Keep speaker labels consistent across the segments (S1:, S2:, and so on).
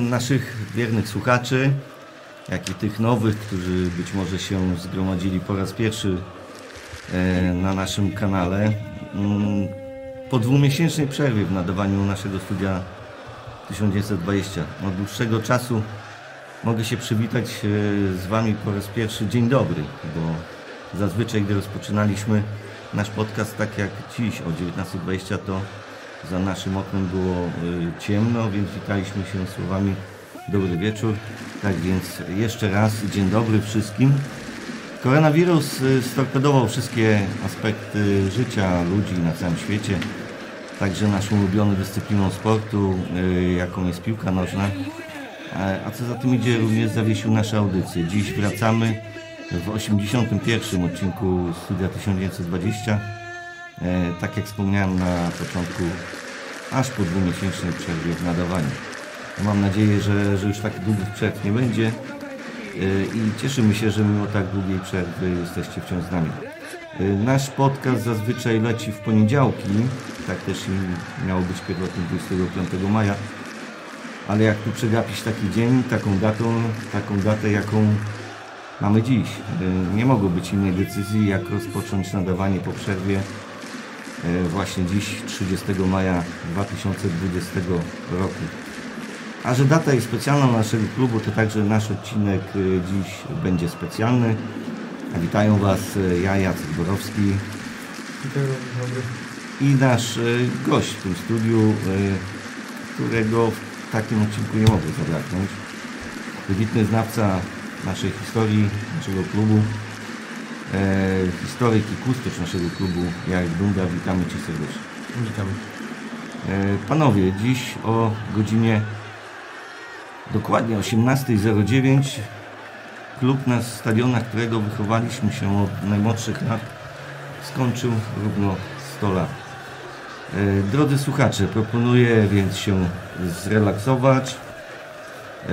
S1: Naszych wiernych słuchaczy, jak i tych nowych, którzy być może się zgromadzili po raz pierwszy e, na naszym kanale. Mm, po dwumiesięcznej przerwie w nadawaniu naszego studia 1920. Od dłuższego czasu mogę się przywitać e, z Wami po raz pierwszy. Dzień dobry, bo zazwyczaj, gdy rozpoczynaliśmy nasz podcast tak jak dziś o 19.20, to za naszym oknem było y, ciemno, więc witaliśmy się słowami dobry wieczór. Tak więc jeszcze raz dzień dobry wszystkim. Koronawirus y, storpedował wszystkie aspekty życia ludzi na całym świecie. Także naszą ulubioną dyscypliną sportu, y, jaką jest piłka nożna. A co za tym idzie, również zawiesił nasze audycje. Dziś wracamy w 81. odcinku Studia 1920 E, tak jak wspomniałem na początku, aż po dwumiesięcznej przerwie w nadawaniu. Mam nadzieję, że, że już tak długich przerw nie będzie e, i cieszymy się, że mimo tak długiej przerwy jesteście wciąż z nami. E, nasz podcast zazwyczaj leci w poniedziałki, tak też miało być pierwotnie 25 maja, ale jak tu przegapić taki dzień, taką datą, taką datę, jaką mamy dziś. Nie mogło być innej decyzji, jak rozpocząć nadawanie po przerwie E, właśnie dziś 30 maja 2020 roku. A że data jest specjalna naszego klubu, to także nasz odcinek e, dziś będzie specjalny. A witają Was e, ja, Jacek Borowski i nasz gość w tym studiu, którego w takim odcinku nie mogę zabraknąć. Wybitny znawca naszej historii, naszego klubu, e, historyk i kustosz naszego klubu Jarek Dunda. Witamy Cię serdecznie.
S2: Witamy.
S1: E, panowie, dziś o godzinie dokładnie 18.09 klub na stadionach, którego wychowaliśmy się od najmłodszych lat skończył równo 100 lat. E, drodzy słuchacze, proponuję więc się zrelaksować, e,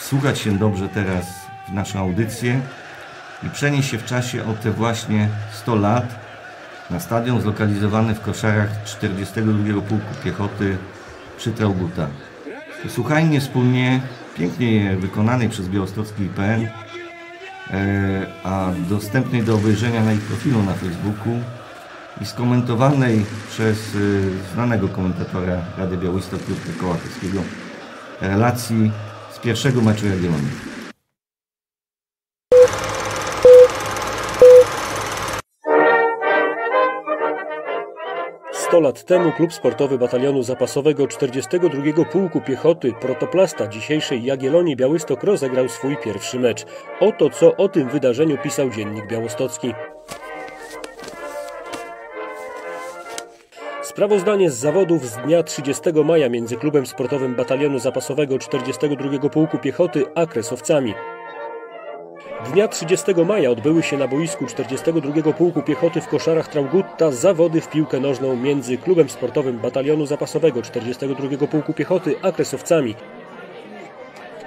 S1: słuchać się dobrze teraz w naszą audycję i przenieść się w czasie o te właśnie 100 lat na stadion zlokalizowany w koszarach 42 Pułku Piechoty przy Trauguta. Posłuchajmy wspólnie pięknie wykonanej przez białostocki IPN, e, a dostępnej do obejrzenia na ich profilu na Facebooku i skomentowanej przez e, znanego komentatora Rady Białystok Piotra Kołakowskiego relacji z pierwszego meczu Jagiellonii.
S3: 100 lat temu klub sportowy batalionu zapasowego 42 Pułku Piechoty Protoplasta dzisiejszej Jagiellonii Białystok rozegrał swój pierwszy mecz. Oto co o tym wydarzeniu pisał dziennik białostocki. Sprawozdanie z zawodów z dnia 30 maja między klubem sportowym batalionu zapasowego 42 Pułku Piechoty a Kresowcami. Dnia 30 maja odbyły się na boisku 42 Pułku Piechoty w Koszarach Traugutta zawody w piłkę nożną między klubem sportowym Batalionu Zapasowego 42 Pułku Piechoty a Kresowcami.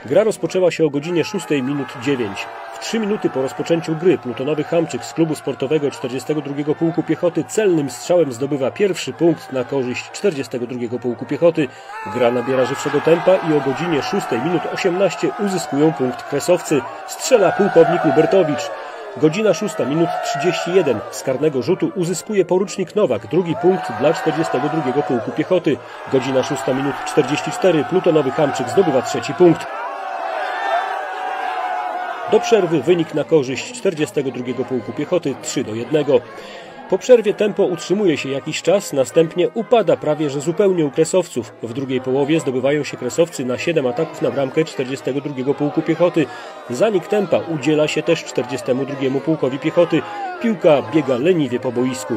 S3: Gra rozpoczęła się o godzinie 6 minut 9. 3 minuty po rozpoczęciu gry plutonowy Hamczyk z klubu sportowego 42 Pułku Piechoty celnym strzałem zdobywa pierwszy punkt na korzyść 42 Pułku Piechoty. Gra nabiera żywszego tempa i o godzinie 6 minut 18 uzyskują punkt kresowcy. Strzela pułkownik Lubertowicz. Godzina 6 minut 31 z karnego rzutu uzyskuje porucznik Nowak, drugi punkt dla 42 Pułku Piechoty. Godzina 6 minut 44 plutonowy Hamczyk zdobywa trzeci punkt. Do przerwy wynik na korzyść 42 Pułku Piechoty 3 do 1. Po przerwie tempo utrzymuje się jakiś czas, następnie upada prawie że zupełnie u kresowców. W drugiej połowie zdobywają się kresowcy na 7 ataków na bramkę 42 Pułku Piechoty. Zanik tempa udziela się też 42 Pułkowi Piechoty. Piłka biega leniwie po boisku.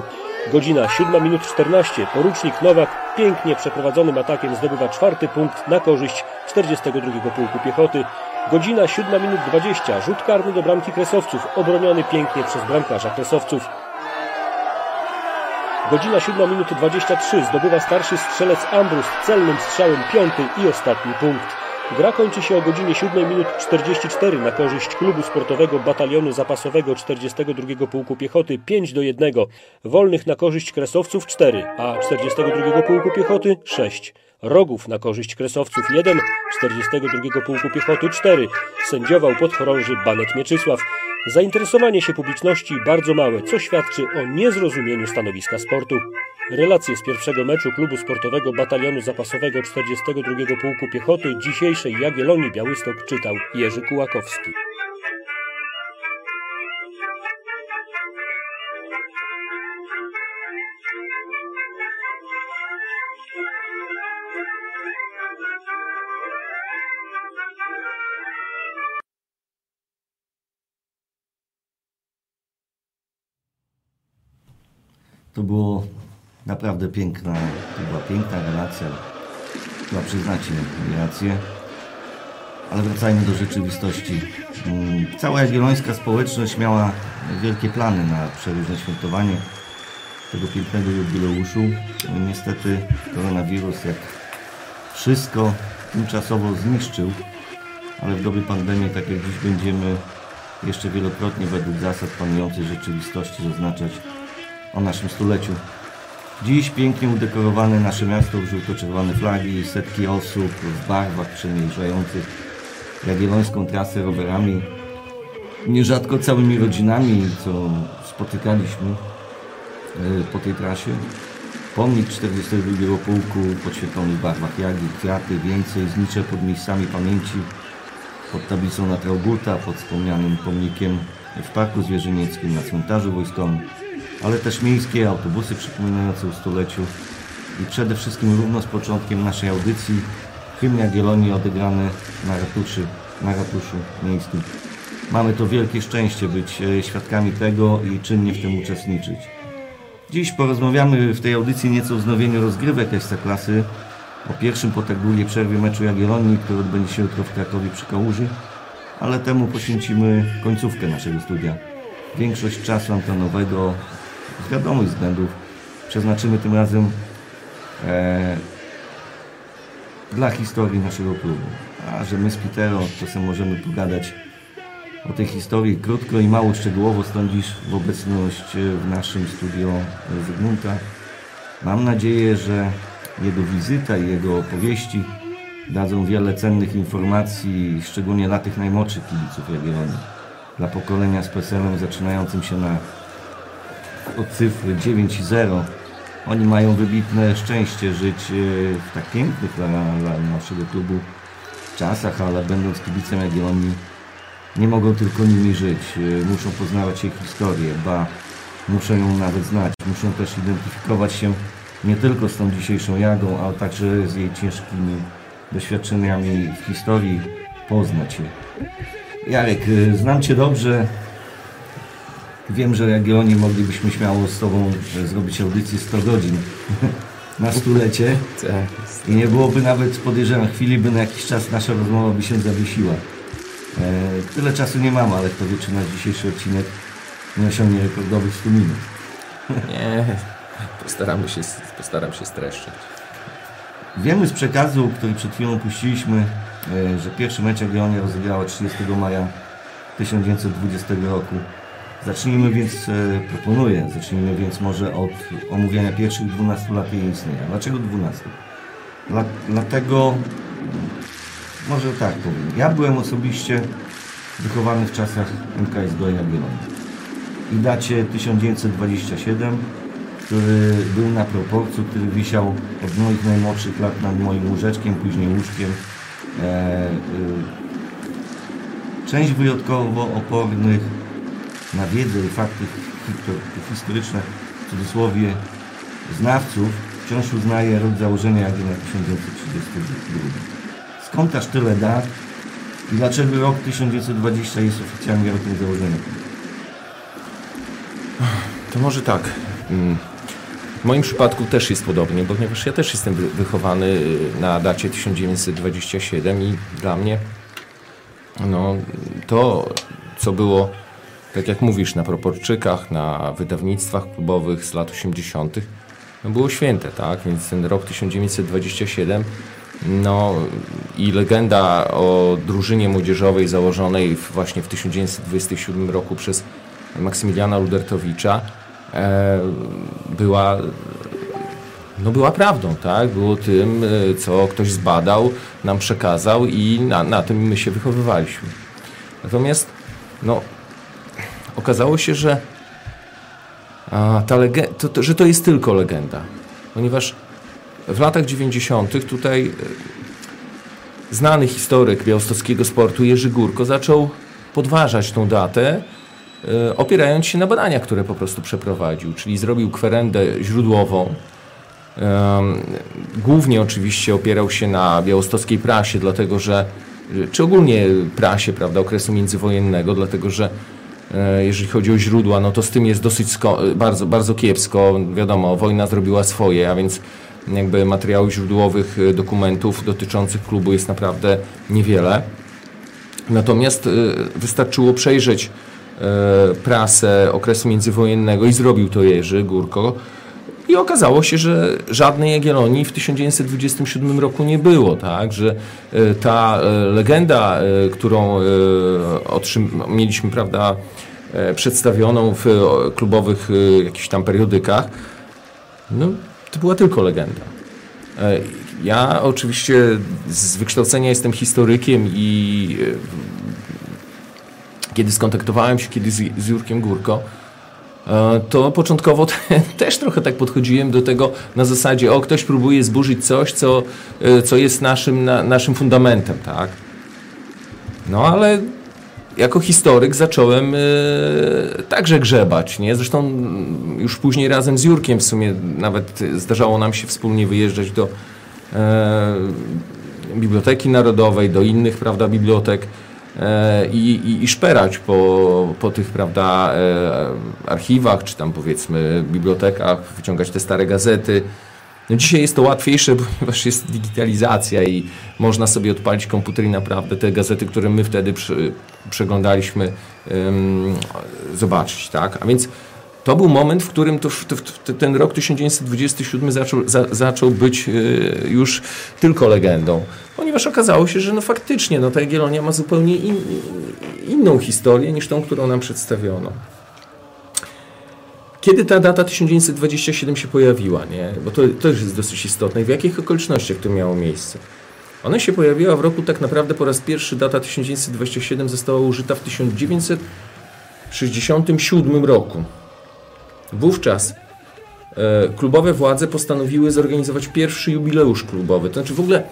S3: Godzina 7 minut 14. Porucznik Nowak pięknie przeprowadzonym atakiem zdobywa czwarty punkt na korzyść 42 Pułku Piechoty. Godzina 7 minut 20. Rzut karny do bramki Kresowców, obroniony pięknie przez bramkarza Kresowców. Godzina 7 minut 23. Zdobywa starszy strzelec Ambrus celnym strzałem piąty i ostatni punkt. Gra kończy się o godzinie 7 minut 44 na korzyść klubu sportowego batalionu zapasowego 42 Pułku Piechoty 5 do 1. Wolnych na korzyść Kresowców 4, a 42 Pułku Piechoty 6. Rogów na korzyść Kresowców 1, 42 Pułku Piechoty 4. Sędziował podchorąży Banet Mieczysław. Zainteresowanie się publiczności bardzo małe, co świadczy o niezrozumieniu stanowiska sportu. Relacje z pierwszego meczu klubu sportowego Batalionu Zapasowego 42 Pułku Piechoty dzisiejszej Jagiellonii Białystok czytał Jerzy Kułakowski.
S1: To było naprawdę piękna, to była piękna relacja. Chyba przyznacie mi rację. Ale wracajmy do rzeczywistości. Mm, Cała jagiellońska społeczność miała wielkie plany na przeróżne świętowanie tego pięknego jubileuszu. Niestety koronawirus jak wszystko tymczasowo zniszczył, ale w dobie pandemii, tak jak dziś będziemy jeszcze wielokrotnie według zasad panującej rzeczywistości zaznaczać o naszym stuleciu. Dziś pięknie udekorowane nasze miasto w żółto-czerwone flagi, setki osób w barwach przemierzających jagiellońską trasę rowerami, nierzadko całymi rodzinami, co spotykaliśmy e, po tej trasie. Pomnik 42 pułku podświetlony w barwach jagi, kwiaty, więcej znicze pod miejscami pamięci, pod tablicą na Trauguta, pod wspomnianym pomnikiem w Parku Zwierzynieckim, na cmentarzu wojskowym, ale też miejskie autobusy przypominające o stuleciu i przede wszystkim równo z początkiem naszej audycji hymn Jagiellonii odegrany na, ratuszy, na ratuszu miejskim. Mamy to wielkie szczęście być e, świadkami tego i czynnie w tym uczestniczyć. Dziś porozmawiamy w tej audycji nieco o wznowieniu rozgrywek Ekstraklasy, o pierwszym po tak długiej przerwie meczu Jagiellonii, który odbędzie się jutro w Krakowie przy Kałuży, ale temu poświęcimy końcówkę naszego studia. Większość czasu antenowego z wiadomych względów przeznaczymy tym razem e, dla historii naszego klubu. A że my z Pitero czasem możemy pogadać o tej historii krótko i mało szczegółowo stądzisz w obecność w naszym studio Zygmunta. Mam nadzieję, że jego wizyta i jego opowieści dadzą wiele cennych informacji, szczególnie dla tych najmłodszych kibiców Jagiellonii. Dla pokolenia z PESEL-em zaczynającym się na od cyfry 9 i 0. Oni mają wybitne szczęście żyć e, w tak pięknych dla, dla naszego klubu czasach, ale będąc kibicem Jagiellonii nie mogą tylko nimi żyć. E, Muszą poznawać ich historię, ba muszą ją nawet znać. Muszą też identyfikować się nie tylko z tą dzisiejszą jagą, ale także z jej ciężkimi doświadczeniami w historii, poznać je. Jarek, e, znam Cię dobrze. Wiem, że Jagiellonii moglibyśmy śmiało z Tobą e, zrobić audycję 100 godzin na stulecie
S2: Tak.
S1: i nie byłoby nawet, podejrzewam, chwili, by na jakiś czas nasza rozmowa by się zawiesiła. E, tyle czasu nie mamy, ale kto wie, czy nasz dzisiejszy odcinek nie osiągnie rekordowych 100 minut.
S2: Nie, postaramy się, postaram się streszczać.
S1: Wiemy z przekazu, który przed chwilą puściliśmy, e, że pierwszy mecz Jagiellonia rozegrała 30 maja 1920 roku. Zacznijmy więc, e, proponuję, zacznijmy więc może od omówienia pierwszych 12 lat jej istnienia. Dlaczego 12? Dla, dlatego, może tak powiem, ja byłem osobiście wychowany w czasach MKS do Jagiellonii i dacie 1927, który był na proporcu, który wisiał od moich najmłodszych lat nad moim łóżeczkiem, później łóżkiem. E, y, część wyjątkowo opornych na wiedzę i fakty historyczne, w cudzysłowie, znawców wciąż uznaje rok założenia Jagiellonii 1932. Skąd aż tyle dat i dlaczego rok 1920 jest oficjalnie rokiem założenia?
S2: To może tak. mm, W moim przypadku też jest podobnie, ponieważ ja też jestem wy- wychowany y, na dacie 1927 i dla mnie no, to, co było, tak jak mówisz, na proporczykach, na wydawnictwach klubowych z lat 80., no było święte, tak? Więc ten rok 1927 no i legenda o drużynie młodzieżowej założonej właśnie w 1927 roku przez Maksymiliana Ludertowicza e, była no była prawdą, tak? Było tym, co ktoś zbadał, nam przekazał i na, na tym my się wychowywaliśmy. Natomiast, no, okazało się, że a, ta to, to, że to jest tylko legenda, ponieważ w latach 90. tutaj znany historyk białostockiego sportu Jerzy Górko zaczął podważać tą datę, e, opierając się na badaniach, które po prostu przeprowadził, czyli zrobił kwerendę źródłową. Głównie oczywiście opierał się na białostockiej prasie, dlatego że, czy ogólnie prasie prawda, okresu międzywojennego, dlatego że e, jeżeli chodzi o źródła, no to z tym jest dosyć bardzo, bardzo kiepsko. Wiadomo, wojna zrobiła swoje, a więc jakby materiałów źródłowych, e, dokumentów dotyczących klubu jest naprawdę niewiele. Natomiast e, wystarczyło przejrzeć e, prasę okresu międzywojennego i zrobił to Jerzy Górko. I okazało się, że żadnej Jagiellonii w 1927 roku nie było, tak? Że ta legenda, którą mieliśmy, prawda, przedstawioną w klubowych jakichś tam periodykach, no, to była tylko legenda. E, ja oczywiście z wykształcenia jestem historykiem i e, kiedy skontaktowałem się kiedyś z Jurkiem Górko, e, to początkowo te, też trochę tak podchodziłem do tego na zasadzie, o ktoś próbuje zburzyć coś, co, co jest naszym, na, naszym fundamentem, tak? No ale jako historyk zacząłem e, także grzebać. Nie? Zresztą już później razem z Jurkiem w sumie nawet zdarzało nam się wspólnie wyjeżdżać do e, Biblioteki Narodowej, do innych prawda, bibliotek e, i, i, i szperać po, po tych prawda, e, archiwach, czy tam powiedzmy bibliotekach, wyciągać te stare gazety, no dzisiaj jest to łatwiejsze, ponieważ jest digitalizacja i można sobie odpalić komputer i naprawdę te gazety, które my wtedy przy, przeglądaliśmy, zobaczyć. Tak? A więc to był moment, w którym to, to, to, ten rok 1927 zaczął, za, zaczął być y, już tylko legendą. Ponieważ okazało się, że no faktycznie no, ta Jagiellonia ma zupełnie in, inną historię niż tą, którą nam przedstawiono. Kiedy ta data 1927 się pojawiła, nie? Bo to też jest dosyć istotne w jakich okolicznościach to miało miejsce. Ona się pojawiła w roku tak naprawdę po raz pierwszy, data 1927 została użyta w 1967 roku. Wówczas e, klubowe władze postanowiły zorganizować pierwszy jubileusz klubowy. To znaczy w ogóle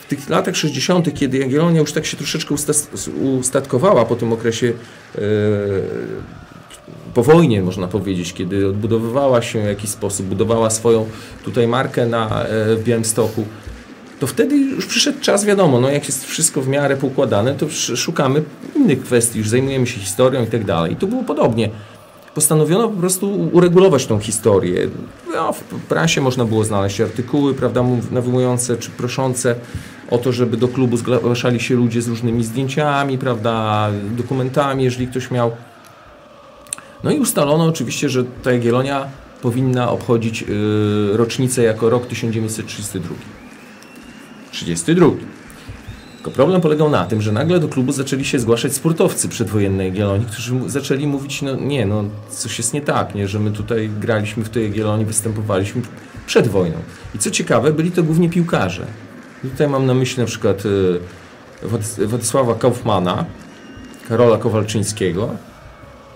S2: w tych latach 60., kiedy Jagiellonia już tak się troszeczkę ustatkowała po tym okresie e, po wojnie, można powiedzieć, kiedy odbudowywała się w jakiś sposób, budowała swoją tutaj markę na, e, w Białymstoku, to wtedy już przyszedł czas, wiadomo, no jak jest wszystko w miarę poukładane, to szukamy innych kwestii, już zajmujemy się historią i tak dalej. I tu było podobnie. Postanowiono po prostu uregulować tą historię. No, w prasie można było znaleźć artykuły, prawda, nawołujące czy proszące o to, żeby do klubu zgłaszali się ludzie z różnymi zdjęciami, prawda, dokumentami, jeżeli ktoś miał no i ustalono oczywiście, że ta Jagiellonia powinna obchodzić yy, rocznicę jako rok 1932. 32. Tylko problem polegał na tym, że nagle do klubu zaczęli się zgłaszać sportowcy przedwojennej Jagiellonii, którzy zaczęli mówić, no nie, no coś jest nie tak, nie, że my tutaj graliśmy w tej Jagiellonii, występowaliśmy przed wojną. I co ciekawe, byli to głównie piłkarze. tutaj mam na myśli na przykład yy, Władysława Kaufmana, Karola Kowalczyńskiego,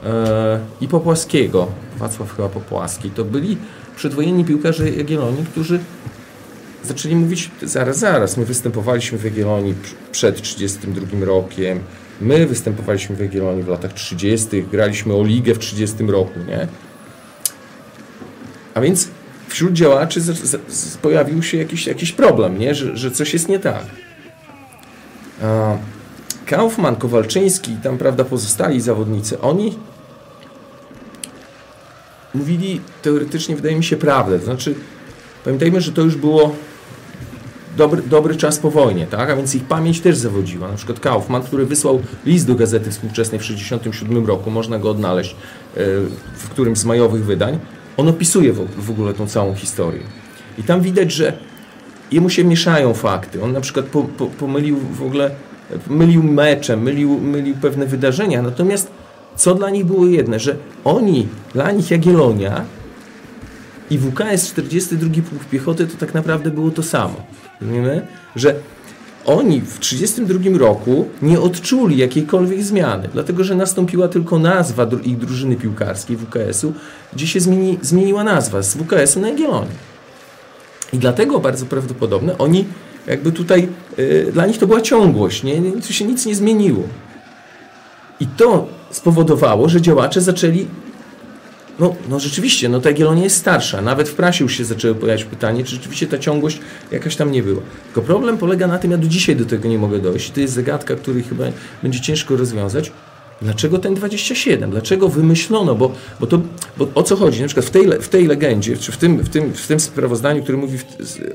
S2: E, i Popłaskiego, Wacław chyba Popłaski, to byli przedwojenni piłkarze Jagiellonii, którzy zaczęli mówić, zaraz, zaraz, my występowaliśmy w Jagiellonii przed 1932 rokiem, my występowaliśmy w Jagiellonii w latach 30., graliśmy o ligę w 30 roku, nie? A więc wśród działaczy pojawił się jakiś, jakiś problem, nie? Że, że coś jest nie tak. Kaufman, Kowalczyński, tam prawda pozostali zawodnicy, oni mówili teoretycznie, wydaje mi się, prawdę. To znaczy, pamiętajmy, że to już było dobry, dobry czas po wojnie, tak? a więc ich pamięć też zawodziła. Na przykład Kaufman, który wysłał list do Gazety Współczesnej w 1967 roku, można go odnaleźć e, w którymś z majowych wydań, on opisuje w ogóle tą całą historię. I tam widać, że jemu się mieszają fakty. On na przykład po, po, pomylił w ogóle, mylił mecze, mylił, mylił pewne wydarzenia, natomiast co dla nich było jedne, że oni, dla nich Jagiellonia i WKS 42 Pułk Piechoty to tak naprawdę było to samo. Rozumiemy? Że oni w 1932 roku nie odczuli jakiejkolwiek zmiany, dlatego że nastąpiła tylko nazwa ich drużyny piłkarskiej WKS-u, gdzie się zmieni, zmieniła nazwa z WKS-u na Jagiellonię. I dlatego bardzo prawdopodobne oni jakby tutaj, y, dla nich to była ciągłość, nie? Tu się nic nie zmieniło. I to spowodowało, że działacze zaczęli no, no rzeczywiście, no ta Jagiellonia jest starsza. Nawet w prasie już się zaczęły pojawiać pytanie, czy rzeczywiście ta ciągłość jakaś tam nie była. Tylko problem polega na tym, ja do dzisiaj do tego nie mogę dojść. To jest zagadka, której chyba będzie ciężko rozwiązać. Dlaczego ten 27? Dlaczego wymyślono? Bo, bo, to, bo o co chodzi? Na przykład w tej, w tej legendzie, czy w tym, w, tym, w tym sprawozdaniu, które mówi w,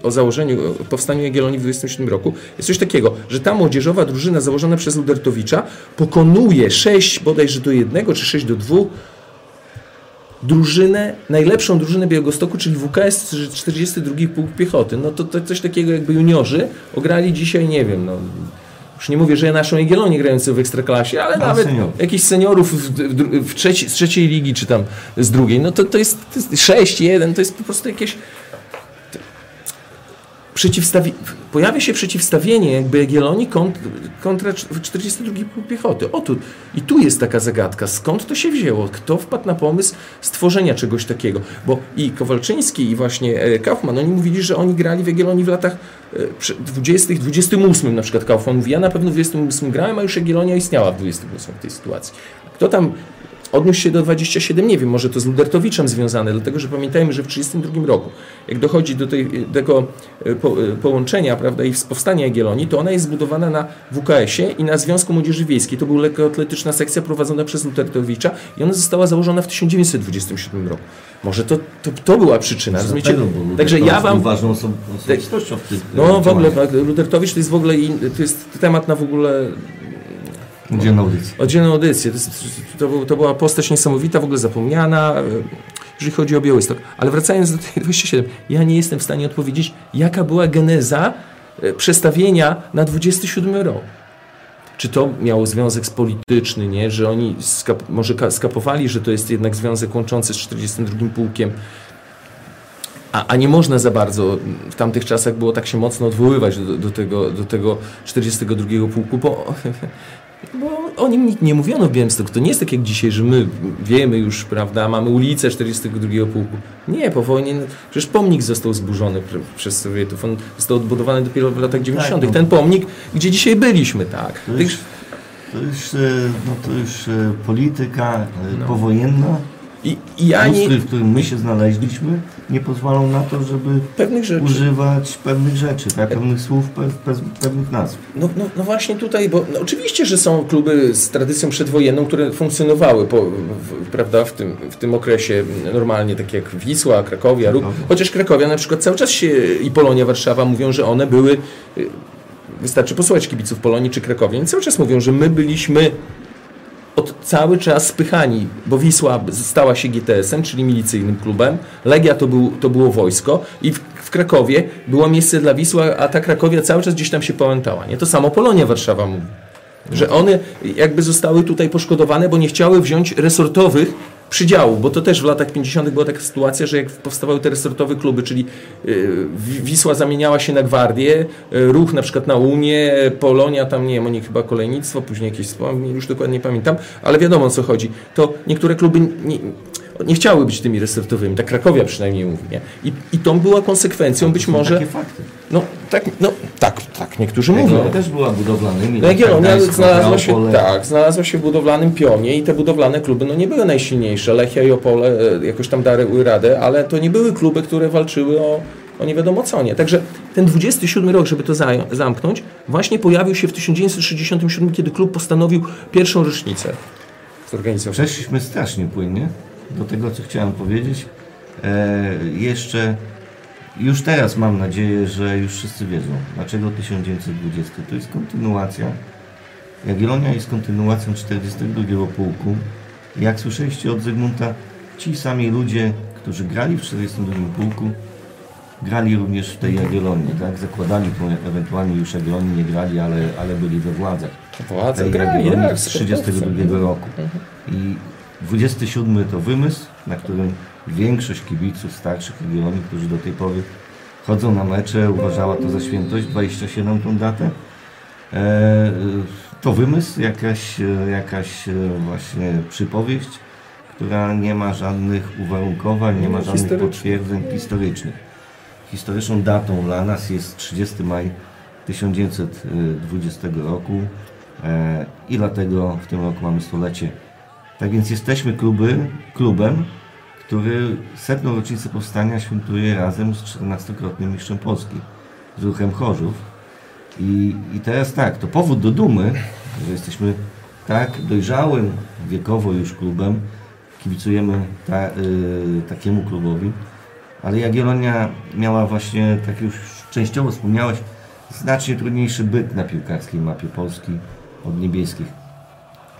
S2: o założeniu, o powstaniu Jagiellonii w 27 roku, jest coś takiego, że ta młodzieżowa drużyna założona przez Ludertowicza pokonuje 6 bodajże do 1 czy 6 do 2 drużynę, najlepszą drużynę Białegostoku, czyli WKS 42 Pułk Piechoty. No to, to coś takiego jakby juniorzy ograli dzisiaj, nie wiem, no już nie mówię, że naszą Jagiellonię grającą w Ekstraklasie, ale nawet senior. jakichś seniorów w, w, w trzeci, z trzeciej ligi, czy tam z drugiej, no to, to jest, to jest 6-1, to jest po prostu jakieś przeciwstawi... pojawia się przeciwstawienie jakby Jagiellonii kont... kontra 42 Piechoty. O tu, I tu jest taka zagadka, skąd to się wzięło? Kto wpadł na pomysł stworzenia czegoś takiego? Bo i Kowalczyński i właśnie e, Kaufman, oni mówili, że oni grali w Jagiellonii w latach 20, e, 28 na przykład Kaufman mówi, ja na pewno w 28 grałem, a już Jagiellonia istniała w 28 w tej sytuacji. Kto tam odniósł się do 27, nie wiem, może to z Ludertowiczem związane, dlatego że pamiętajmy, że w 1932 roku, jak dochodzi do tej, tego e, po, e, połączenia prawda, i powstania Jagiellonii, to ona jest zbudowana na WKS-ie i na Związku Młodzieży Wiejskiej. To była lekkoatletyczna sekcja prowadzona przez Ludertowicza i ona została założona w 1927 roku. Może to, to, to była przyczyna, rozumiecie?
S1: Także ja wam... ważną osobistością w tym
S2: No w ogóle, Ludertowicz to jest w ogóle, to jest temat na w ogóle
S1: Oddzielną audycję.
S2: Oddzielną. To, to, to, była postać niesamowita, w ogóle zapomniana, e, jeżeli chodzi o Białystok. Ale wracając do tej 27, ja nie jestem w stanie odpowiedzieć, jaka była geneza e, przestawienia na 27 rok. Czy to miało związek z polityczny, nie? że oni skap, może skapowali, że to jest jednak związek łączący z 42 pułkiem, a, a, nie można za bardzo w tamtych czasach było tak się mocno odwoływać do, do, tego, do tego 42 pułku, bo bo o nim nikt nie mówiono w Białymstoku. To nie jest tak jak dzisiaj, że my wiemy już, prawda, mamy ulicę 42 pułku. Nie, po wojnie, no, przecież pomnik został zburzony przez Sowietów. On został odbudowany dopiero w latach 90. Tak, no. Ten pomnik, gdzie dzisiaj byliśmy, tak.
S1: To już, to już, e, no, to już e, polityka e, no. powojenna i, i ja nie... w którym my się znaleźliśmy, nie pozwolą na to, żeby pewnych używać pewnych rzeczy, tak? pewnych słów, pewnych nazw.
S2: No, no, no właśnie tutaj, bo no oczywiście, że są kluby z tradycją przedwojenną, które funkcjonowały po, w, prawda, w, tym, w tym okresie normalnie, tak jak Wisła, Krakowia, Ruch, chociaż Krakowia na przykład cały czas się i Polonia, Warszawa mówią, że one były y, wystarczy posłuchać kibiców Polonii czy Krakowi. Oni cały czas mówią, że my byliśmy od cały czas spychani, bo Wisła stała się GTS-em, czyli milicyjnym klubem, Legia to, był, to było wojsko i w, w Krakowie było miejsce dla Wisła, a ta Krakowia cały czas gdzieś tam się pałętała. Nie? To samo Polonia Warszawa mówi. Że one jakby zostały tutaj poszkodowane, bo nie chciały wziąć resortowych przydziału, bo to też w latach 50. była taka sytuacja, że jak powstawały te resortowe kluby, czyli y, Wisła zamieniała się na Gwardię, y, Ruch na przykład na Unię, Polonia, tam nie wiem, oni chyba kolejnictwo, później jakieś, już dokładnie nie pamiętam, ale wiadomo o co chodzi. To niektóre kluby nie, nie chciały być tymi resortowymi, tak Krakowia przynajmniej mówi, nie? I, i to była konsekwencją być może...
S1: Takie fakty.
S2: No tak, no, tak, tak niektórzy mówią.
S1: Jagiellonia też była budowlanymi.
S2: No, Jagiellonia znalazła się, tak, znalazła się w budowlanym pionie i te budowlane kluby no, nie były najsilniejsze. Lechia i Opole e, jakoś tam dały radę, ale to nie były kluby, które walczyły o, o nie wiadomo co nie. Także ten 27 rok, żeby to zamknąć, właśnie pojawił się w 1967, kiedy klub postanowił pierwszą rocznicę
S1: zorganizować. Przeszliśmy strasznie płynnie do tego, co chciałem powiedzieć. E, jeszcze już teraz mam nadzieję, że już wszyscy wiedzą, dlaczego 1920. To jest kontynuacja. Jagiellonia jest kontynuacją 42 pułku. Jak słyszeliście od Zygmunta, ci sami ludzie, którzy grali w 42 pułku, grali również w tej Jagiellonii, tak? Zakładali, bo ewentualnie już Jagiellonii nie grali, ale, ale byli we władzach.
S2: Władze grali,
S1: z 32 roku. I 27 to wymysł, na którym większość kibiców starszych Jagiellonii, którzy do tej pory chodzą na mecze, uważała to za świętość, 27 tą datę. E, to wymysł, jakaś, jakaś e, właśnie przypowieść, która nie ma żadnych uwarunkowań, nie ma żadnych potwierdzeń historycznych. Historyczną datą dla nas jest 30 maj 1920 roku e, i dlatego w tym roku mamy stulecie. Tak więc jesteśmy kluby, klubem, który setną rocznicę powstania świętuje razem z 14-krotnym mistrzem Polski, z ruchem Chorzów. I, I teraz tak, to powód do dumy, że jesteśmy tak dojrzałym wiekowo już klubem, kibicujemy ta, y, takiemu klubowi, ale Jagiellonia miała właśnie, tak już częściowo wspomniałeś, znacznie trudniejszy byt na piłkarskiej mapie Polski od niebieskich.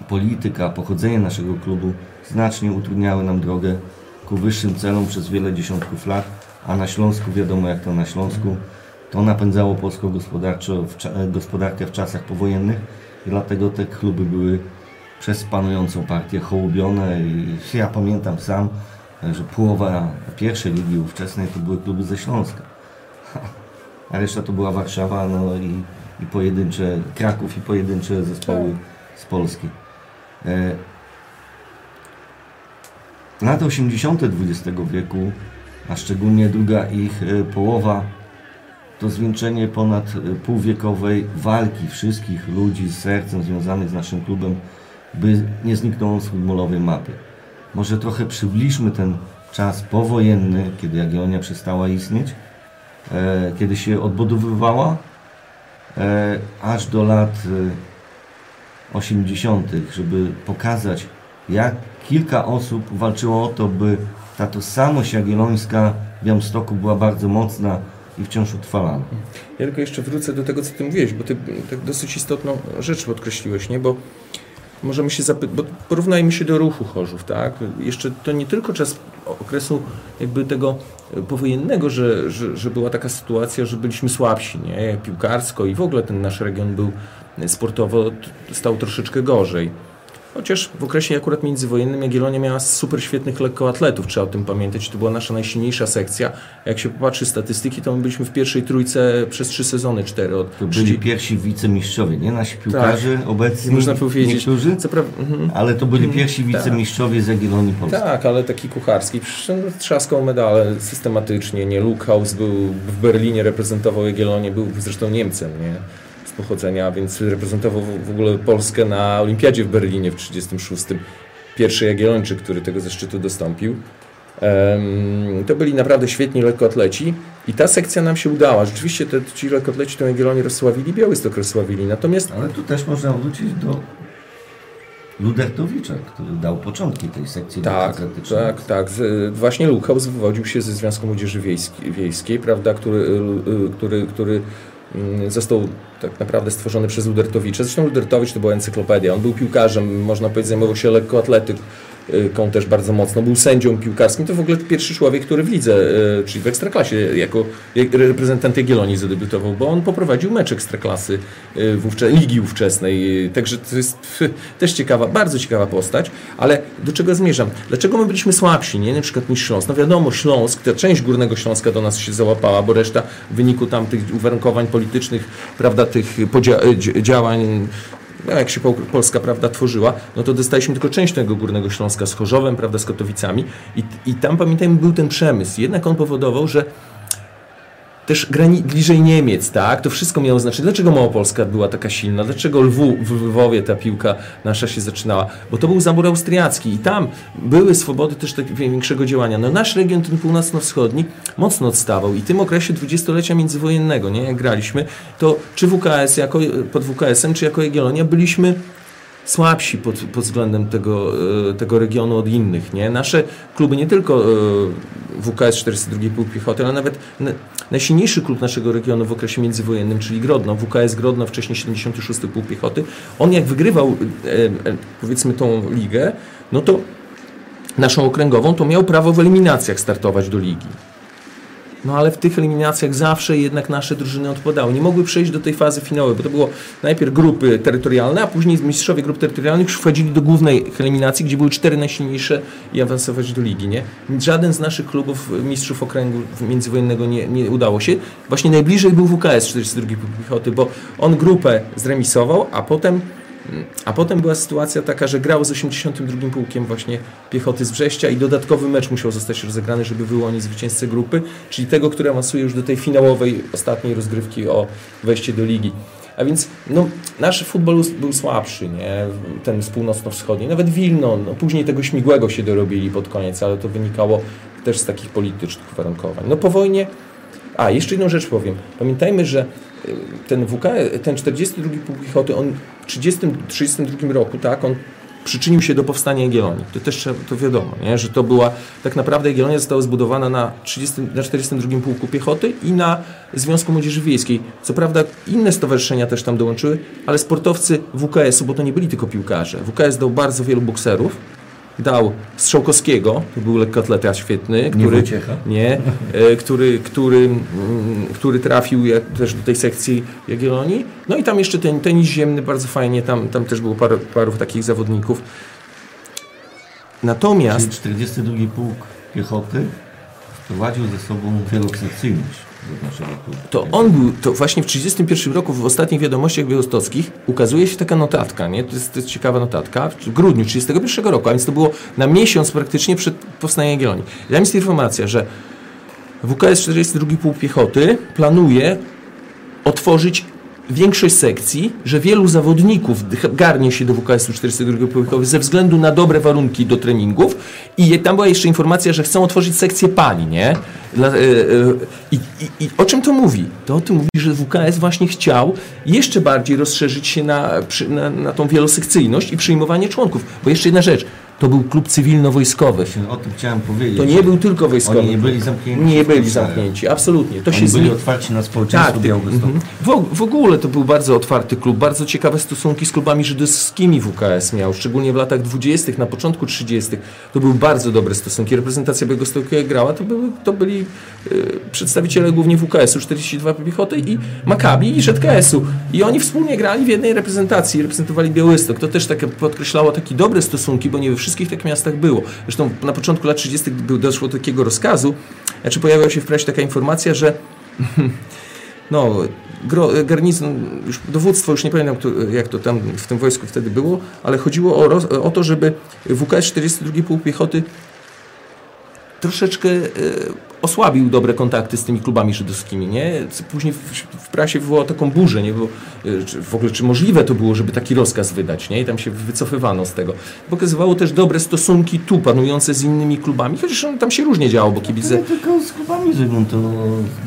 S1: Polityka, pochodzenie naszego klubu znacznie utrudniały nam drogę ku wyższym celom przez wiele dziesiątków lat, a na Śląsku wiadomo jak to na Śląsku, to napędzało polską gospodarkę w czasach powojennych i dlatego te kluby były przez panującą partię hołubione i ja pamiętam sam, że połowa pierwszej ligi ówczesnej to były kluby ze Śląska. A reszta to była Warszawa no i, i pojedyncze, Kraków i pojedyncze zespoły z Polski. E, lata 80. XX wieku, a szczególnie druga ich e, połowa, to zwieńczenie ponad e, półwiekowej walki wszystkich ludzi z sercem związanych z naszym klubem, by nie zniknął z futbolowej mapy. Może trochę przybliżmy ten czas powojenny, kiedy Jagiellonia przestała istnieć, kiedy się odbudowywała, aż do lat 80., żeby pokazać, jak kilka osób walczyło o to, by ta tożsamość jagiellońska w Białymstoku była bardzo mocna i wciąż utrwalana.
S2: Ja tylko jeszcze wrócę do tego, co ty mówiłeś, bo ty tak dosyć istotną rzecz podkreśliłeś, nie? Bo możemy się zapytać, bo porównajmy się do ruchu Chorzów, tak? Jeszcze to nie tylko czas okresu jakby tego powojennego, że, że, że była taka sytuacja, że byliśmy słabsi, nie? Piłkarsko i w ogóle ten nasz region był sportowo stał troszeczkę gorzej. Chociaż w okresie akurat międzywojennym Jagiellonia miała super świetnych lekkoatletów, trzeba o tym pamiętać. To była nasza najsilniejsza sekcja. Jak się popatrzy statystyki, to my byliśmy w pierwszej trójce przez trzy sezony, cztery od
S1: To byli pierwsi wicemistrzowie, nie nasi piłkarze tak. obecni, Można powiedzieć, niektórzy, co pra... mhm. ale to byli mhm. pierwsi tak. wicemistrzowie z Jagiellonii Polski.
S2: Tak, ale taki kucharski. Trzaskał medale systematycznie, nie? Luke był w Berlinie, reprezentował Jagiellonię, był zresztą Niemcem, nie? Pochodzenia, więc reprezentował w ogóle Polskę na Olimpiadzie w Berlinie w 1936. Pierwszy Jagiellończyk, który tego zaszczytu dostąpił. To byli naprawdę świetni lekkoatleci i ta sekcja nam się udała. Rzeczywiście te, ci lekkoatleci tę Jagiellonię rozsławili, Białystok rozsławili. Natomiast...
S1: Ale tu też można wrócić do Ludertowicza, który dał początki tej sekcji
S2: Tak, tak, tak. Właśnie Lukaus wywodził się ze Związku Młodzieży Wiejskiej, Wiejskiej prawda, który, y, y, który, który został tak naprawdę stworzony przez Udertowicza. Zresztą Udertowicz to była encyklopedia. On był piłkarzem, można powiedzieć, zajmował się lekkoatletyką też bardzo mocno. Był sędzią piłkarskim. To w ogóle pierwszy człowiek, który w lidze, e, czyli w Ekstraklasie, jako reprezentant Jagiellonii zadebiutował, bo on poprowadził mecz Ekstraklasy e, wówczas, ligi ówczesnej. Także to jest też ciekawa, bardzo ciekawa postać. Ale do czego zmierzam? Dlaczego my byliśmy słabsi, nie? Na przykład niż Śląsk. No wiadomo, Śląsk, ta część Górnego Śląska do nas się załapała, bo reszta w wyniku tam tych uwarunkowań politycznych, prawda, tych działań no, jak się Polska prawda, tworzyła, no to dostaliśmy tylko część tego Górnego Śląska z Chorzowem, prawda, z Katowicami i, i tam, pamiętajmy, był ten przemysł. Jednak on powodował, że też grani- bliżej Niemiec, tak? To wszystko miało znaczenie. Dlaczego Małopolska była taka silna? Dlaczego Lwu, w Lwowie ta piłka nasza się zaczynała? Bo to był zabór austriacki i tam były swobody też tak większego działania. No nasz region, ten północno-wschodni, mocno odstawał i tym okresie dwudziestolecia międzywojennego, nie? Jak graliśmy, to czy WKS jako, pod WKS-em, czy jako Jagiellonia byliśmy słabsi pod, pod względem tego, e, tego regionu od innych. Nie? Nasze kluby, nie tylko e, WKS 42 Pułk Piechoty, ale nawet najsilniejszy klub naszego regionu w okresie międzywojennym, czyli Grodno, WKS Grodno, wcześniej 76 Pułk Piechoty, on jak wygrywał e, powiedzmy tą ligę, no to naszą okręgową, to miał prawo w eliminacjach startować do ligi. No ale w tych eliminacjach zawsze jednak nasze drużyny odpadały. Nie mogły przejść do tej fazy finałowej, bo to było najpierw grupy terytorialne, a później mistrzowie grup terytorialnych już wchodzili do głównej eliminacji, gdzie były cztery najsilniejsze i awansować do ligi. Nie? Żaden z naszych klubów mistrzów okręgu międzywojennego nie, nie udało się. Właśnie najbliżej był WKS 42 Piechoty, bo on grupę zremisował, a potem a potem była sytuacja taka, że grał z 82 pułkiem właśnie piechoty z Brześcia i dodatkowy mecz musiał zostać rozegrany, żeby wyłonić zwycięzcę grupy, czyli tego, który awansuje już do tej finałowej, ostatniej rozgrywki o wejście do ligi. A więc no, nasz futbol był słabszy, nie? ten z północno-wschodni. Nawet Wilno, no, później tego śmigłego się dorobili pod koniec, ale to wynikało też z takich politycznych uwarunkowań. No po wojnie, a jeszcze jedną rzecz powiem. Pamiętajmy, że ten WK, ten 42 Pułk Piechoty, on w 1932 roku, tak, on przyczynił się do powstania Jagiellonii. To też to wiadomo, nie? że to była, tak naprawdę Jagiellonia została zbudowana na, 30, na 42 Pułku Piechoty i na Związku Młodzieży Wiejskiej. Co prawda inne stowarzyszenia też tam dołączyły, ale sportowcy WKS-u, bo to nie byli tylko piłkarze. WKS dał bardzo wielu bokserów, dał Strzałkowskiego, to był lekkoatleta świetny, który, nie, nie e, który, który, mm, który trafił też do tej sekcji Jagiellonii. No i tam jeszcze ten tenis ziemny bardzo fajnie, tam, tam też było paru, paru takich zawodników.
S1: Natomiast... Czyli 42 Pułk Piechoty wprowadził ze sobą
S2: To on był, to właśnie w 1931 roku w ostatnich wiadomościach białostockich ukazuje się taka notatka, nie? To jest, to jest ciekawa notatka, w grudniu 1931 roku, a więc to było na miesiąc praktycznie przed powstaniem Jagiellonii. Tam jest informacja, że WKS 42 Pułk Piechoty planuje otworzyć większość sekcji, że wielu zawodników garnie się do WKS-u 42 Pułkowy ze względu na dobre warunki do treningów i tam była jeszcze informacja, że chcą otworzyć sekcję pani, nie? E, e, i, i, I, o czym to mówi? To o tym mówi, że WKS właśnie chciał jeszcze bardziej rozszerzyć się na, na, na tą wielosekcyjność i przyjmowanie członków. Bo jeszcze jedna rzecz, to był klub cywilno-wojskowy.
S1: O tym chciałem powiedzieć.
S2: To nie był tylko wojskowy.
S1: Oni nie byli zamknięci.
S2: Nie byli zamknięci, absolutnie.
S1: To Oni się byli otwarci na społeczeństwo tak,
S2: mhm. w, w ogóle to był bardzo otwarty klub, bardzo ciekawe stosunki z klubami żydowskimi WKS miał, szczególnie w latach 20., na początku 30. To były bardzo dobre stosunki. Reprezentacja Białegostoku jak grała, to, były, to byli y, przedstawiciele głównie WKS-u 42 Piechoty i Makabi i ZKS-u. I oni wspólnie grali w jednej reprezentacji, reprezentowali Białystok. To też tak podkreślało takie dobre stosunki, bo nie we wszystkich tych miastach było. Zresztą na początku lat 30. doszło do takiego rozkazu, znaczy pojawiła się w prasie taka informacja, że no, garnizon, już dowództwo, już nie pamiętam jak to tam w tym wojsku wtedy było, ale chodziło o, o to, żeby WKS 42 Pułk Piechoty troszeczkę e, osłabił dobre kontakty z tymi klubami żydowskimi, nie? Później w, w prasie wywołał taką burzę, nie? Bo, e, czy w ogóle czy możliwe to było, żeby taki rozkaz wydać, nie? I tam się wycofywano z tego. Pokazywało też dobre stosunki tu panujące z innymi klubami, chociaż tam się różnie działo, bo kibice...
S1: No, tylko z klubami Zygmunt, to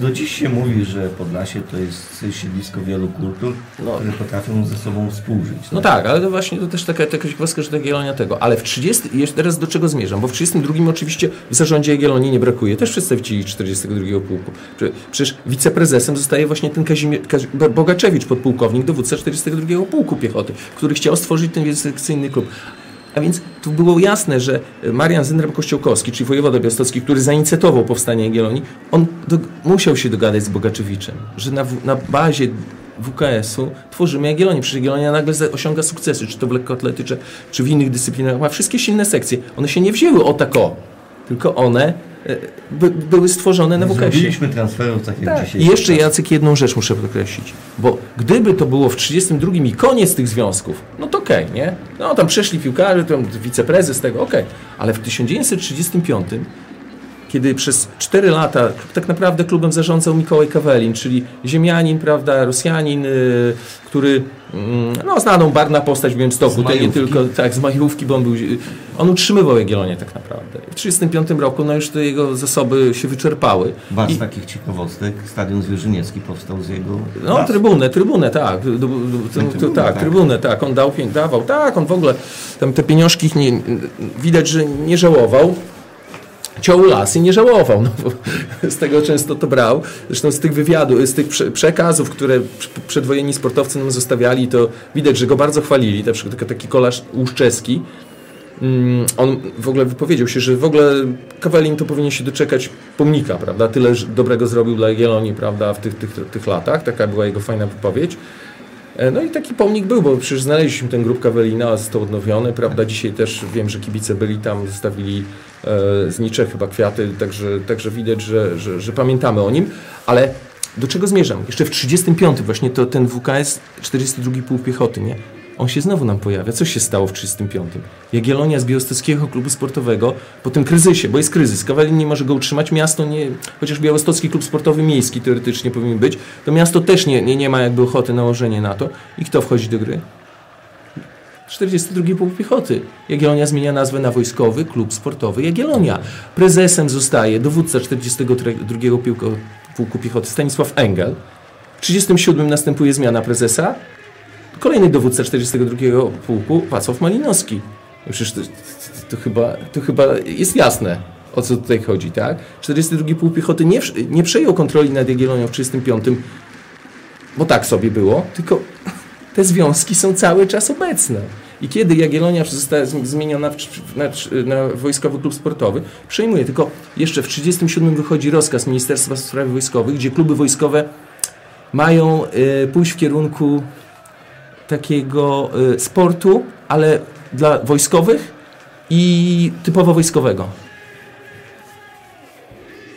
S1: do dziś się mówi, że Podlasie to jest siedlisko wielu kultur, no. które potrafią ze sobą współżyć.
S2: No tak, ale to właśnie to też taka, taka ciekawostka, że tak Jagiellonia tego. Ale w 30, jeszcze teraz do czego zmierzam? Bo w 32 oczywiście w zarządzie Jagiellonii nie brakuje też przedstawicieli przedstawicieli 42 pułku. Przecież wiceprezesem zostaje właśnie ten Kazimierz, Bogaczewicz, podpułkownik, dowódca 42 pułku piechoty, który chciał stworzyć ten sekcyjny klub. A więc tu było jasne, że Marian Zyndram-Kościołkowski, czyli wojewoda białostocki, który zainicjował powstanie Jagiellonii, on do, musiał się dogadać z Bogaczewiczem, że na, na bazie WKS-u tworzymy Jagiellonię. Przecież Jagiellonia nagle osiąga sukcesy, czy to w lekkoatletyce, czy w innych dyscyplinach. Ma wszystkie silne sekcje. One się nie wzięły o tak o, tylko one E, były stworzone na WKS.
S1: Zrobiliśmy transferów tak jak
S2: tak. dzisiaj. I jeszcze Jacek jedną rzecz muszę podkreślić, bo gdyby to było w 32 i koniec tych związków, no to okej, okay, nie? No tam przeszli piłkarze, tam wiceprezes tego, okej. Okay. Ale w 1935 kiedy przez 4 lata tak naprawdę klubem zarządzał Mikołaj Kawelin, czyli ziemianin, prawda, Rosjanin, yy, który no, znaną barna postać w Białymstoku, to nie tylko tak, z majówki, bo on był, on utrzymywał Jagiellonię tak naprawdę. W 1935 roku no już te jego zasoby się wyczerpały.
S1: Bardzo takich ciekawostek, Stadion Zwierzyniecki powstał z jego...
S2: No, trybunę, trybunę, tak. Do, do, tak, tak, trybunę, tak. On dał, dawał, tak, on w ogóle, tam te pieniążki nie, widać, że nie żałował ciął las i nie żałował. No, z tego często to brał. Zresztą z tych wywiadów, z tych przekazów, które przedwojenni sportowcy nam zostawiali, to widać, że go bardzo chwalili. Na przykład taki kolarz Łuszczewski, mm, on w ogóle wypowiedział się, że w ogóle Kawelin to powinien się doczekać pomnika, prawda? Tyle dobrego zrobił dla Jagiellonii, prawda, w tych, tych, tych latach. Taka była jego fajna wypowiedź. E, no i taki pomnik był, bo przecież znaleźliśmy ten grób Kawelina, został odnowiony, prawda? Dzisiaj też wiem, że kibice byli tam, zostawili e, z niczego chyba kwiaty, także, także widać, że, że, że pamiętamy o nim, ale do czego zmierzam? Jeszcze w 35 właśnie to ten WKS 42 Pułk Piechoty, nie? On się znowu nam pojawia. Co się stało w 35? Jagiellonia z Białostockiego Klubu Sportowego po tym kryzysie, bo jest kryzys, Kawalin nie może go utrzymać, miasto nie, chociaż Białostocki Klub Sportowy Miejski teoretycznie powinien być, to miasto też nie, nie, nie ma jakby ochoty nałożenia na to. I kto wchodzi do gry? 42 Pułk Piechoty. Jagiellonia zmienia nazwę na Wojskowy Klub Sportowy Jagiellonia. Prezesem zostaje dowódca 42 Pułku Piechoty Stanisław Engel. W 37 następuje zmiana prezesa. Kolejny dowódca 42 Pułku Wacław Malinowski. Przecież to, to, chyba, to chyba jest jasne, o co tutaj chodzi, tak? 42 Pułk Piechoty nie, nie przejął kontroli nad Jagiellonią w 35, bo tak sobie było, tylko te związki są cały czas obecne. I kiedy Jagiellonia została zmieniona na, na, Wojskowy Klub Sportowy, przejmuje. Tylko jeszcze w 1937 wychodzi rozkaz Ministerstwa Spraw Wojskowych, gdzie kluby wojskowe mają y, pójść w kierunku takiego y, sportu, ale dla wojskowych i typowo wojskowego.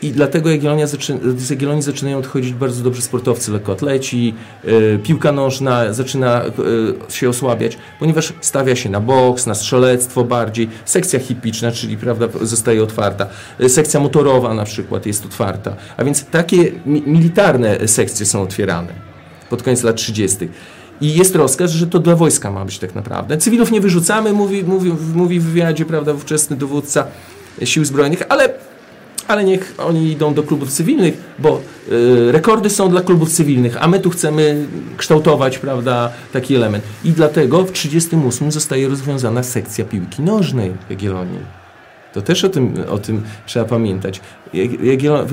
S2: I dlatego Jagiellonia zaczyna, z Jagiellonii zaczynają odchodzić bardzo dobrzy sportowcy, lekkoatleci, yy, piłka nożna zaczyna yy, się osłabiać, ponieważ stawia się na boks, na strzelectwo bardziej, sekcja hipiczna, czyli prawda, zostaje otwarta, yy, sekcja motorowa na przykład jest otwarta, a więc takie mi militarne sekcje są otwierane pod koniec lat 30. I jest rozkaz, że to dla wojska ma być tak naprawdę. Cywilów nie wyrzucamy, mówi, mówi, mówi w wywiadzie prawda, ówczesny dowódca sił zbrojnych, ale ale niech oni idą do klubów cywilnych, bo y, rekordy są dla klubów cywilnych, a my tu chcemy kształtować, prawda, taki element. I dlatego w 1938 zostaje rozwiązana sekcja piłki nożnej w Jagiellonii. To też o tym, o tym trzeba pamiętać. Jagiellonia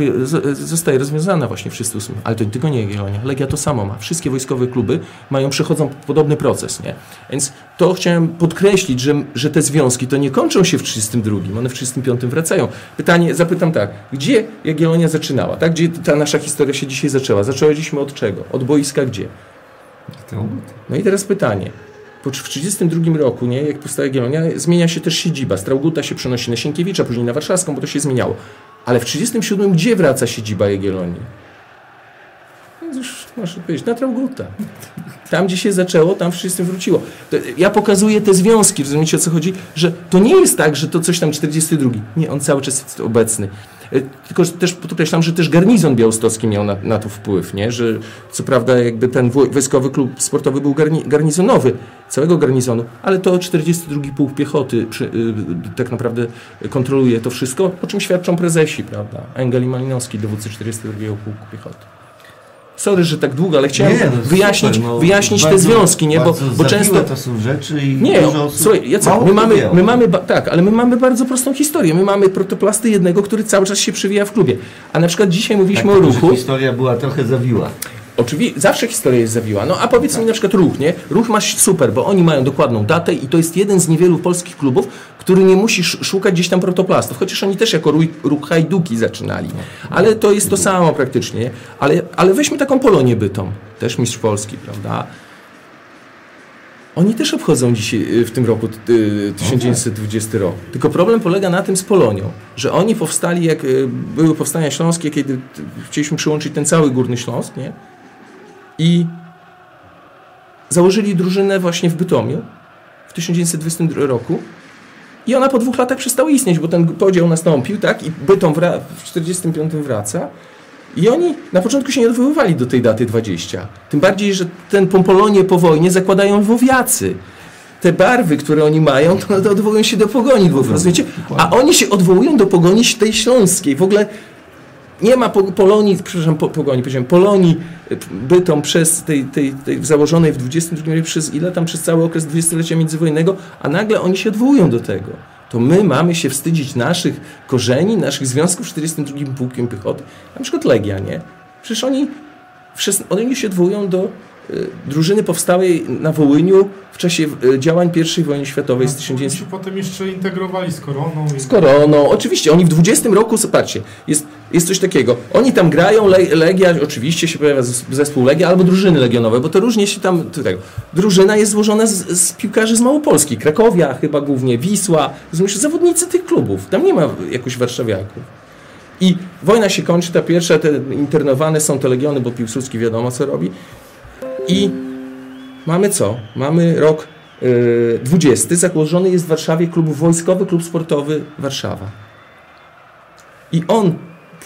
S2: zostaje rozwiązana właśnie w 308, ale to tylko nie Jagiellonia. Legia to samo ma. Wszystkie wojskowe kluby mają, przechodzą podobny proces, nie? Więc to chciałem podkreślić, że, że te związki to nie kończą się w 32, one w 35 wracają. Pytanie, zapytam tak, gdzie Jagiellonia zaczynała, tak? Gdzie ta nasza historia się dzisiaj zaczęła? Zaczęliśmy od czego? Od boiska gdzie? No i teraz pytanie, po, w 1932 roku, nie, jak powstaje Jagiellonia, zmienia się też siedziba. Strauguta się przenosi na Sienkiewicza, później na Warszawską, bo to się zmieniało. Ale w 1937 gdzie wraca siedziba Jagiellonii? No już można powiedzieć, na Trauguta. Tam, gdzie się zaczęło, tam wszystkim wróciło. To ja pokazuję te związki, rozumiecie o co chodzi? Że to nie jest tak, że to coś tam 42. Nie, on cały czas jest obecny. E, tylko też podkreślam, że też garnizon białostocki miał na, na to wpływ, nie? że co prawda jakby ten wojskowy klub sportowy był garni, garnizonowy, całego garnizonu, ale to 42 Pułk Piechoty y, tak naprawdę kontroluje to wszystko, o czym świadczą prezesi, prawda? Engel i Malinowski, dowódcy 42 Pułku Piechoty. Sorry, że tak długo, ale chciałem nie, no wyjaśnić, super, no, wyjaśnić bardzo, te związki, nie? Bo, bo często.
S1: to są rzeczy i.
S2: Nie, dużo osób słuchaj, Jacek, my mamy, my mamy, tak, ale my mamy bardzo prostą historię. My mamy protoplasty jednego, który cały czas się przewija w klubie. A na przykład dzisiaj mówiliśmy
S1: tak,
S2: o ruchu.
S1: Historia była trochę zawiła.
S2: Oczywiście, zawsze historia jest zawiła. No a powiedz mi na przykład ruch, nie? Ruch masz super, bo oni mają dokładną datę i to jest jeden z niewielu polskich klubów, który nie musi szukać gdzieś tam protoplastów. Chociaż oni też jako ruch, ruch hajduki zaczynali. Ale to jest to samo praktycznie. Ale, ale weźmy taką Polonię Bytom. Też mistrz Polski, prawda? Oni też obchodzą dzisiaj y, w tym roku 1920 rok. Tylko problem polega na tym z Polonią, że oni powstali, jak y, były powstania śląskie, kiedy chcieliśmy przyłączyć ten cały Górny Śląsk, nie? I założyli drużynę właśnie w Bytomiu w 1920 roku i ona po dwóch latach przestała istnieć, bo ten podział nastąpił, tak? I Bytom w 1945 wraca. I oni na początku się nie odwoływali do tej daty 20. Tym bardziej, że ten Pompolonie po wojnie zakładają lwowiacy. Te barwy, które oni mają, to odwołują się do pogoni lwów, rozumiecie? A oni się odwołują do pogoni tej śląskiej. W ogóle nie ma Polonii, przepraszam, po, pogoni, powiedziałem, Polonii e, bytą przez tej, tej, tej założonej w 22 wieku, przez ile tam, przez cały okres dwudziestolecia międzywojennego, a nagle oni się odwołują do tego. To my mamy się wstydzić naszych korzeni, naszych związków z 42 Pułkiem Piechoty, na przykład Legia, nie? Przecież oni, oni się odwołują do drużyny powstałej na Wołyniu w czasie y, działań I wojny światowej z 1900...
S4: Oni się potem jeszcze integrowali z koroną. i-
S2: Z koroną, oczywiście, oni w 20 roku, zobaczcie, jest, jest coś takiego. Oni tam grają, Le, Legia, oczywiście się pojawia zes- zespół Legia albo drużyny legionowe, bo to różnie się tam. Tego. Drużyna jest złożona z, z piłkarzy z Małopolski, Krakowia chyba głównie, Wisła, rozumiesz, zawodnicy tych klubów. Tam nie ma jakoś warszawiaków. I wojna się kończy, ta pierwsza, te internowane są te legiony, bo Piłsudski wiadomo co robi. I mamy co? Mamy rok y, 20. Założony jest w Warszawie klub wojskowy, klub sportowy Warszawa. I on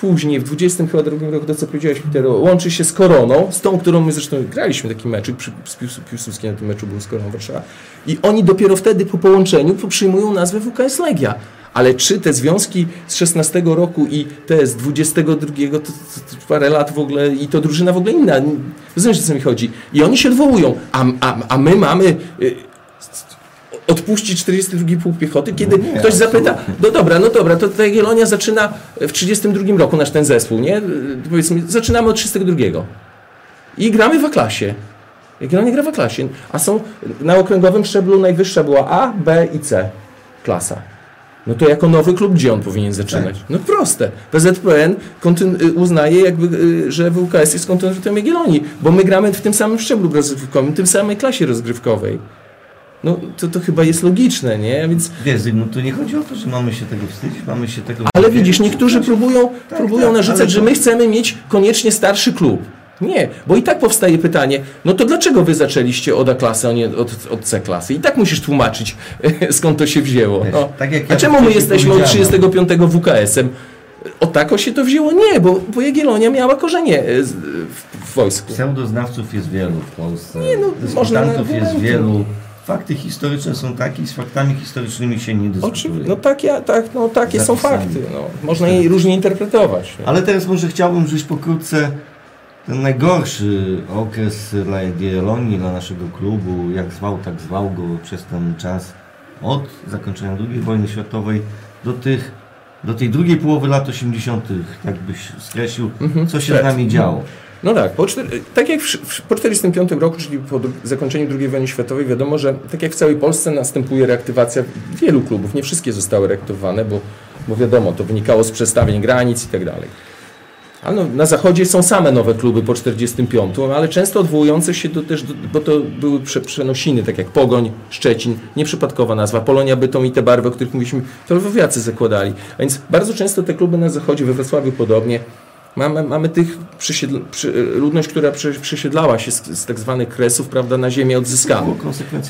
S2: później, w 22 roku, to co powiedziałeś, Peter, łączy się z Koroną, z tą, którą my zresztą graliśmy taki mecz, przy, z Piłs- Piłsudskim na tym meczu był z Koroną Warszawa. I oni dopiero wtedy po połączeniu przyjmują nazwę WKS Legia. Ale czy te związki z 16 roku i te z 22, to, to, to parę lat w ogóle, i to drużyna w ogóle inna. Rozumiesz, o co mi chodzi? I oni się odwołują, a, a, a my mamy... Y, odpuścić 42 pułk piechoty, kiedy
S1: nie,
S2: ktoś zapyta, no dobra, no dobra, to ta Jagiellonia zaczyna w 32 roku nasz ten zespół, nie? Y, Powiedzmy, zaczynamy od 32. I gramy w A-klasie. Jagiellonia gra w A-klasie, a są na okręgowym szczeblu najwyższa była A, B i C klasa. No to jako nowy klub gdzie on powinien zaczynać? No proste. PZPN y, uznaje jakby, y, że WKS jest kontynuantem Jagiellonii, bo my gramy w tym samym szczeblu rozgrywkowym, w tym samej klasie rozgrywkowej. No to, to chyba jest logiczne, nie? Więc
S1: Wiesz, no to nie chodzi o to, że mamy się tego wstydzić, mamy się tego...
S2: Ale widzisz, niektórzy próbują, próbują
S1: tak,
S2: narzucać, że my chcemy mieć koniecznie starszy klub. Nie, bo i tak powstaje pytanie, no to dlaczego wy zaczęliście od A-klasy, a nie od, od C-klasy? I tak musisz tłumaczyć, skąd to się wzięło. No.
S1: tak jak
S2: a
S1: ja
S2: czemu my jesteśmy od
S1: powiedziałem.
S2: 35 WKS-em? O tako się to wzięło? Nie, bo, bo Jagiellonia miała korzenie e, w, w wojsku.
S1: Pseudoznawców jest wielu w Polsce.
S2: Nie, no,
S1: Dyskutantów jest wielu. Fakty historyczne są takie i z faktami historycznymi się nie dyskutuje.
S2: No, tak, ja, tak, no takie są
S1: Zapisami.
S2: fakty. No. Można je różnie interpretować.
S1: Ale teraz może chciałbym, żebyś pokrótce ten najgorszy okres dla Jagiellonii, dla naszego klubu, jak zwał, tak zwał go przez ten czas od zakończenia II wojny światowej do tych do tej drugiej połowy lat 80., tak byś skreślił,
S2: Mhm.
S1: co się
S2: Tak.
S1: z nami działo.
S2: No tak, po, czter- tak jak w, w, po 1945 roku, czyli po zakończeniu II wojny światowej, wiadomo, że tak jak w całej Polsce następuje reaktywacja wielu klubów. Nie wszystkie zostały reaktywowane, bo, bo wiadomo, to wynikało z przestawień granic i tak dalej. Ale no, na zachodzie są same nowe kluby po 1945, ale często odwołujące się do też, bo to były prze, przenosiny, tak jak Pogoń, Szczecin, nieprzypadkowa nazwa, Polonia Bytom i te barwy, o których mówiliśmy, to lwowiacy zakładali. A więc bardzo często te kluby na zachodzie, we Wrocławiu podobnie, Mamy, mamy tych przysiedl- przy, ludność, która przy, przysiedlała się z, z tak zwanych kresów, prawda, na ziemię odzyskaną.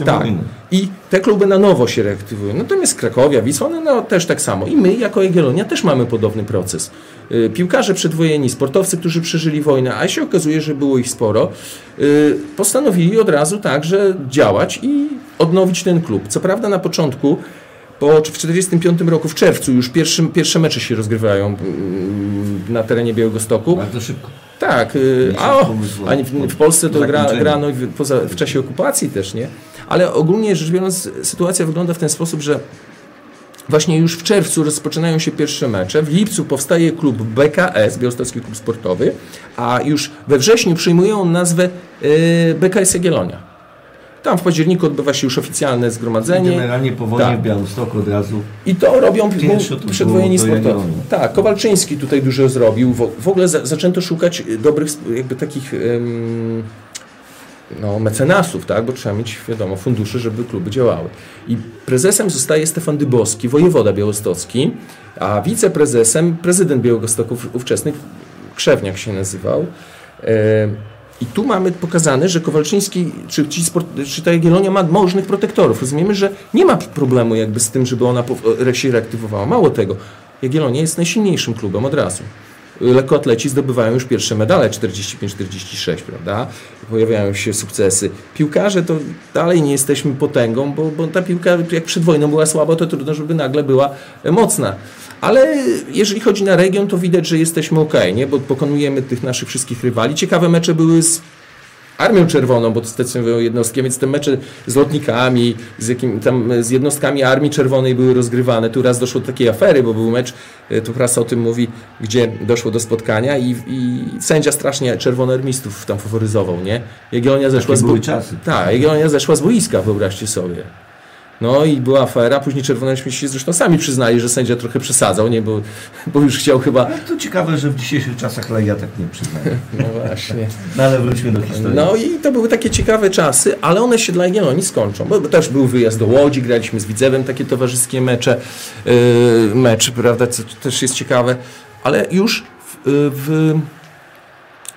S2: Tak.
S1: wojny.
S2: I te kluby na nowo się reaktywują. Natomiast Krakowia, Wisła, no, no też tak samo. I my, jako Jagiellonia, też mamy podobny proces. Y, Piłkarze przedwojenni, sportowcy, którzy przeżyli wojnę, a się okazuje, że było ich sporo, y, postanowili od razu także działać i odnowić ten klub. Co prawda na początku po, w 1945 roku, w czerwcu, już pierwszym, pierwsze mecze się rozgrywają mm, na terenie Białegostoku.
S1: Bardzo szybko.
S2: Tak, y, a, o, a w, w Polsce to gra, grano w, poza, w czasie okupacji też, nie? Ale ogólnie rzecz biorąc, sytuacja wygląda w ten sposób, że właśnie już w czerwcu rozpoczynają się pierwsze mecze, w lipcu powstaje klub BKS, Białostocki Klub Sportowy, a już we wrześniu przyjmują nazwę y, BKS Jagiellonia. Tam w październiku odbywa się już oficjalne zgromadzenie.
S1: Generalnie po wojnie
S2: Tak.
S1: w Białymstoku od razu
S2: I to robią
S1: to
S2: przedwojenni.
S1: Jagiellonii.
S2: Tak, Kowalczyński tutaj dużo zrobił. W, ogóle za, zaczęto szukać dobrych sp- jakby takich no, mecenasów, tak? bo trzeba mieć, wiadomo, fundusze, żeby kluby działały. I prezesem zostaje Stefan Dybowski, wojewoda białostocki, a wiceprezesem prezydent Białegostoku ówczesny, Krzewniak się nazywał. E, I tu mamy pokazane, że Kowalczyński, czy, ci sport, czy ta Jagiellonia ma możnych protektorów. Rozumiemy, że nie ma problemu jakby z tym, żeby ona się reaktywowała. Mało tego, Jagiellonia jest najsilniejszym klubem od razu. Lekkoatleci zdobywają już pierwsze medale 45-46, prawda? Pojawiają się sukcesy. Piłkarze to dalej nie jesteśmy potęgą, bo, bo ta piłka jak przed wojną była słaba, to trudno, żeby nagle była mocna. Ale jeżeli chodzi na region, to widać, że jesteśmy ok, nie? bo pokonujemy tych naszych wszystkich rywali. Ciekawe mecze były z Armią Czerwoną, bo to stacjonują jednostki, więc te mecze z lotnikami, z, jakim, tam, z jednostkami Armii Czerwonej były rozgrywane. Tu raz doszło do takiej afery, bo był mecz, e, tu prasa o tym mówi, gdzie doszło do spotkania i, i sędzia strasznie czerwonoarmistów tam faworyzował, nie? Jagiellonia zeszła, z,
S1: były czasy.
S2: tak, Jagiellonia zeszła z boiska, wyobraźcie sobie. No i była afera, później Czerwonarmiści się zresztą sami przyznali, że sędzia trochę przesadzał, nie? Bo, bo już chciał chyba...
S1: Ale to ciekawe, że w dzisiejszych czasach Legia tak nie przyznaje.
S2: No właśnie.
S1: No ale wróćmy do historii.
S2: No i to były takie ciekawe czasy, ale one się dla Jagiellonii skończą, bo też był wyjazd do Łodzi, graliśmy z Widzewem takie towarzyskie mecze, yy, mecz, prawda, co też jest ciekawe, ale już w, yy, w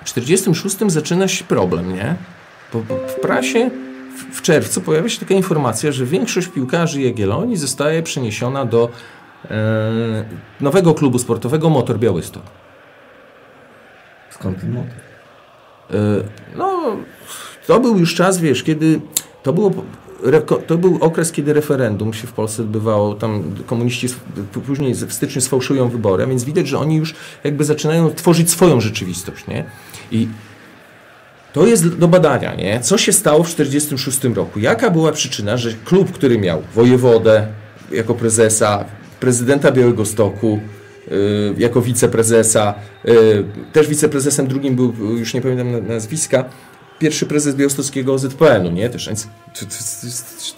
S2: 46 zaczyna się problem, nie? Bo w prasie w, czerwcu pojawia się taka informacja, że większość piłkarzy Jagiellonii zostaje przeniesiona do yy, nowego klubu sportowego Motor Białystok.
S1: Skąd ten motyw?
S2: E, No, to był już czas, wiesz, kiedy to było. To był okres, kiedy referendum się w Polsce odbywało. Tam komuniści później w styczniu sfałszują wybory, a więc widać, że oni już jakby zaczynają tworzyć swoją rzeczywistość, nie? I to jest do badania, nie? Co się stało w 1946 roku? Jaka była przyczyna, że klub, który miał wojewodę jako prezesa, prezydenta Białegostoku yy, jako wiceprezesa, yy, też wiceprezesem drugim był, już nie pamiętam na- nazwiska, pierwszy prezes białostockiego OZPN-u, nie? Też, więc to, to,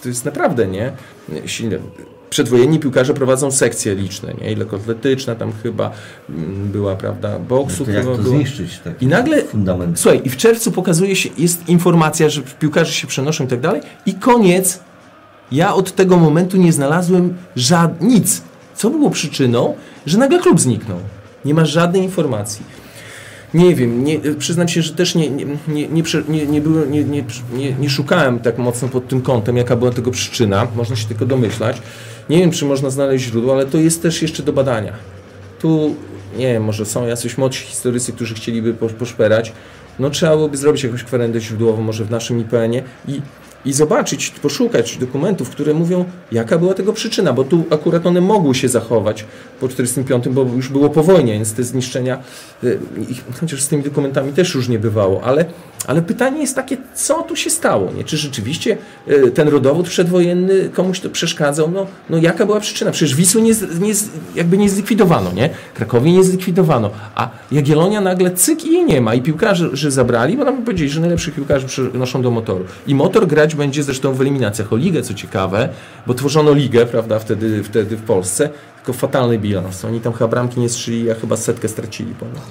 S2: to, jest, to naprawdę, nie? Silne. Przedwojenni piłkarze prowadzą sekcje liczne, nie? I lekkoatletyczna tam chyba mm, była, prawda? Boksu
S1: To jak
S2: chyba
S1: to
S2: była.
S1: zniszczyć? Taki
S2: I nagle
S1: fundament.
S2: Słuchaj, i w czerwcu pokazuje się, jest informacja, że piłkarze się przenoszą i tak dalej. I koniec. Ja od tego momentu nie znalazłem żad... nic. Co było przyczyną, że nagle klub zniknął? Nie ma żadnej informacji. Nie wiem, nie, przyznam się, że też nie, nie, nie, nie, nie, nie, nie, nie, nie, szukałem tak mocno pod tym kątem, jaka była tego przyczyna. Można się tylko domyślać. Nie wiem, czy można znaleźć źródło, ale to jest też jeszcze do badania. Tu, nie wiem, może są jacyś młodsi historycy, którzy chcieliby posz- poszperać. No trzeba byłoby zrobić jakąś kwerendę źródłową, może w naszym IPN-ie i, i zobaczyć, poszukać dokumentów, które mówią, jaka była tego przyczyna, bo tu akurat one mogły się zachować po 45, bo już było po wojnie, więc te zniszczenia, y, chociaż z tymi dokumentami też różnie bywało, ale, ale pytanie jest takie, co tu się stało, nie? Czy rzeczywiście y, ten rodowód przedwojenny komuś to przeszkadzał? No, no jaka była przyczyna? Przecież Wisły nie, nie, jakby nie zlikwidowano, nie? Krakowie nie zlikwidowano, a Jagiellonia nagle cyk i jej nie ma i piłkarze że zabrali, bo nam powiedzieli, że najlepszych piłkarzy przenoszą do motoru. I motor grać będzie zresztą w eliminacjach o ligę, co ciekawe, bo tworzono ligę, prawda, wtedy, wtedy w Polsce, tylko fatalny bilans. Oni tam chyba bramki nie strzeli, a chyba setkę stracili ponad.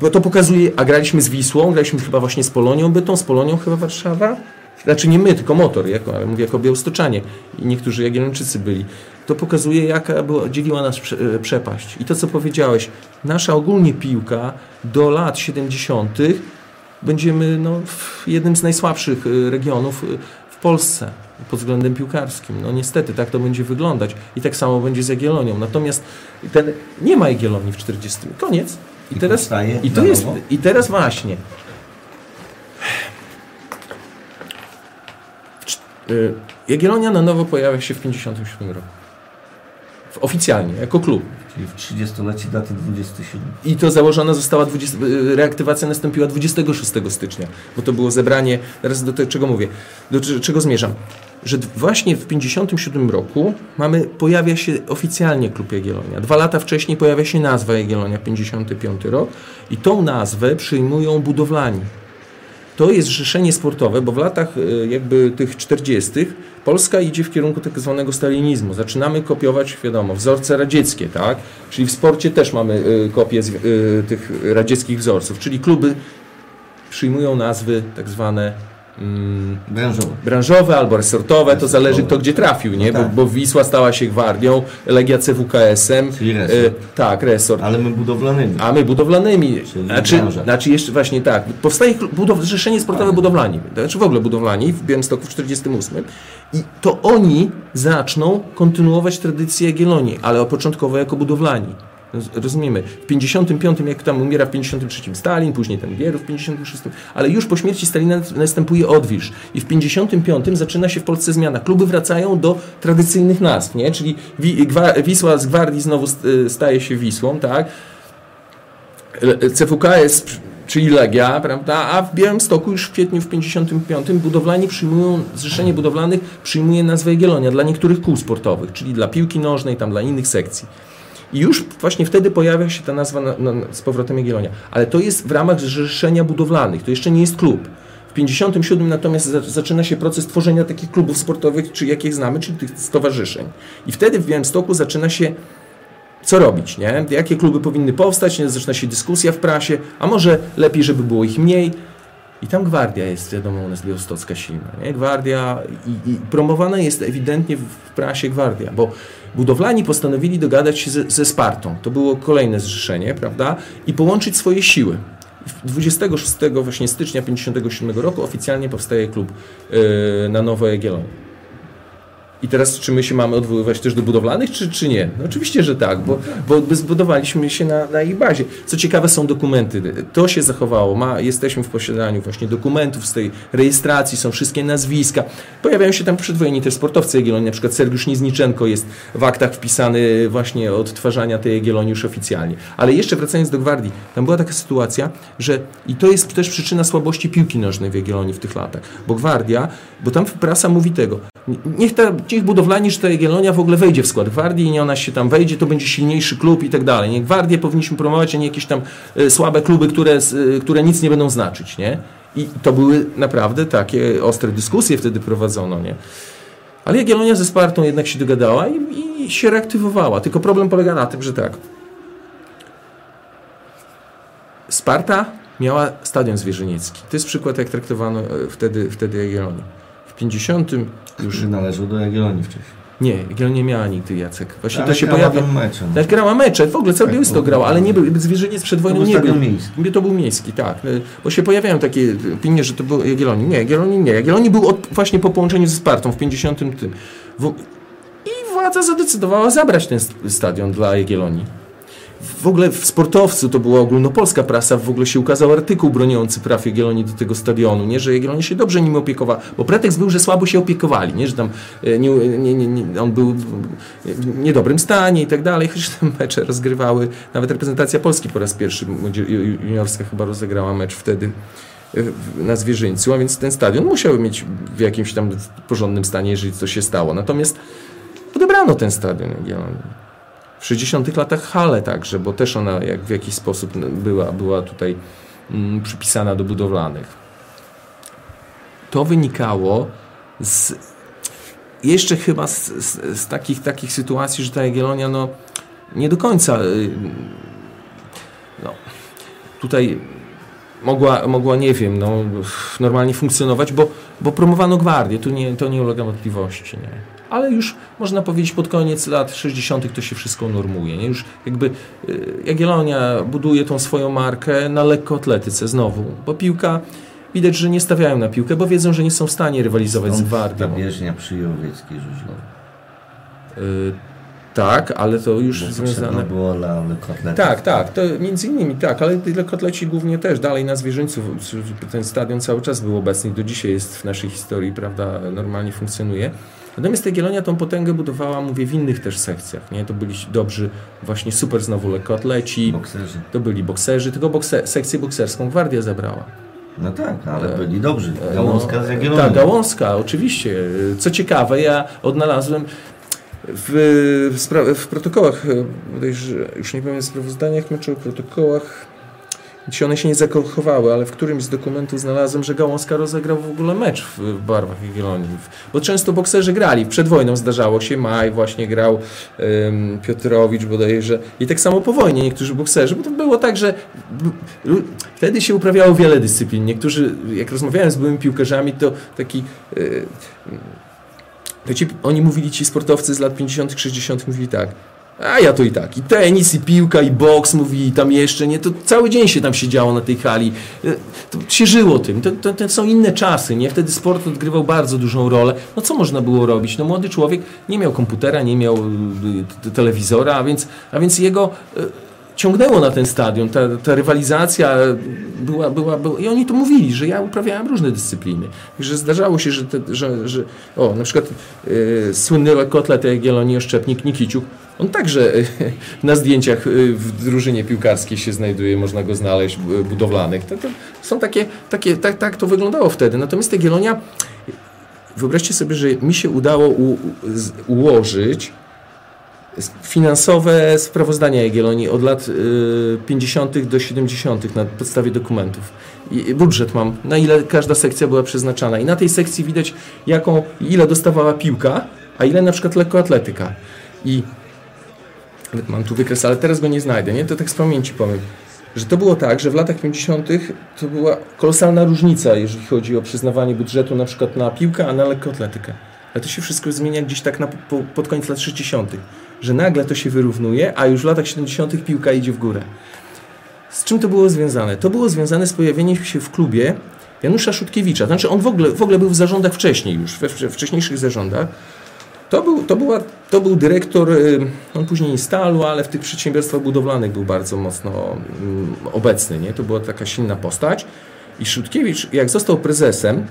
S2: Bo to pokazuje, a graliśmy z Wisłą, graliśmy chyba właśnie z Polonią Bytą, z Polonią chyba Warszawa. Znaczy nie my, tylko motor, jako, ale mówię jako białostoczanie i niektórzy jagiellończycy byli. To pokazuje, jaka była, dzieliła nas prze, e, przepaść. I to, co powiedziałeś, nasza ogólnie piłka do lat 70. będziemy no, w jednym z najsłabszych e, regionów e, w Polsce pod względem piłkarskim. No niestety tak to będzie wyglądać i tak samo będzie z Jagiellonią. Natomiast ten, nie ma Jagiellonii w 40. Koniec. I,
S1: I
S2: teraz i to jest i teraz właśnie. Y, Jagiellonia na nowo pojawia się w 57 roku. Oficjalnie, jako klub.
S1: Czyli w 30-lecie daty 27.
S2: I to założona została, 20, y, reaktywacja nastąpiła 26 stycznia, bo to było zebranie, teraz do tego czego mówię, do czego zmierzam, że właśnie w 57 roku mamy, pojawia się oficjalnie klub Jagiellonia. Dwa lata wcześniej pojawia się nazwa Jagiellonia, 55 rok i tą nazwę przyjmują budowlani. To jest zrzeszenie sportowe, bo w latach y, jakby tych 40. Polska idzie w kierunku tak zwanego stalinizmu. Zaczynamy kopiować, wiadomo, wzorce radzieckie, tak? Czyli w sporcie też mamy y, kopie y, tych radzieckich wzorców, czyli kluby przyjmują nazwy tak zwane
S1: Branżowe.
S2: branżowe albo resortowe, to zależy kto gdzie trafił, nie?
S1: No
S2: Bo,
S1: tak.
S2: bo Wisła stała się gwardią, Legia CWKS-em,
S1: Czyli resort.
S2: y, tak, resort.
S1: Ale my budowlanymi.
S2: A my budowlanymi.
S1: Czyli
S2: Znaczy,
S1: branża.
S2: znaczy jeszcze właśnie tak. Powstaje budow, Zrzeszenie Sportowe Budowlani. Znaczy w ogóle budowlani w Białymstoku w 48. I to oni zaczną kontynuować tradycję Jagiellonii, ale początkowo jako budowlani. Roz- Rozumiemy. W 55, jak tam umiera w 53 Stalin, później ten Bierów w 56, ale już po śmierci Stalina następuje odwilż. I w 55 zaczyna się w Polsce zmiana. Kluby wracają do tradycyjnych nazw, nie? Czyli Wisła z Gwardii znowu st- staje się Wisłą, tak? CWKS czyli Legia, prawda? A w Białymstoku już w kwietniu w 55 budowlani przyjmują, Zrzeszenie Budowlanych przyjmuje nazwę Jagiellonia dla niektórych kół sportowych, czyli dla piłki nożnej, tam dla innych sekcji. I już właśnie wtedy pojawia się ta nazwa na, na, z powrotem Jagiellonia. Ale to jest w ramach Zrzeszenia Budowlanych, to jeszcze nie jest klub. W 57 natomiast za, zaczyna się proces tworzenia takich klubów sportowych, czy jakich znamy, czyli tych stowarzyszeń. I wtedy w Białymstoku zaczyna się co robić, nie? Jakie kluby powinny powstać, zaczyna się dyskusja w prasie, a może lepiej, żeby było ich mniej. I tam gwardia jest, wiadomo, u nas białostocka silna, nie? Gwardia i, i promowana jest ewidentnie w prasie gwardia, bo budowlani postanowili dogadać się ze, ze Spartą. To było kolejne zrzeszenie, prawda? I połączyć swoje siły. 26 właśnie stycznia 57 roku oficjalnie powstaje klub yy, na Nowo Jagiellonie. I teraz czy my się mamy odwoływać też do budowlanych, czy, czy nie? No oczywiście, że tak, bo, bo zbudowaliśmy się na, na ich bazie. Co ciekawe są dokumenty. To się zachowało. Ma, jesteśmy w posiadaniu właśnie dokumentów z tej rejestracji, są wszystkie nazwiska. Pojawiają się tam przedwojeni też sportowcy Jagiellonii, na przykład Sergiusz Nizniczenko jest w aktach wpisany właśnie odtwarzania tej Jagiellonii już oficjalnie. Ale jeszcze wracając do Gwardii, tam była taka sytuacja, że i to jest też przyczyna słabości piłki nożnej w Jagiellonii w tych latach, bo Gwardia, bo tam prasa mówi tego, niech ta niech budowlani, że ta Jagiellonia w ogóle wejdzie w skład Gwardii i nie ona się tam wejdzie, to będzie silniejszy klub i tak dalej. Nie Gwardię powinniśmy promować, a nie jakieś tam e, słabe kluby, które, e, które nic nie będą znaczyć, nie? I to były naprawdę takie ostre dyskusje wtedy prowadzono, nie? Ale Jagiellonia ze Spartą jednak się dogadała i, i się reaktywowała. Tylko problem polega na tym, że tak. Sparta miała stadion zwierzyniecki. To jest przykład, jak traktowano e, wtedy, wtedy Jagiellonię. W 50
S1: już należał do Jagiellonii wcześniej.
S2: Nie, Jagiellonia nie miała nigdy Jacek. Właśnie
S1: ale
S2: to się
S1: grała
S2: pojawia.
S1: mecze. No.
S2: Grała mecze, w ogóle cały
S1: Tak,
S2: Białystok
S1: bo-
S2: grał, ale nie był, Zwierzyniec przed wojną nie był.
S1: miejski.
S2: To był miejski, tak. Y, Bo się pojawiają takie opinie, że to był Jagiellonii. Nie, Jagiellonii nie. Jagiellonii był od, właśnie po połączeniu ze Spartą w 50 tym. I władza zadecydowała zabrać ten st- stadion dla Jagiellonii. W ogóle w sportowcu to była ogólnopolska prasa, w ogóle się ukazał artykuł broniący praw Jagiellonii do tego stadionu, nie, że Jagiellonia się dobrze nim opiekowała, bo pretekst był, że słabo się opiekowali, nie, że tam e, nie, nie, nie, on był w niedobrym stanie i tak dalej, chociaż te mecze rozgrywały, nawet reprezentacja Polski po raz pierwszy juniorska chyba rozegrała mecz wtedy e, na Zwierzyńcu, a więc ten stadion musiał mieć w jakimś tam porządnym stanie, jeżeli coś się stało. Natomiast odebrano ten stadion Jagiellonii. W 60 latach hale także, bo też ona jak w jakiś sposób była, była tutaj mm, przypisana do budowlanych. To wynikało z jeszcze chyba z, z, z takich, takich sytuacji, że ta Jagiellonia no, nie do końca y, no, tutaj mogła, mogła, nie wiem, no, normalnie funkcjonować, bo, bo promowano gwardię, tu nie, to nie ulega wątpliwości. Nie? Ale już można powiedzieć pod koniec lat 60. to się wszystko normuje. Nie? Już jakby y, Jagiellonia buduje tą swoją markę na lekkoatletyce znowu, bo piłka widać, że nie stawiają na piłkę, bo wiedzą, że nie są w stanie rywalizować z
S1: Stąd
S2: gwardią.
S1: Ta bieżnia przy Jowieckiej Żużlowej.
S2: Y, tak, ale to już
S1: Bo
S2: związane.
S1: było dla lekkoatletów.
S2: Tak, tak, to między innymi tak, ale lekkoatleci głównie też dalej na Zwierzyńcu. Ten stadion cały czas był obecny do dzisiaj jest w naszej historii, prawda, normalnie funkcjonuje. Natomiast Jagiellonia tą potęgę budowała, mówię, w innych też sekcjach, nie? To byli dobrzy, właśnie super znowu lekkoatleci,
S1: Bokserzy.
S2: to byli bokserzy, tylko bokse, sekcję bokserską Gwardia zabrała.
S1: No tak, ale
S2: E,
S1: byli dobrzy. Gałązka z
S2: No,
S1: Jagiellonii.
S2: Tak, Gałązka, oczywiście. Co ciekawe, ja odnalazłem w, w, w protokołach, e, już nie w sprawozdaniach meczu, protokołach, gdzie one się nie zakochowały, ale w którymś z dokumentów znalazłem, że Gałązka rozegrał w ogóle mecz w, barwach Jagiellonii. Bo często bokserzy grali. Przed wojną zdarzało się, Maj właśnie grał, ym, Piotrowicz bodajże. I tak samo po wojnie niektórzy bokserzy, bo to było tak, że wtedy się uprawiało wiele dyscyplin. Niektórzy, jak rozmawiałem z byłymi piłkarzami, to taki... Yy, to ci, oni mówili, ci sportowcy z lat 50., 60., mówili tak. A ja to i tak. I tenis, i piłka, i boks, mówi, i tam jeszcze, nie? To cały dzień się tam siedziało na tej hali. E, To się żyło tym. To, to, to są inne czasy, nie? Wtedy sport odgrywał bardzo dużą rolę. No co można było robić? No młody człowiek nie miał komputera, nie miał y, telewizora, a więc, a więc jego... y, ciągnęło na ten stadion, ta, ta rywalizacja była, była, była, i oni to mówili, że ja uprawiałem różne dyscypliny, że zdarzało się, że, te, że, że o, na przykład e, słynny lekkoatlet Jagiellonii Oszczepnik Nikiciuk, on także na zdjęciach e, w drużynie piłkarskiej się znajduje, można go znaleźć, e, budowlanych. To, to są takie, takie tak, tak to wyglądało wtedy. Natomiast Jagiellonia, wyobraźcie sobie, że mi się udało u, ułożyć finansowe sprawozdania Jagiellonii od lat y, 50. do 70. na podstawie dokumentów. I budżet mam, na ile każda sekcja była przeznaczana. I na tej sekcji widać, jaką, ile dostawała piłka, a ile na przykład lekkoatletyka. I mam tu wykres, ale teraz go nie znajdę, nie? To tak z pamięci powiem. Że to było tak, że w latach 50. to była kolosalna różnica, jeżeli chodzi o przyznawanie budżetu na przykład na piłkę, a na lekkoatletykę. Ale to się wszystko zmienia gdzieś tak na, po, pod koniec lat 60., że nagle to się wyrównuje, a już w latach 70. piłka idzie w górę. Z czym to było związane? To było związane z pojawieniem się w klubie Janusza Szutkiewicza. Znaczy on w ogóle, w ogóle był w zarządach wcześniej już, we wcześniejszych zarządach. To był, to, była, to był dyrektor, on później instalu, ale w tych przedsiębiorstwach budowlanych był bardzo mocno um, obecny. Nie? To była taka silna postać. I Szutkiewicz, jak został prezesem,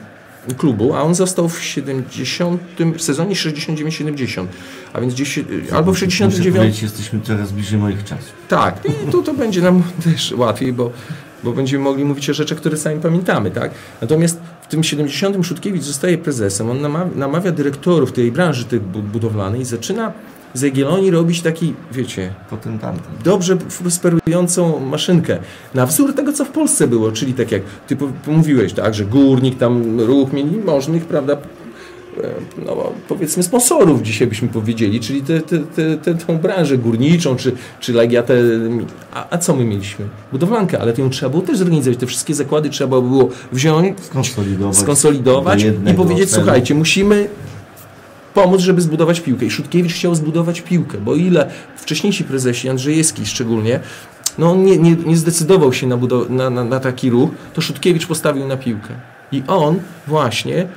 S2: klubu, a on został w 70, w sezonie 69-70, a więc gdzieś, albo w 69...
S1: jesteśmy coraz bliżej moich czasów.
S2: Tak, i tu to będzie nam też łatwiej, bo, bo będziemy mogli mówić o rzeczach, które sami pamiętamy, tak? Natomiast tym 70 Szutkiewicz zostaje prezesem, on namawia, namawia dyrektorów tej branży tej budowlanej i zaczyna z Jagiellonii robić taki, wiecie,
S1: Potentantem.
S2: dobrze prosperującą maszynkę. Na wzór tego, co w Polsce było, czyli tak jak ty mówiłeś, tak, że górnik, tam ruch mieli możnych, prawda, no, powiedzmy sponsorów dzisiaj byśmy powiedzieli, czyli te, te, te, te, tą branżę górniczą, czy, czy Legia, te, a, a co my mieliśmy? Budowlankę, ale to ją trzeba było też zorganizować, te wszystkie zakłady trzeba było wziąć,
S1: skonsolidować,
S2: skonsolidować i powiedzieć, celu. słuchajcie, musimy pomóc, żeby zbudować piłkę. I Szutkiewicz chciał zbudować piłkę, bo ile wcześniejsi prezesi, Andrzejewski szczególnie, no on nie, nie, nie zdecydował się na, na, na, na, taki ruch, to Szutkiewicz postawił na piłkę. I on właśnie,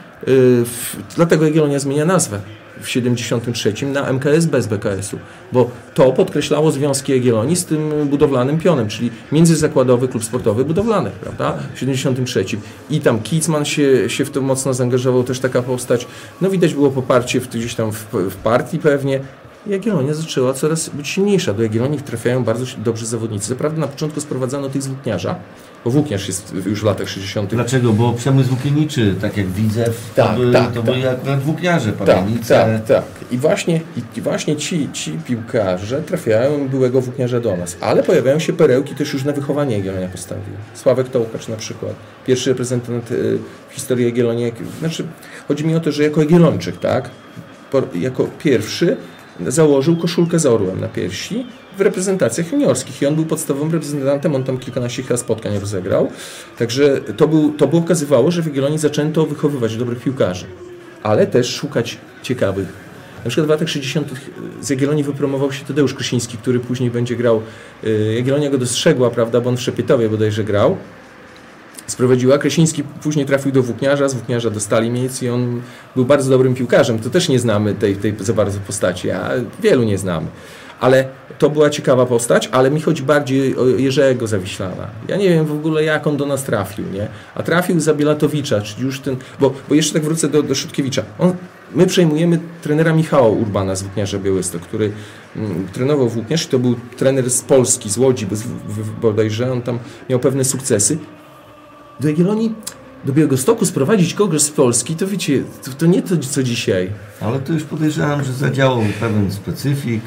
S2: dlatego Jagiellonia zmienia nazwę w 73 na MKS bez BKS-u, bo to podkreślało związki Jagiellonii z tym budowlanym pionem, czyli Międzyzakładowy Klub Sportowy Budowlany, prawda, w 73. I tam Kicman się, się w to mocno zaangażował, też taka postać, no widać było poparcie w, gdzieś tam w, w partii pewnie, Jagiellonia zaczęła coraz być silniejsza. Do Jagiellonii trafiają bardzo dobrzy zawodnicy. Zaprawdę na początku sprowadzano tych z Włókniarza, bo Włókniarz jest już w latach 60.
S1: Dlaczego? Bo przemysł włókienniczy, tak jak widzę,
S2: tak,
S1: to, były,
S2: tak,
S1: to
S2: tak.
S1: byli akurat włókniarze,
S2: Tak, tak, tak. I właśnie, i właśnie ci, ci piłkarze trafiają byłego włókniarza do nas. Ale pojawiają się perełki też już na wychowanie Jagiellonia postawił. Sławek Tołkacz na przykład. Pierwszy reprezentant y, w historii Jagiellonia. Znaczy, chodzi mi o to, że jako Jagiellończyk, tak? Jako pierwszy założył koszulkę z orłem na piersi w reprezentacjach juniorskich i on był podstawowym reprezentantem, on tam kilkanaście chyba spotkań rozegrał. Także to, był, to by okazywało, że w Jagiellonii zaczęto wychowywać dobrych piłkarzy, ale też szukać ciekawych. Na przykład w latach 60. z Jagiellonii wypromował się Tadeusz Krysiński, który później będzie grał. Jagiellonia go dostrzegła, prawda, bo on w Szepietowie bodajże grał. Sprowadziła. Kresiński później trafił do Włókniarza, z Włókniarza dostali miejsc i on był bardzo dobrym piłkarzem. To też nie znamy tej, tej za bardzo postaci, a wielu nie znamy. Ale to była ciekawa postać, ale mi chodzi bardziej o Jerzego Zawiślana. Ja nie wiem w ogóle jak on do nas trafił, nie? A trafił za Bielatowicza, czyli już ten, bo, bo jeszcze tak wrócę do, do Szutkiewicza. On, my przejmujemy trenera Michała Urbana z Włókniarza Białystok, który mm, trenował Włókniarz, to był trener z Polski, z Łodzi, bo, bodajże on tam miał pewne sukcesy do Jagiellonii, do Białegostoku sprowadzić kogoś z Polski, to wiecie, to, to, nie to, co dzisiaj.
S1: Ale to już podejrzewam, że zadziałał pewien specyfik,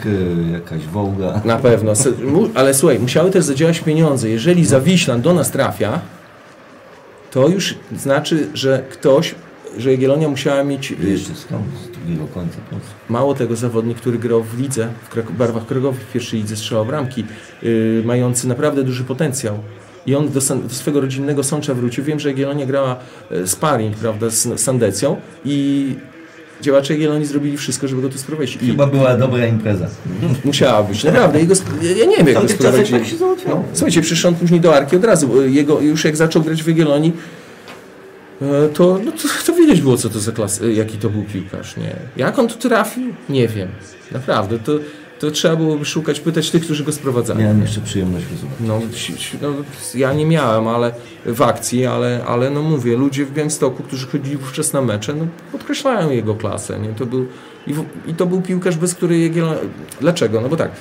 S1: jakaś wołga.
S2: Na pewno, ale słuchaj, musiały też zadziałać pieniądze. Jeżeli Zawiślan do nas trafia, to już znaczy, że ktoś, że Jagiellonia musiała mieć...
S1: Jeszcze skąd? Z drugiego końca Polski.
S2: Mało tego zawodnik, który grał w lidze, w barwach Krakowi w pierwszej lidze strzelał bramki, yy, mający naprawdę duży potencjał i on do, do, swego rodzinnego Sącza wrócił. Wiem, że Jagiellonia grała sparring, prawda, z Sandecją i działacze Jagiellonii zrobili wszystko, żeby go tu sprowadzić. I
S1: Chyba była dobra impreza.
S2: Musiała być, naprawdę. Jego, ja nie wiem, jak go sprowadzili.
S1: Tak się
S2: no, słuchajcie, przyszedł on później do Arki od razu. Jego, już jak zaczął grać w Jagiellonii, to, no to, to widać było, co to za klas, jaki to był piłkarz. Nie. Jak on tu trafił? Nie wiem. Naprawdę. To to trzeba byłoby szukać, pytać tych, którzy go sprowadzali.
S1: Miałem jeszcze przyjemność zobaczyć.
S2: No, no, ja nie miałem, ale w akcji, ale, ale no mówię, ludzie w Białymstoku, którzy chodzili wówczas na mecze, no, podkreślają jego klasę. Nie? To był, i, w, I to był piłkarz, bez której Jagiellonia... Dlaczego? No bo tak,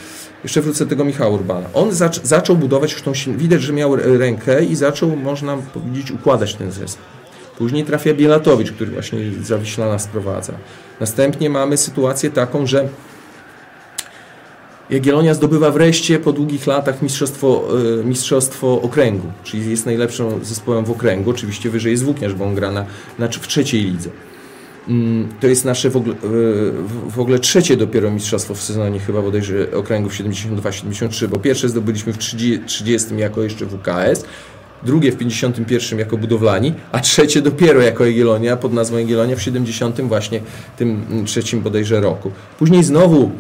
S2: jeszcze wrócę do tego Michała Urbana. On zac, zaczął budować już tą. Widać, że miał rękę i zaczął, można powiedzieć, układać ten zespół. Później trafia Bielatowicz, który właśnie Zawiślana sprowadza. Następnie mamy sytuację taką, że Jagiellonia zdobywa wreszcie po długich latach mistrzostwo, y, mistrzostwo okręgu, czyli jest najlepszym zespołem w okręgu. Oczywiście wyżej jest Włókniarz, bo on gra na, na, w trzeciej lidze. Mm, To jest nasze w ogóle, y, w- ogóle trzecie dopiero mistrzostwo w sezonie chyba bodajże okręgów 72-73, bo pierwsze zdobyliśmy w 30, 30 jako jeszcze WKS, drugie w 51 jako budowlani, a trzecie dopiero jako Jagiellonia pod nazwą Jagiellonia w 70 właśnie tym mm, trzecim bodajże roku. Później znowu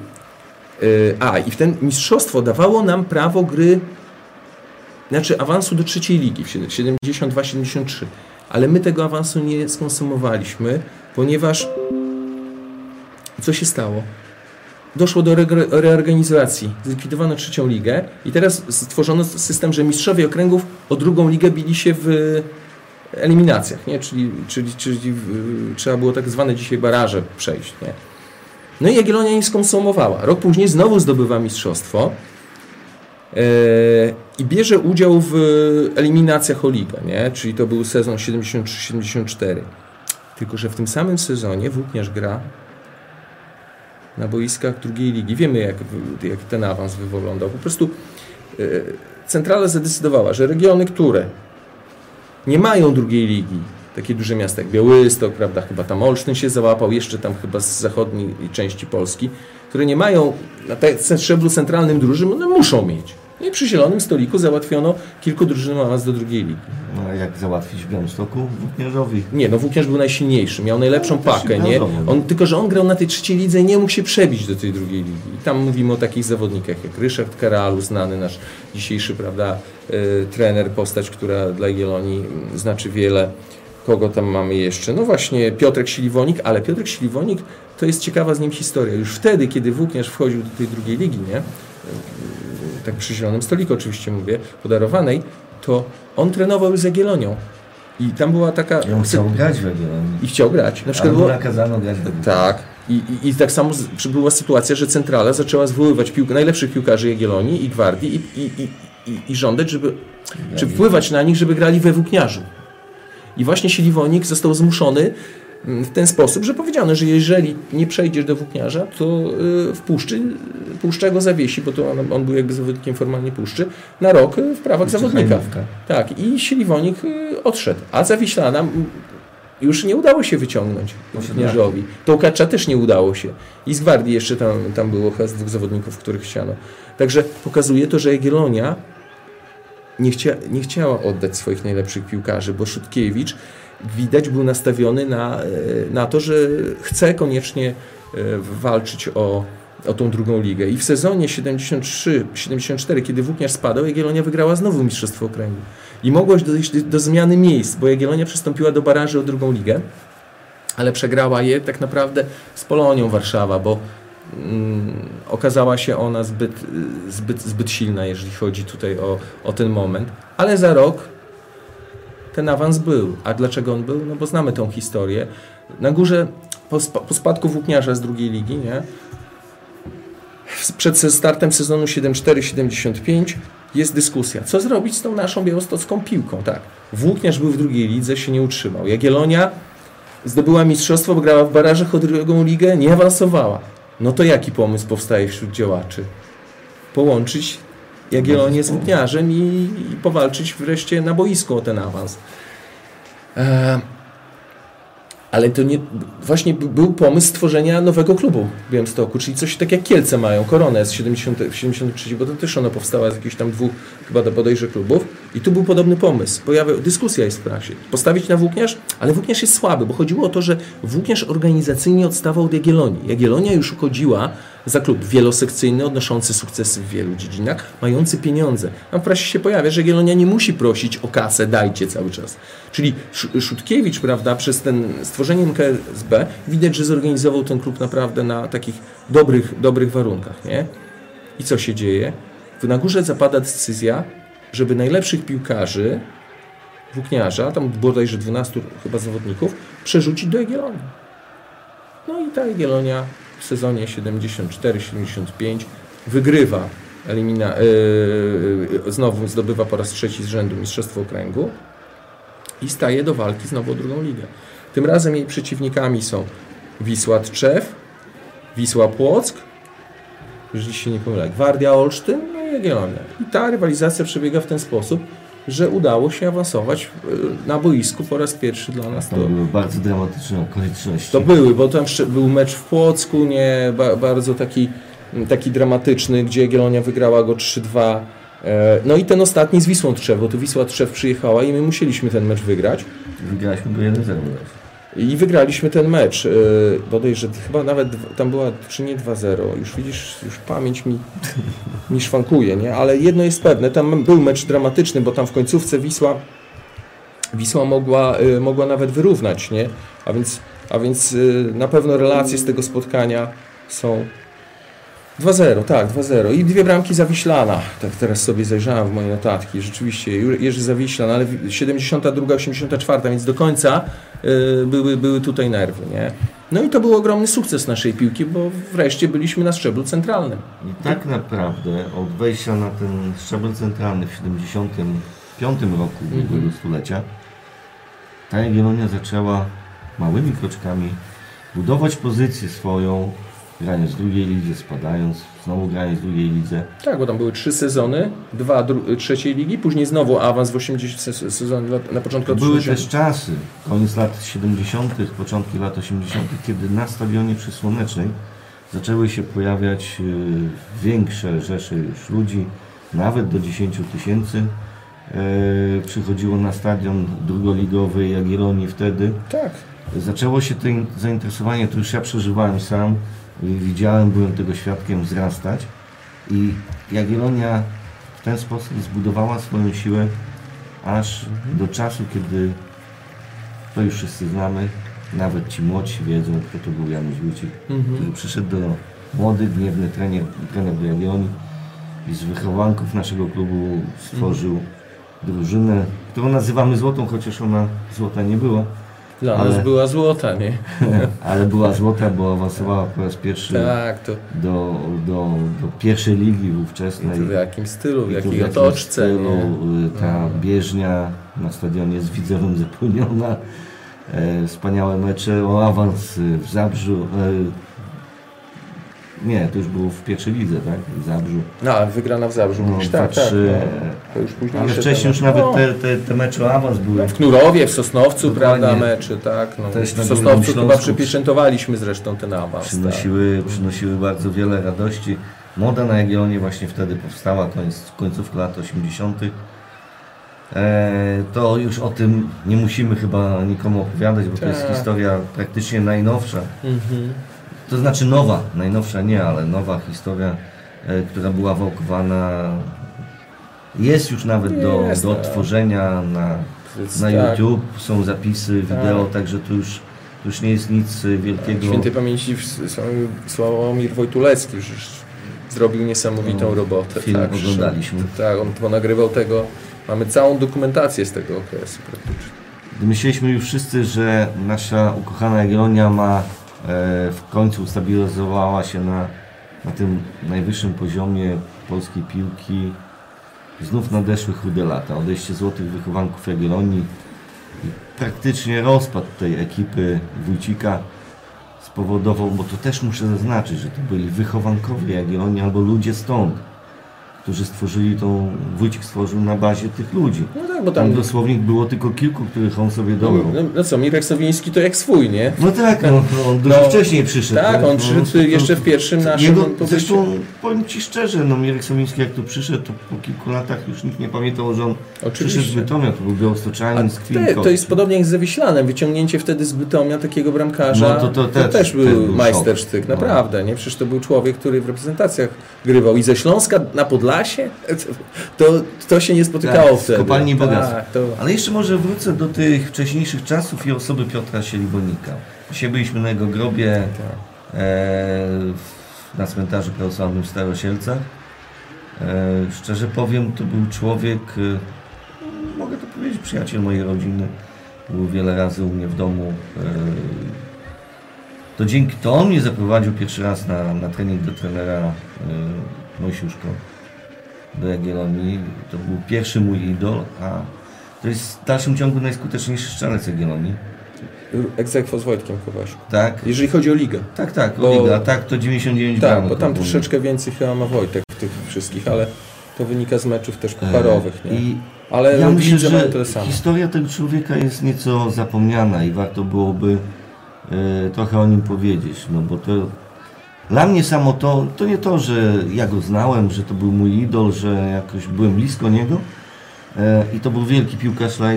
S2: A, i w ten mistrzostwo dawało nam prawo gry, znaczy awansu do trzeciej ligi w 72-73. Ale my tego awansu nie skonsumowaliśmy, ponieważ co się stało? Doszło do regre- reorganizacji. Zlikwidowano trzecią ligę i teraz stworzono system, że mistrzowie okręgów o drugą ligę bili się w eliminacjach, nie? Czyli, czyli, czyli w, trzeba było tak zwane dzisiaj baraże przejść. Nie? No i Jagiellonia nie skonsumowała. Rok później znowu zdobywa mistrzostwo e, i bierze udział w eliminacjach o nie? czyli to był sezon 73-74. Tylko, że w tym samym sezonie Włókniarz gra na boiskach drugiej ligi. Wiemy, jak, jak ten awans wyglądał. Po prostu e, centrala zadecydowała, że regiony, które nie mają drugiej ligi, takie duże miasta jak Białystok, prawda, chyba tam Olsztyn się załapał, jeszcze tam chyba z zachodniej części Polski, które nie mają na te- szczeblu centralnym drużyn, one muszą mieć. I przy zielonym stoliku załatwiono kilku drużyn awans do drugiej ligi.
S1: No a jak załatwić w Białymstoku? Włókniarzowi.
S2: Nie, no Włókniarz był najsilniejszy, miał najlepszą
S1: No,
S2: pakę, nie?
S1: no.
S2: On, tylko, że on grał na tej trzeciej lidze i nie mógł się przebić do tej drugiej ligi. I tam mówimy o takich zawodnikach jak Ryszard Karalu, znany nasz dzisiejszy, prawda, y, trener, postać, która dla Jagiellonii mm, znaczy wiele. Kogo tam mamy jeszcze? No właśnie Piotrek Siliwonik, ale Piotrek Siliwonik to jest ciekawa z nim historia. Już wtedy, kiedy Włókniarz wchodził do tej drugiej ligi, nie? tak przy zielonym stoliku oczywiście mówię, podarowanej, to on trenował z Jagiellonią. I tam była taka...
S1: I on chciał grać w Jagiellonii.
S2: I chciał grać. Na przykład było...
S1: nakazano grać w.
S2: Tak. I, i, I tak samo była sytuacja, że centrala zaczęła zwoływać piłk, najlepszych piłkarzy Jagiellonii i Gwardii i, i, i, i, i żądać, żeby, czy wpływać na nich, żeby grali we włókniarzu. I właśnie Siliwonik został zmuszony mm, w ten sposób, że powiedziano, że jeżeli nie przejdziesz do włókniarza, to y, w puszczy, puszcza go zawiesi, bo to on, on był jakby zawodnikiem formalnie puszczy, na rok y, w prawach
S1: Jeszcze
S2: zawodnika.
S1: hajnówka.
S2: Tak, i Siliwonik y, odszedł. A Zawiślana już nie udało się wyciągnąć Włókniarzowi. Tołkacza też nie udało się. I z Gwardii jeszcze tam, tam było chyba z dwóch zawodników, których chciano. Także pokazuje to, że Jagiellonia nie, chcia, nie chciała oddać swoich najlepszych piłkarzy, bo Szutkiewicz widać był nastawiony na, e, na to, że chce koniecznie e, walczyć o, o tą drugą ligę. I w sezonie 73-74, kiedy Włókniarz spadał, Jagiellonia wygrała znowu Mistrzostwo Okręgu. I mogło dojść do, do zmiany miejsc, bo Jagiellonia przystąpiła do baraży o drugą ligę, ale przegrała je tak naprawdę z Polonią Warszawa, bo okazała się ona zbyt, zbyt, zbyt silna, jeżeli chodzi tutaj o, o ten moment. Ale za rok ten awans był. A dlaczego on był? No bo znamy tą historię. Na górze po, po spadku włókniarza z drugiej ligi, nie? Przed startem sezonu 74-75 jest dyskusja, co zrobić z tą naszą białostocką piłką. Tak, Włókniarz był w drugiej lidze, się nie utrzymał. Jagiellonia zdobyła mistrzostwo, grała w barażach o drugą ligę, nie awansowała. No to jaki pomysł powstaje wśród działaczy? Połączyć Jagiellonię z Włókniarzem i, i powalczyć wreszcie na boisku o ten awans. E, ale to nie, właśnie był pomysł stworzenia nowego klubu w Białymstoku, czyli coś tak jak Kielce mają, Koronę z 70, w 73, bo to też ona powstała z jakichś tam dwóch chyba do bodajże klubów i tu był podobny pomysł. Pojawia, dyskusja jest w prasie. Postawić na Włókniarz, ale Włókniarz jest słaby, bo chodziło o to, że Włókniarz organizacyjnie odstawał od Jagiellonii. Jagiellonia już uchodziła za klub wielosekcyjny, odnoszący sukcesy w wielu dziedzinach, mający pieniądze. Tam w prasie się pojawia, że Jagiellonia nie musi prosić o kasę, dajcie cały czas. Czyli Sz- Szutkiewicz, prawda, przez ten stworzenie MKSB widać, że zorganizował ten klub naprawdę na takich dobrych, dobrych warunkach, nie? I co się dzieje? Na górze zapada decyzja, żeby najlepszych piłkarzy, włókniarza, tam bodajże 12 chyba zawodników, przerzucić do Jagiellonii. No i ta Jagiellonia w sezonie 74-75 wygrywa elimina, yy, znowu zdobywa po raz trzeci z rzędu Mistrzostwo Okręgu i staje do walki znowu o drugą ligę. Tym razem jej przeciwnikami są Wisła Tczew, Wisła Płock, jeżeli się nie pomylę, Gwardia Olsztyn no i Jagiellonia. I ta rywalizacja przebiega w ten sposób, że udało się awansować y, na boisku po raz pierwszy dla nas.
S1: Tam
S2: To,
S1: były bardzo dramatyczne okoliczności.
S2: to były, bo tam jeszcze był mecz w Płocku, nie, ba, bardzo taki, taki dramatyczny, gdzie Jagiellonia wygrała go 3-2. E, No i ten ostatni z Wisłą Trzew, bo tu Wisła Trzew przyjechała i my musieliśmy ten mecz wygrać.
S1: Wygraliśmy go 1-0.
S2: I wygraliśmy ten mecz. Yy, bodajże chyba nawet tam była, czy nie 2-0. Już widzisz, już pamięć mi, mi szwankuje, nie? Ale jedno jest pewne, tam był mecz dramatyczny, bo tam w końcówce Wisła Wisła mogła, y, mogła nawet wyrównać, nie? A więc, a więc y, na pewno relacje z tego spotkania są 2-0, tak, 2-0. I dwie bramki Zawiślana. Tak teraz sobie zajrzałem w moje notatki. Rzeczywiście, Jerzy Zawiślan, ale 72, 84, więc do końca y, były, były tutaj nerwy, nie? No i to był ogromny sukces naszej piłki, bo wreszcie byliśmy na szczeblu centralnym.
S1: I tak naprawdę od wejścia na ten szczebel centralny w 75 roku ubiegłego stulecia ta Jagiellonia zaczęła małymi kroczkami budować pozycję swoją, grając w drugiej lidze, spadając, znowu grając w drugiej lidze.
S2: Tak, bo tam były trzy sezony, dwa trzeciej ligi, później znowu awans w 80 se- sezonie na początku lat
S1: Były
S2: 80.
S1: też czasy, koniec lat 70., początki lat 80., kiedy na stadionie przy Słonecznej zaczęły się pojawiać y, większe rzesze już ludzi, nawet do 10 tysięcy. Y, przychodziło na stadion drugoligowy Jagiellonii wtedy.
S2: Tak.
S1: Zaczęło się to in- zainteresowanie, to już ja przeżywałem sam, widziałem, byłem tego świadkiem wzrastać i Jagiellonia w ten sposób zbudowała swoją siłę aż do czasu, kiedy to już wszyscy znamy, nawet ci młodsi wiedzą, kto to był Janusz Wójcik, który przyszedł do młody, gniewny trener, trener do Jagiellonii i z wychowanków naszego klubu stworzył drużynę, którą nazywamy złotą, chociaż ona złota nie była.
S2: Dla
S1: Ale-
S2: nas była złota, nie?
S1: Ale była złota, bo awansowała po raz pierwszy
S2: Tak, to,
S1: do, do, do pierwszej ligi
S2: to
S1: ówczesnej.
S2: w jakim stylu, w
S1: I
S2: jakiej
S1: jakim
S2: otoczce,
S1: stylu,
S2: nie?
S1: y, Ta bieżnia na stadionie z widzewem zapełniona. E, wspaniałe mecze o awans w Zabrzu. E, nie, to już było w pierwszej lidze, tak? W Zabrzu.
S2: No, ale wygrana w Zabrzu,
S1: No,
S2: mówisz, tak, tak.
S1: 2-3.
S2: No, to już później
S1: Ale wcześniej już nawet
S2: No,
S1: te, te, te mecze o awans były.
S2: W Knurowie, w Sosnowcu,
S1: Dokładnie.
S2: prawda, mecze, tak. No,
S1: Też
S2: w Sosnowcu chyba przypieczętowaliśmy zresztą ten awans. Tak.
S1: przynosiły, przynosiły bardzo wiele radości. Moda na Jagiellonie właśnie wtedy powstała, koniec, końcówka lat 80. E, to już o tym nie musimy chyba nikomu opowiadać, bo to jest
S2: Tak.
S1: historia praktycznie najnowsza.
S2: Mhm.
S1: To znaczy nowa, najnowsza nie, ale nowa historia, e, która była wałkowana. Jest już nawet do,
S2: Jest,
S1: do
S2: tak.
S1: odtworzenia na, na
S2: tak.
S1: YouTube, są zapisy, wideo,
S2: Tak.
S1: także to już, to już nie jest nic e, wielkiego.
S2: Świętej pamięci Sławomir- Wojtulecki już zrobił niesamowitą
S1: No,
S2: robotę.
S1: film
S2: tak,
S1: oglądaliśmy.
S2: Tak, on ponagrywał tego. Mamy całą dokumentację z tego okresu praktycznie.
S1: Myśleliśmy już wszyscy, że nasza ukochana Jagiellonia ma w końcu ustabilizowała się na, na tym najwyższym poziomie polskiej piłki. Znów nadeszły chude lata. Odejście złotych wychowanków Jagiellonii i praktycznie rozpad tej ekipy Wójcika spowodował, bo to też muszę zaznaczyć, że to byli wychowankowie Jagiellonii albo ludzie stąd, którzy stworzyli tą, Wójcik stworzył na bazie tych ludzi.
S2: No tak, bo
S1: Tam
S2: tam...
S1: dosłownie było tylko kilku, których on sobie
S2: No,
S1: dobrał.
S2: no, no co, Mirek Sowiński to jak swój, nie?
S1: No tak, no, no, on dużo
S2: No,
S1: wcześniej przyszedł.
S2: tak, on przyszedł
S1: to-
S2: jeszcze w pierwszym naszym
S1: Jego, zresztą powiem Ci szczerze, no Mirek Somiński jak tu przyszedł, to po kilku latach już nikt nie pamiętał, że on przyszedł z
S2: Oczywiście.
S1: Bytomia, to był białostoczanin z Kwinką.
S2: to jest podobnie jak z Zawiślanem. Wyciągnięcie wtedy z Bytomia takiego bramkarza,
S1: No to- to też-
S2: też był,
S1: był
S2: majstersztyk.
S1: No.
S2: naprawdę. Nie? Przecież to był człowiek, który w reprezentacjach grywał. I ze Śląska na Podlasie? To, to się nie spotykało
S1: Tak,
S2: wtedy.
S1: kopalni bogactwa.
S2: Tak, to...
S1: Ale jeszcze może wrócę do tych wcześniejszych czasów i osoby Piotra Sielibonika. Dzisiaj byliśmy na jego grobie
S2: Tak.
S1: e, w- na cmentarzu prawosławnym w Starosielcach. E, szczerze powiem, to był człowiek, e, mogę to powiedzieć, przyjaciel mojej rodziny. Był wiele razy u mnie w domu. E, to dzięki to on mnie zaprowadził pierwszy raz na, na trening do trenera e, Mojsiuszko do Jagiellonii. To był pierwszy mój idol, a to jest w dalszym ciągu najskuteczniejszy strzelec Jagiellonii.
S2: Egzekwo z Wojtkiem Kowasiu.
S1: Tak,
S2: Jeżeli chodzi o ligę.
S1: tak, tak,
S2: Bo-
S1: o Liga, tak, to 99
S2: Tak,
S1: bramek
S2: bo tam troszeczkę więcej chyba ma Wojtek w tych wszystkich, ale to wynika z meczów też pucharowych, nie?
S1: E, I
S2: Ale
S1: ja myślę, że historia tego człowieka jest nieco zapomniana i warto byłoby e, trochę o nim powiedzieć, no bo to dla mnie samo to, to nie to, że ja go znałem, że to był mój idol, że jakoś byłem blisko niego e, i to był wielki piłkarz dla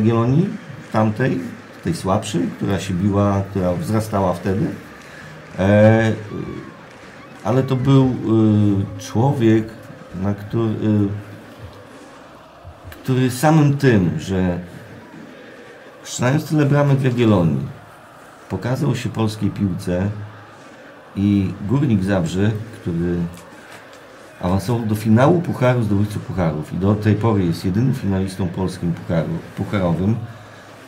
S1: tamtej, tej słabszej, która się biła, która wzrastała wtedy. E, ale to był e, człowiek, na który, e, który samym tym, że strzelając tyle bramek w Jagiellonii, pokazał się polskiej piłce i Górnik Zabrze, który awansował do finału Pucharu zdobywców Pucharów i do tej pory jest jedynym finalistą polskim pucharu, pucharowym,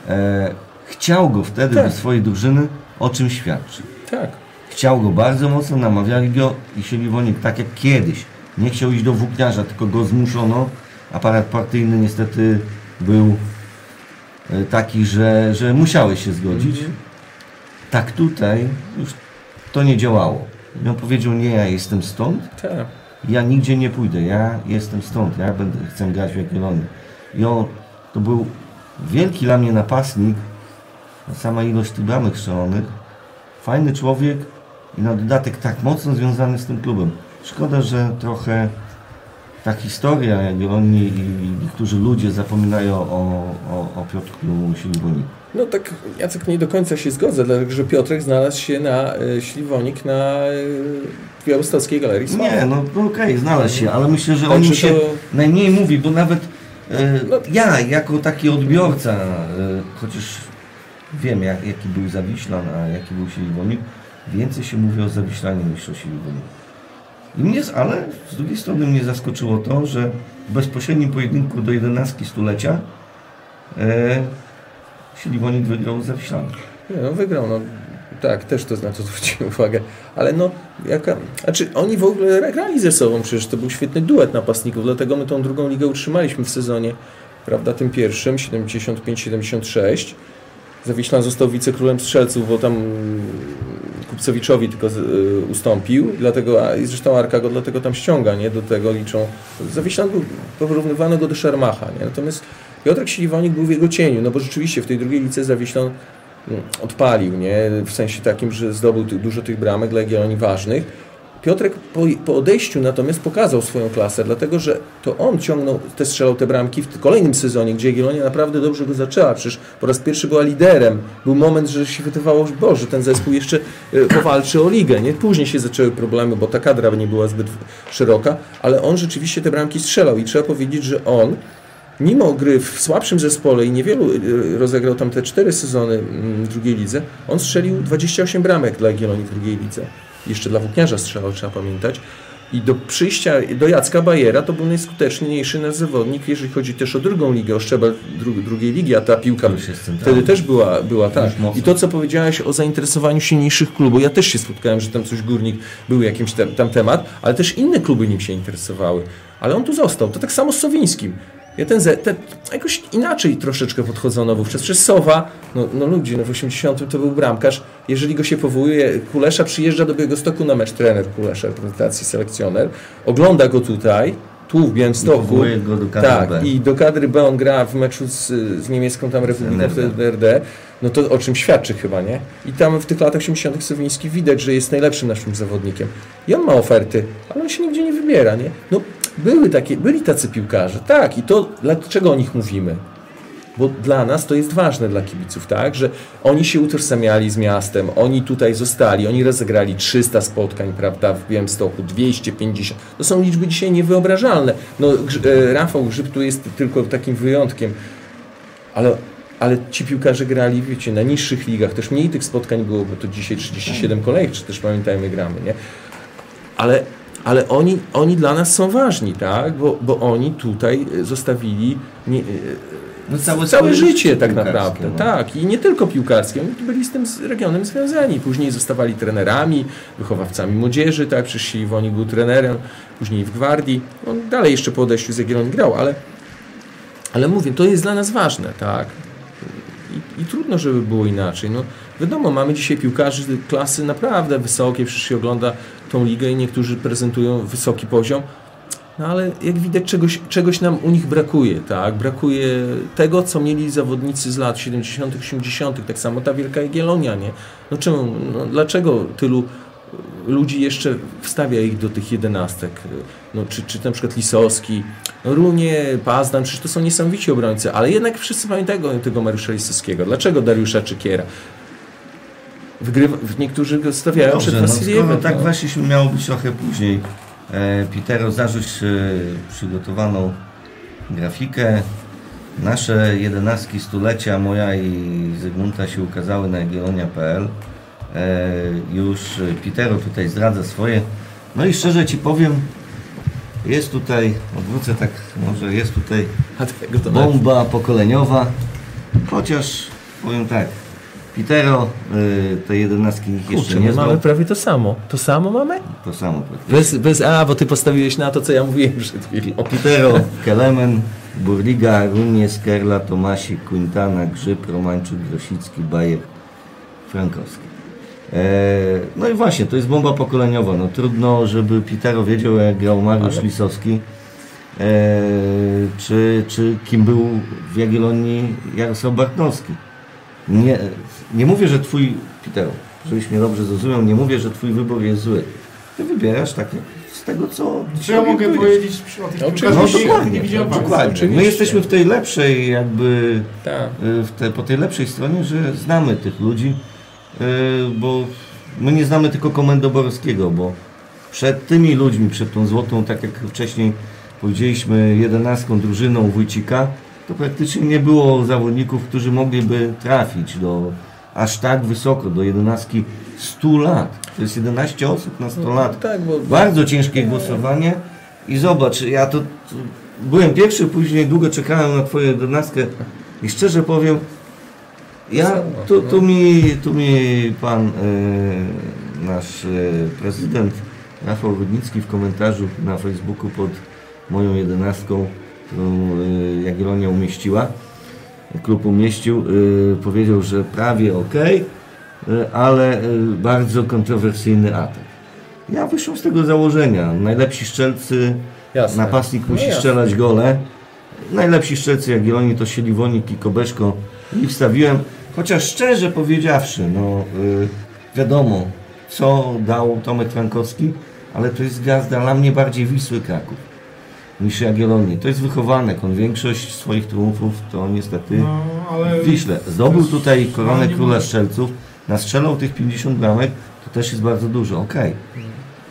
S1: e, chciał go wtedy
S2: Tak.
S1: do swojej drużyny, o czym świadczy.
S2: Tak.
S1: Chciał go bardzo mocno, namawiali go i Siliwonik tak jak kiedyś. Nie chciał iść do włókniarza, tylko go zmuszono. Aparat partyjny niestety był e, taki, że, że musiałeś się zgodzić. Tak tutaj już to nie działało. I on powiedział, nie, ja jestem stąd,
S2: Tak.
S1: ja nigdzie nie pójdę, ja jestem stąd, ja będę, chcę grać w Jagiellonii. I on, to był wielki dla mnie napastnik, sama ilość tych bramek strzelonych, fajny człowiek i na dodatek tak mocno związany z tym klubem. Szkoda, że trochę ta historia Jagiellonii i niektórzy ludzie zapominają o, o, o Piotrku Siliwoniku.
S2: No tak, Jacek, nie do końca się zgodzę, dlatego że Piotrek znalazł się na y, Śliwonik na y, Białostockiej Galerii Sławy.
S1: Nie, no, no okej, znalazł się, ale myślę, że o
S2: Także
S1: nim się
S2: to-
S1: najmniej mówi, bo nawet e,
S2: No.
S1: ja, jako taki odbiorca, e, chociaż wiem, jak, jaki był Zawiślan, a jaki był Siliwonik, więcej się mówi o Zawiślanie niż o Siliwoniku. I mnie, ale z drugiej strony mnie zaskoczyło to, że w bezpośrednim pojedynku do 11 stulecia e, Siliwonik wygrał z Zawiślanem.
S2: Nie, no wygrał, no tak, też to na to zwróciłem uwagę, ale no, jaka, znaczy oni w ogóle grali ze sobą, przecież to był świetny duet napastników, dlatego my tą drugą ligę utrzymaliśmy w sezonie, prawda, tym pierwszym, 75-76. Zawiślan został wicekrólem strzelców, bo tam Kupcowiczowi tylko y, ustąpił, dlatego, a zresztą Arka go dlatego tam ściąga, nie, do tego liczą. Zawiślan był, porównywano go do Szermacha, nie, natomiast Piotrek Siliwonik był w jego cieniu, no bo rzeczywiście w tej drugiej lice Zawiślan mm, odpalił, nie? W sensie takim, że zdobył dużo tych bramek dla Jagiellonii ważnych. Piotrek po, po odejściu natomiast pokazał swoją klasę, dlatego że to on ciągnął, te strzelał te bramki w kolejnym sezonie, gdzie Jagiellonia naprawdę dobrze go zaczęła. Przecież po raz pierwszy była liderem. Był moment, że się wydawało, że Boże, ten zespół jeszcze e, powalczy o ligę. Nie? Później się zaczęły problemy, bo ta kadra nie była zbyt szeroka, ale on rzeczywiście te bramki strzelał i trzeba powiedzieć, że on mimo gry w słabszym zespole i niewielu y, rozegrał tam te cztery sezony mm, drugiej lidze, on strzelił 28 bramek dla Jagiellonii w drugiej lidze. Jeszcze dla Włókniarza strzelał, trzeba pamiętać. I do przyjścia do Jacka Bajera to był najskuteczniejszy nasz zawodnik, jeżeli chodzi też o drugą ligę, o szczebel dru drugiej ligi, a ta piłka wtedy też była, była tak. I to, co powiedziałeś o zainteresowaniu silniejszych klubów, ja też się spotkałem, że tam coś Górnik był jakimś tam, tam temat, ale też inne kluby nim się interesowały. Ale on tu został. To tak samo z Sowińskim. Ja ten, jakoś inaczej troszeczkę podchodzono wówczas. Przez Sowa, no, no ludzie, no w 80 to był bramkarz. Jeżeli go się powołuje, Kulesza przyjeżdża do Białegostoku na mecz trener Kulesza, reprezentacji selekcjoner, ogląda go tutaj, tu w Białymstoku.
S1: powołuje go do kadry
S2: tak,
S1: B.
S2: i do kadry B on gra w meczu z, z niemiecką tam Republiką RD, no to o czym świadczy chyba, nie? I tam w tych latach 80 Sowiński widać, że jest najlepszym naszym zawodnikiem. I on ma oferty, ale on się nigdzie nie wybiera, nie? No były takie, byli tacy piłkarze, tak, i to dlaczego o nich mówimy? Bo dla nas to jest ważne, dla kibiców, tak, że oni się utożsamiali z miastem, oni tutaj zostali, oni rozegrali 300 spotkań, prawda, w Białymstoku, 250. To są liczby dzisiaj niewyobrażalne. No, e, Rafał Grzyb tu jest tylko takim wyjątkiem, ale, ale ci piłkarze grali, wiecie, na niższych ligach, też mniej tych spotkań było, bo to dzisiaj 37 kolejek, czy też pamiętajmy, gramy, nie? Ale ale oni, oni dla nas są ważni, tak? Bo, bo oni tutaj zostawili nie,
S1: No całe,
S2: całe życie tak naprawdę,
S1: no.
S2: tak. I nie tylko piłkarskie, oni byli z tym z regionem związani. Później zostawali trenerami, wychowawcami młodzieży, tak, przecież Siliwonik był trenerem, później w Gwardii. On dalej jeszcze po odejściu z Jagiellonii grał, ale, ale mówię, to jest dla nas ważne, tak. I, I trudno, żeby było inaczej. No, wiadomo, mamy dzisiaj piłkarzy klasy naprawdę wysokie, przecież się ogląda tą ligę i niektórzy prezentują wysoki poziom, no ale jak widać, czegoś, czegoś nam u nich brakuje, tak? Brakuje tego, co mieli zawodnicy z lat 70., 80., tak samo ta Wielka Jagiellonia, nie? No czemu, no, dlaczego tylu ludzi jeszcze wstawia ich do tych jedenastek? No, czy, czy na przykład Lisowski, Runie, Pazdan, przecież to są niesamowici obrońcy, ale jednak wszyscy pamiętają tego Mariusza Lisowskiego. Dlaczego Dariusza Czykiera? Wygrywa, niektórzy go stawiają
S1: Dobrze,
S2: przed
S1: no,
S2: Wasiliewem.
S1: tak
S2: no.
S1: właśnie miało być trochę później. E, Pitero, zarzuć e, przygotowaną grafikę. Nasze jedenastki stulecia, moja i Zygmunta się ukazały na jagiellonia.pl. E, już Pitero tutaj zdradza swoje. No i szczerze Ci powiem, jest tutaj, odwrócę tak, może jest tutaj bomba pokoleniowa. Chociaż powiem tak, Pitero y, te jedenastki jeszcze
S2: Kurczę,
S1: nie
S2: my mamy
S1: znał.
S2: prawie to samo. To samo mamy?
S1: To samo praktycznie.
S2: Bez, bez, a, bo ty postawiłeś na to, co ja mówiłem przed chwilą.
S1: Pitero, Kelemen, Burliga, Runie, Skerla, Tomasik, Quintana, Grzyb, Romańczuk, Grosicki, Bajer, Frankowski. E, no i właśnie, to jest bomba pokoleniowa. No trudno, żeby Pitero wiedział, jak grał Mariusz
S2: Ale-
S1: Lisowski. E, czy, czy kim był w Jagiellonii Jarosław Bartnowski. Nie, nie mówię, że twój, Pitero, żebyś mnie dobrze zrozumiał, nie mówię, że twój wybór jest zły. Ty wybierasz tak z tego, co...
S4: Czy ja mogę
S1: orientujesz.
S4: powiedzieć przy- o tych
S2: No,
S4: piłkarzach,
S1: No
S2: Oczywiście,
S1: dokładnie,
S4: indywidualnych?
S1: dokładnie.
S2: oczywiście.
S1: My jesteśmy w tej lepszej jakby,
S2: Tak.
S1: y, w te, po tej lepszej stronie, że znamy tych ludzi, y, bo my nie znamy tylko Komendo Borowskiego, bo przed tymi ludźmi, przed tą złotą, tak jak wcześniej powiedzieliśmy, jedenastką drużyną Wójcika, to praktycznie nie było zawodników, którzy mogliby trafić do aż tak wysoko, do jedenastki 100 lat. To jest 11 osób na 100 lat.
S2: Tak, bo
S1: Bardzo ciężkie głosowanie i zobacz, ja to, to byłem pierwszy, później długo czekałem na twoją jedenastkę i szczerze powiem, ja, tu, tu, mi, tu mi pan e, nasz e, prezydent Rafał Rudnicki w komentarzu na Facebooku pod moją jedenastką, Jagiellonia umieściła, klub umieścił, e, powiedział, że prawie ok, ale e, bardzo kontrowersyjny atak. Ja wyszłem z tego założenia. Najlepsi strzelcy,
S2: Jasne.
S1: napastnik
S2: No
S1: musi
S2: jasne.
S1: strzelać gole. Najlepsi strzelcy Jagiellonii to Siliwonik i Kobeszko. I wstawiłem, chociaż szczerze powiedziawszy, no y, wiadomo, co dał Tomek Frankowski, ale to jest gwiazda dla mnie bardziej Wisły Kraków niż Jagiellonii. To jest wychowanek, on większość swoich triumfów to niestety
S4: No, ale
S1: w Wiśle. Zdobył tutaj koronę
S4: nie
S1: króla strzelców, nastrzelał tych 50 bramek, to też jest bardzo dużo, okej.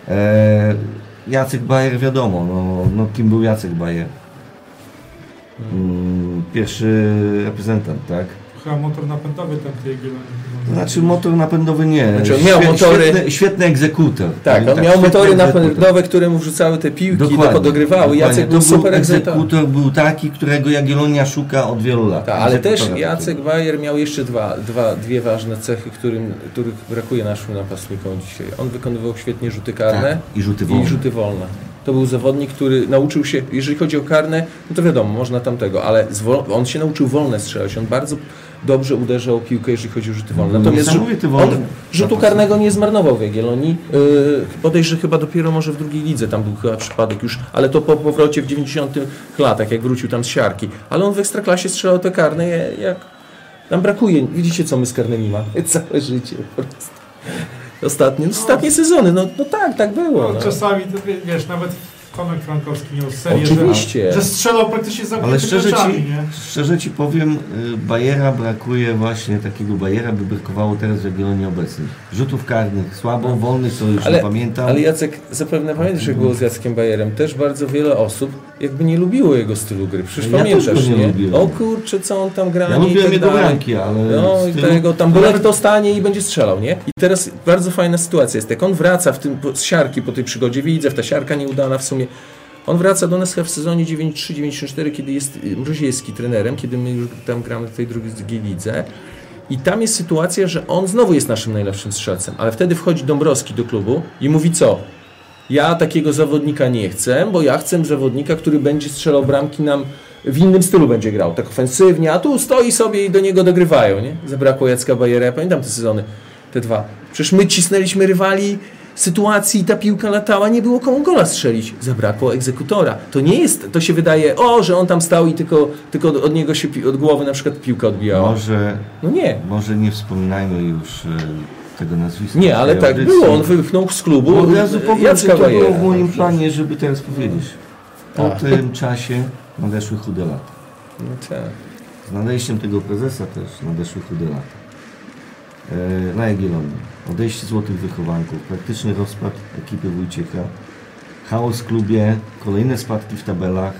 S1: E, Jacek Bajer wiadomo, no, no kim był Jacek Bajer? Mm, pierwszy reprezentant, tak?
S4: Chyba motor napędowy ten tej Jagiellonii.
S1: To znaczy motor napędowy nie.
S2: Znaczy on miał
S1: Świe-
S2: motory-
S1: Świetny, świetny egzekutor.
S2: Tak, on miał
S1: świetny
S2: motory
S1: egzekutor.
S2: napędowe, które mu wrzucały te piłki,
S1: Dokładnie,
S2: podogrywały.
S1: dokładnie.
S2: Jacek
S1: To
S2: był super egzekutor.
S1: był taki, którego Jagiellonia szuka od wielu lat.
S2: Tak, ale też Jacek. Bajer miał jeszcze dwa, dwa, dwie ważne cechy, którym, których brakuje naszym napastnikom dzisiaj. On wykonywał świetnie rzuty karne
S1: Tak, i rzuty wolne.
S2: i rzuty wolne. To był zawodnik, który nauczył się, jeżeli chodzi o karne, no to wiadomo, można tamtego, ale on się nauczył wolne strzelać. On bardzo dobrze uderzał o piłkę, jeżeli chodzi o rzuty wolne.
S1: Był
S2: Natomiast
S1: niesamowity
S2: on rzutu karnego nie zmarnował w Jagiellonii. Yy, podejrzę chyba dopiero może w drugiej lidze, tam był chyba przypadek już, ale to po powrocie w 90 latach, jak wrócił tam z siarki. Ale on w Ekstraklasie strzelał te karne, jak nam brakuje. Widzicie, co my z karnymi mamy całe życie po prostu. Ostatnie, no, ostatnie sezony, no, no tak, tak było.
S4: No,
S2: No.
S4: czasami, to, wie- wiesz, nawet Tomek Frankowski miał serię,
S2: Oczywiście.
S4: Że, że strzelał praktycznie za
S1: Ale szczerze
S4: oczami,
S1: ci,
S4: nie?
S1: szczerze ci powiem, y, Bajera brakuje właśnie takiego Bajera, by brakowało teraz w Jagiellonie obecnych. Rzutów karnych, słabo, wolnych to już
S2: Ale-
S1: nie pamiętam.
S2: Ale Jacek, zapewne pamiętasz, jak było z Jackiem Bajerem. Też bardzo wiele osób jakby nie lubiło jego stylu gry. Przecież
S1: Ja
S2: pamiętasz,
S1: nie
S2: nie?
S1: lubiłem.
S2: O kurczę, co on tam gra
S1: ja lubiłem
S2: tak
S1: jego bramki, ale
S2: No i tego tam byle kto stanie i będzie strzelał, nie? I teraz bardzo fajna sytuacja jest, jak on wraca w tym z siarki po tej przygodzie, widzę, ta siarka nieudana w sumie. On wraca do nas w sezonie 93-94, kiedy jest Mroziewski trenerem, kiedy my już tam gramy w tej drugiej lidze. I tam jest sytuacja, że on znowu jest naszym najlepszym strzelcem, ale wtedy wchodzi Dąbrowski do klubu i mówi co? Ja takiego zawodnika nie chcę, bo ja chcę zawodnika, który będzie strzelał bramki nam w innym stylu będzie grał, tak ofensywnie, a tu stoi sobie i do niego dogrywają, nie? Zabrakło Jacka Bajera, ja pamiętam te sezony, te dwa. Przecież my cisnęliśmy rywali sytuacji, ta piłka latała, nie było komu gola strzelić. Zabrakło egzekutora. To nie jest, to się wydaje, o, że on tam stał i tylko, tylko od niego się, od głowy na przykład piłka odbijała.
S1: Może,
S2: No nie.
S1: może nie wspominajmy już e, tego nazwiska.
S2: Nie, ale tak
S1: audycji.
S2: było, on wypchnął z klubu
S1: Bo od razu powiem,
S2: Jacka
S1: to było w moim planie, żeby teraz powiedzieć. Po
S2: Tak.
S1: tym czasie nadeszły chude lata.
S2: No tak.
S1: Z nadejściem tego prezesa też nadeszły chude lata. E, Na Jagiellonii. Odejście złotych wychowanków, praktyczny rozpad ekipy Wójciecha, chaos w klubie, kolejne spadki w tabelach.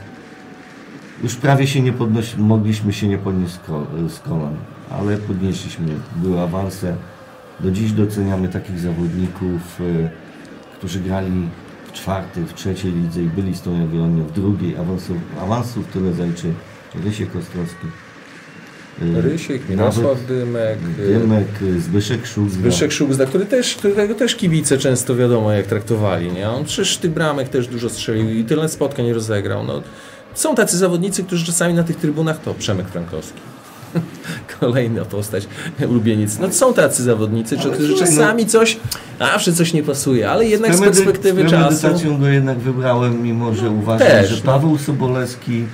S1: Już prawie się nie podnosi, mogliśmy się nie podnieść z kolan, ale podnieśliśmy. Były awanse. Do dziś doceniamy takich zawodników, e, którzy grali w czwartej, w trzeciej lidze i byli z tą Jagiellonią w drugiej. Awansów, awansów tyle zajczy Rysiek Ostrowski. e,
S2: Rysiek, Mirosław Dymek, y,
S1: Dymek, Zbyszek Szugza.
S2: Zbyszek Szugzda, który też, którego też kibice często wiadomo jak traktowali, nie? On przecież tych bramek też dużo strzelił i tyle spotkań rozegrał. No, są tacy zawodnicy, którzy czasami na tych trybunach to Przemek Frankowski. Kolejna postać, ulubieniec. No są tacy zawodnicy,
S1: Ale
S2: którzy
S1: słuchaj,
S2: czasami coś, zawsze coś nie pasuje, ale jednak z perspektywy
S1: z
S2: czasu...
S1: premedytacją go jednak wybrałem, mimo że uważam,
S2: Też,
S1: że
S2: no.
S1: Paweł Sobolewski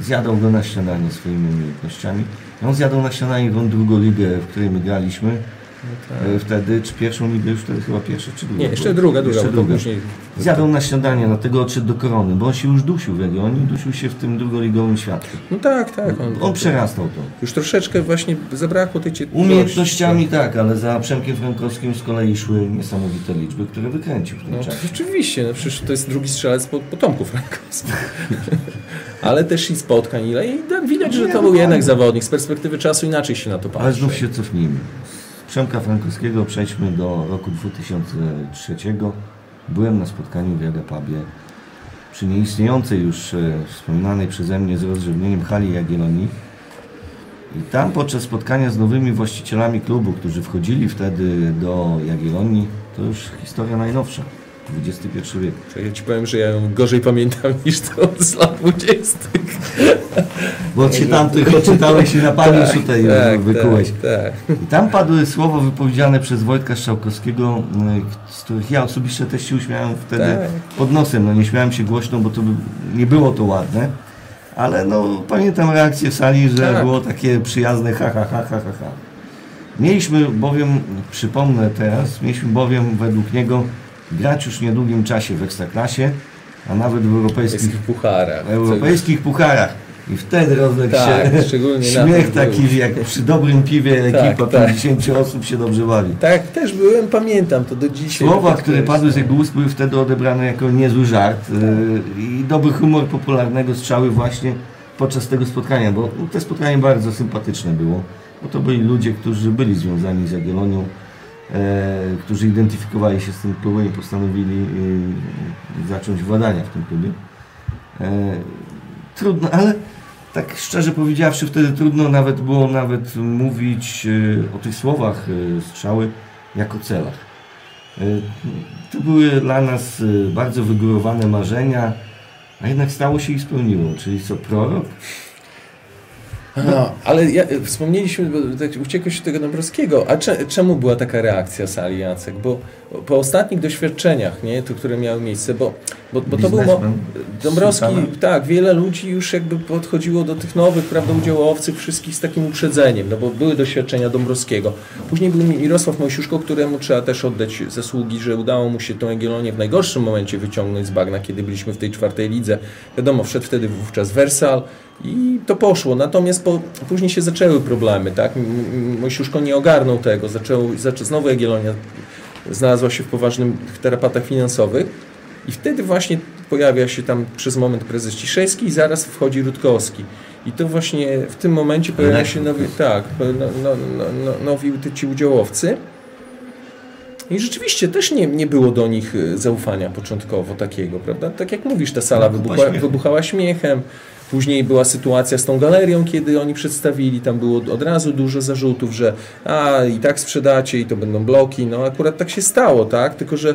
S1: zjadał go na śniadanie swoimi umiejętnościami. On zjadał na śniadanie tą drugą ligę, w której my graliśmy. E, Wtedy, czy pierwszą ligę, już wtedy chyba pierwsza, czy druga?
S2: Tak. Nie, jeszcze druga, druga,
S1: Jeszcze druga.
S2: później...
S1: Zjadał na śniadanie, dlatego odszedł do korony, bo on się już dusił w Legionii, dusił się w tym drugoligowym świecie.
S2: No tak, tak.
S1: On przerastał to.
S2: Już troszeczkę właśnie zabrakło tej cierpliwości.
S1: Umiejętnościami tak, ale za Przemkiem Frankowskim z kolei szły niesamowite liczby, które wykręcił w tym
S2: No,
S1: czasie.
S2: rzeczywiście, no przecież to jest drugi strzelec po, po Tomku Frankowskim. Ale też i spotkań ile i tak widać, że to
S1: no
S2: był
S1: fajnie.
S2: jednak zawodnik. Z perspektywy czasu inaczej się na to patrzy.
S1: Ale znów się cofnijmy. Przemka Frankowskiego przejdźmy do roku 2003. Byłem na spotkaniu w Jagapabie przy nieistniejącej już e, wspominanej przeze mnie z rozrzewnieniem hali Jagiellonii. I tam podczas spotkania z nowymi właścicielami klubu, którzy wchodzili wtedy do Jagiellonii, to już historia najnowsza. XXI wiek.
S2: Ja ci powiem, że ja ją gorzej pamiętam niż to z lat 20.
S1: Bo ci tamtych odczytałeś i na pamięć tutaj e, wykułeś.
S2: Tak, tak.
S1: I tam padły słowa wypowiedziane przez Wojtka Strzałkowskiego, y, z których ja osobiście też się uśmiałem wtedy
S2: Tak.
S1: pod nosem. No nie śmiałem się głośno, bo to by, nie było to ładne. Ale no pamiętam reakcję w sali, że
S2: Tak.
S1: było takie przyjazne ha ha ha ha ha ha. Mieliśmy bowiem, przypomnę teraz, mieliśmy bowiem według niego grać już w niedługim czasie w Ekstraklasie, a nawet w europejskich,
S2: pucharach.
S1: w europejskich pucharach. I wtedy rozległ
S2: Tak,
S1: się śmiech taki,
S2: był.
S1: jak przy dobrym piwie
S2: Tak,
S1: ekipa
S2: tak.
S1: 50 osób się dobrze bawi.
S2: Tak, też byłem, pamiętam to do dzisiaj.
S1: Słowa,
S2: Tak
S1: które padły z
S2: tak.
S1: jego ust, były wtedy odebrane jako niezły żart yy, i dobry humor popularnego strzały właśnie podczas tego spotkania, bo te spotkanie bardzo sympatyczne było, bo to byli ludzie, którzy byli związani z Jagiellonią, którzy identyfikowali się z tym klubem i postanowili yy, zacząć władania w tym klubie. E, trudno, ale tak szczerze powiedziawszy, wtedy trudno nawet było nawet mówić e, o tych słowach e, strzały jako celach. E, To były dla nas e, bardzo wygórowane marzenia, a jednak stało się i spełniło. Czyli co, prorok?
S2: No, ale ja, wspomnieliśmy, bo tak uciekłeś tego Dąbrowskiego, a cze, czemu była taka reakcja sali Jacek? Bo po ostatnich doświadczeniach, nie, to, które miały miejsce, bo, bo, bo to był... Dąbrowski, tak, wiele ludzi już jakby podchodziło do tych nowych, prawda, udziałowców wszystkich z takim uprzedzeniem, no bo były doświadczenia Dąbrowskiego. Później był Mirosław Mojsiuszko, któremu trzeba też oddać zasługi, że udało mu się tą Jagiellonię w najgorszym momencie wyciągnąć z bagna, kiedy byliśmy w tej czwartej lidze. Wiadomo, wszedł wtedy wówczas Wersal i to poszło. Natomiast po, później się zaczęły problemy, tak? Mojsiuszko nie ogarnął tego, zaczął, zaczą, znowu Jagiellonia znalazła się w poważnych tarapatach finansowych i wtedy właśnie pojawia się tam przez moment prezes Ciszewski i zaraz wchodzi Rutkowski. I to właśnie w tym momencie pojawia się nowi, tak, no, no, no, no, nowi ci udziałowcy. I rzeczywiście też nie, nie było do nich y, zaufania początkowo takiego, prawda? Tak jak mówisz, ta sala
S1: No, śmiechu.
S2: wybuchała śmiechem. Później była sytuacja z tą galerią, kiedy oni przedstawili, tam było od razu dużo zarzutów, że a i tak sprzedacie i to będą bloki. No akurat tak się stało, tak? Tylko, że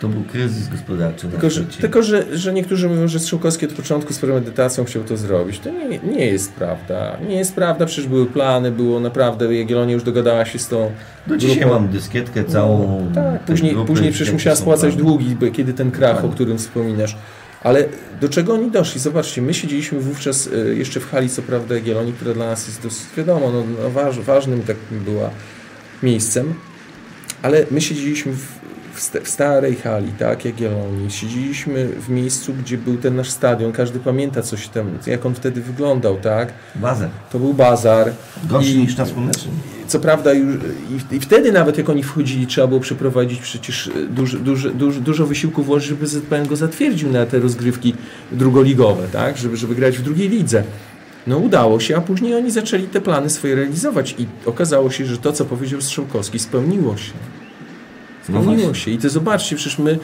S1: To był kryzys gospodarczy
S2: tylko, że, tylko że, że niektórzy mówią, że Strzałkowski od początku z premedytacją chciał to zrobić. To nie, nie jest prawda. Nie jest prawda, przecież były plany, było naprawdę, Jagiellonia już dogadała się z tą
S1: Do dzisiaj
S2: grupą.
S1: mam dyskietkę całą.
S2: Tak,
S1: tej
S2: później,
S1: grupy,
S2: później przecież musiała spłacać
S1: plany.
S2: długi, kiedy ten krach, o
S1: Dokładnie.
S2: którym wspominasz. Ale do czego oni doszli? Zobaczcie, my siedzieliśmy wówczas e, jeszcze w hali, co prawda, Jagiellonii, która dla nas jest dosyć, wiadomo, no, no, waż, ważnym takim była miejscem, ale my siedzieliśmy w, w, sta- w starej hali, tak, Jagiellonii. Siedzieliśmy w miejscu, gdzie był ten nasz stadion. Każdy pamięta coś tam, jak on wtedy wyglądał, tak?
S1: Bazę.
S2: To był bazar.
S1: Gorszy
S2: I-
S1: niż na słonecznym.
S2: co prawda już i, i wtedy nawet jak oni wchodzili, trzeba było przeprowadzić przecież e, duży, duży, duży, dużo wysiłku włożyć, żeby ZPN go zatwierdził na te rozgrywki drugoligowe, tak? żeby, żeby grać w drugiej lidze. No udało się, a później oni zaczęli te plany swoje realizować i okazało się, że to, co powiedział Strzałkowski, spełniło się.
S1: No
S2: Spełniło
S1: właśnie.
S2: się i to zobaczcie, przecież my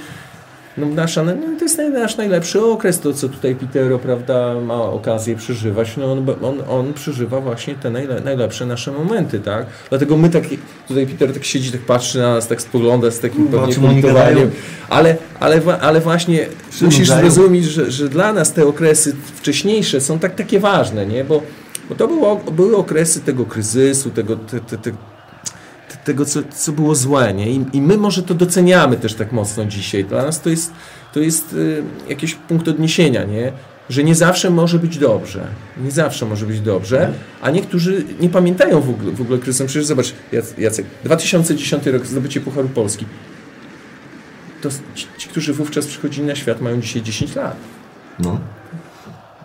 S2: no nasza, no to jest nasz najlepszy okres, to co tutaj Pitero, prawda, ma okazję przeżywać, no on, on, on przeżywa właśnie te najle, najlepsze nasze momenty, tak? Dlatego my tak, tutaj Peter tak siedzi, tak patrzy na nas, tak spogląda z takim
S1: No,
S2: pewnie
S1: gadają?
S2: ale, ale, ale właśnie musisz zrozumieć, że, że dla nas te okresy wcześniejsze są tak takie ważne, nie? Bo, bo to było, były okresy tego kryzysu, tego, te, te, te, tego, co, co było złe, nie? I, I my może to doceniamy też tak mocno dzisiaj. Dla nas to jest, to jest y, jakiś punkt odniesienia, nie? Że nie zawsze może być dobrze. Nie zawsze może być dobrze, a niektórzy nie pamiętają w ogóle, w ogóle kryzysu. Przecież zobacz, Jac- Jacek, 2010 rok, zdobycie Pucharu Polski. To ci, ci, którzy wówczas przychodzili na świat, mają dzisiaj 10 lat.
S1: No.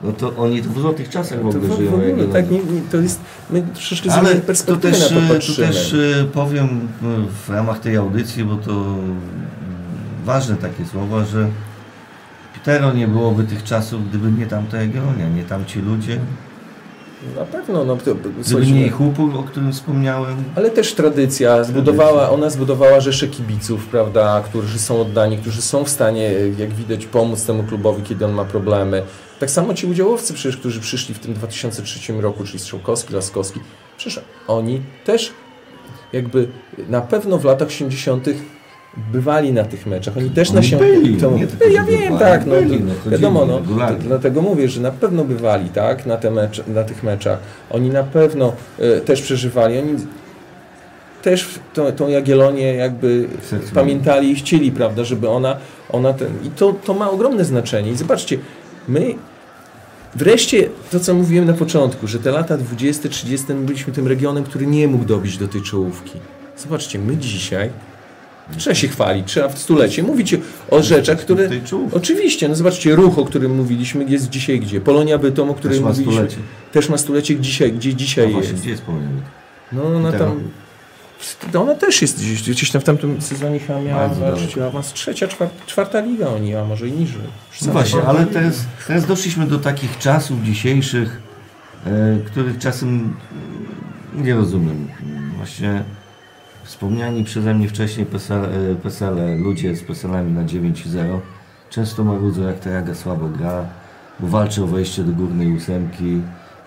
S1: No to oni to w złotych czasach w
S2: To
S1: ogóle
S2: w, w
S1: żyją.
S2: ogóle,
S1: Jagiellonii.
S2: tak, nie, nie, to jest, my troszeczkę z innej
S1: to
S2: perspektywy
S1: też,
S2: na to
S1: e,
S2: patrzymy.
S1: też e, powiem e, w ramach tej audycji, bo to mm, ważne takie słowa, że Pitero nie byłoby tych czasów, gdyby nie tamta Jagiellonia, nie tamci ludzie,
S2: Na pewno, no, to,
S1: gdyby nie ich upór, o którym wspomniałem.
S2: Ale też tradycja, zbudowała, ona zbudowała rzeszę kibiców, prawda, którzy są oddani, którzy są w stanie, jak widać, pomóc temu klubowi, kiedy on ma problemy. Tak samo ci udziałowcy przecież, którzy przyszli w tym 2003 roku, czyli Strzałkowski, Laskowski, przecież oni też jakby na pewno w latach 80 bywali na tych meczach. Oni też na się...
S1: byli,
S2: to,
S1: nie tylko,
S2: ja wiem, tak, no,
S1: byli,
S2: to,
S1: no,
S2: wiadomo, no, to, dlatego mówię, że na pewno bywali, tak, na, te mecze, na tych meczach. Oni na pewno e, też przeżywali. Oni też tą, tą Jagiellonię jakby pamiętali i chcieli, prawda, żeby ona, ona ten, i to, to ma ogromne znaczenie. I zobaczcie, my wreszcie to, co mówiłem na początku, że te lata 20, 30 my byliśmy tym regionem, który nie mógł dobić do tej czołówki. Zobaczcie, my dzisiaj trzeba się chwalić, trzeba w stulecie mówić o rzeczach, które... Oczywiście, no zobaczcie, ruch, o którym mówiliśmy, jest dzisiaj gdzie? Polonia Bytom, o której
S1: Też
S2: mówiliśmy.
S1: stulecie.
S2: Też ma stulecie, dzisiaj, gdzie dzisiaj
S1: No właśnie,
S2: jest.
S1: gdzie jest pomnik?
S2: No ona
S1: Teraz?
S2: tam. To Ona też jest gdzieś, gdzieś tam w tamtym sezonie chyba miała walczyć awans trzecia, czwarta, czwarta liga oni, a może i niżej.
S1: No właśnie, ale teraz, teraz doszliśmy do takich czasów dzisiejszych, e, których czasem mm, nie rozumiem. Właśnie wspomniani przeze mnie wcześniej PSL, e, ludzie z PSL-ami na 9 i 0 często marudzą, jak ta Jaga słabo gra, bo walczy o wejście do górnej ósemki.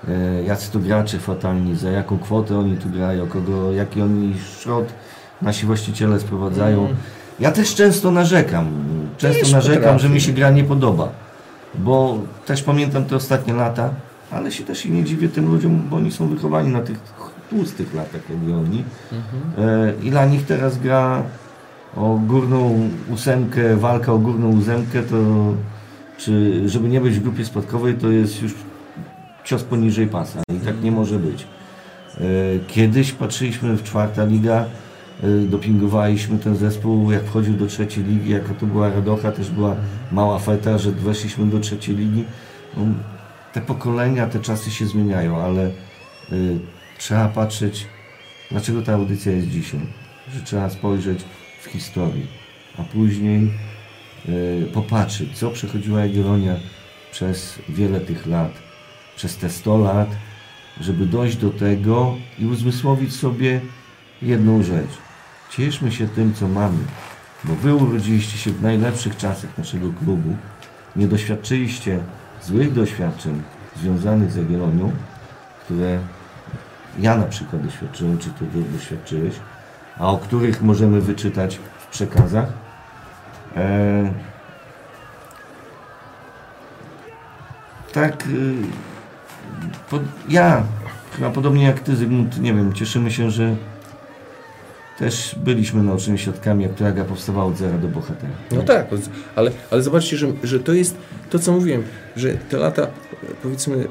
S1: E, jacy to gracze fatalni, za jaką kwotę oni tu grają, kogo, jaki oni szrot nasi właściciele sprowadzają.
S2: Mm.
S1: Ja też często narzekam. Często narzekam,
S2: potrafię.
S1: że mi się gra nie podoba. Bo też pamiętam te ostatnie lata, ale się też i nie dziwię tym ludziom, bo oni są wychowani na tych tłustych latach Jagiellonii. E, I dla nich teraz gra o górną ósemkę, walka o górną ósemkę, to czy żeby nie być w grupie spadkowej, to jest już cios poniżej pasa i tak nie może być. E, Kiedyś patrzyliśmy w czwarta liga, e, dopingowaliśmy ten zespół, jak wchodził do trzeciej ligi, jaka to była radocha, też była mała feta, że weszliśmy do trzeciej ligi. No, te pokolenia, te czasy się zmieniają, ale y, trzeba patrzeć, dlaczego ta audycja jest dzisiaj. Że trzeba spojrzeć w historię, a później popatrzeć, co przechodziła Jagiellonia przez wiele tych lat, przez te 100 lat, żeby dojść do tego i uzmysłowić sobie jedną rzecz. Cieszmy się tym, co mamy, bo wy urodziliście się w najlepszych czasach naszego klubu, nie doświadczyliście złych doświadczeń związanych z Jagiellonią, które ja na przykład doświadczyłem, czy ty doświadczyłeś, a o których możemy wyczytać w przekazach. E, tak, y, po, ja, chyba podobnie jak ty Zygmunt, nie wiem, cieszymy się, że też byliśmy naocznymi świadkami, jak Praga powstawała od zera do bohatera.
S2: No tak, ale, ale zobaczcie, że, że to jest to, co mówiłem, że te lata, powiedzmy,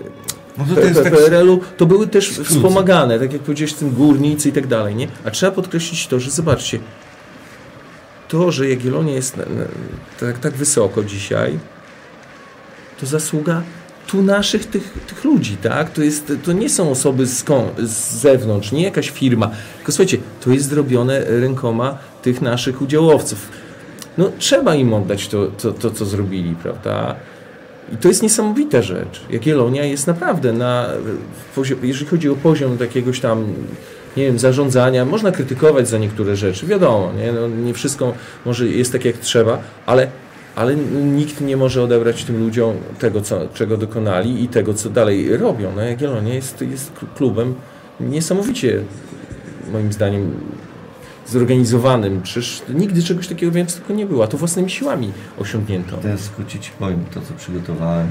S1: No to, to jest tak,
S2: PRL-u to były też wspomagane, tak jak powiedziałeś, tym górnicy i tak dalej, nie? A trzeba podkreślić to, że zobaczcie, to, że Jagiellonia jest tak, tak wysoko dzisiaj, to zasługa tu naszych tych, tych ludzi, tak? To, jest, to nie są osoby z, z zewnątrz, nie jakaś firma. Tylko słuchajcie, to jest zrobione rękoma tych naszych udziałowców. No trzeba im oddać to, to, to co zrobili, prawda? I to jest niesamowita rzecz. Jagiellonia jest naprawdę na, jeżeli chodzi o poziom takiegoś tam, nie wiem, zarządzania, można krytykować za niektóre rzeczy, wiadomo, nie, no, nie wszystko może jest tak jak trzeba, ale, ale nikt nie może odebrać tym ludziom tego, co, czego dokonali i tego, co dalej robią. No, Jagiellonia jest, jest klubem niesamowicie, moim zdaniem, zorganizowanym. Przecież nigdy czegoś takiego więcej tylko nie było, a to własnymi siłami osiągnięto.
S1: Skrócie Ci powiem to, co przygotowałem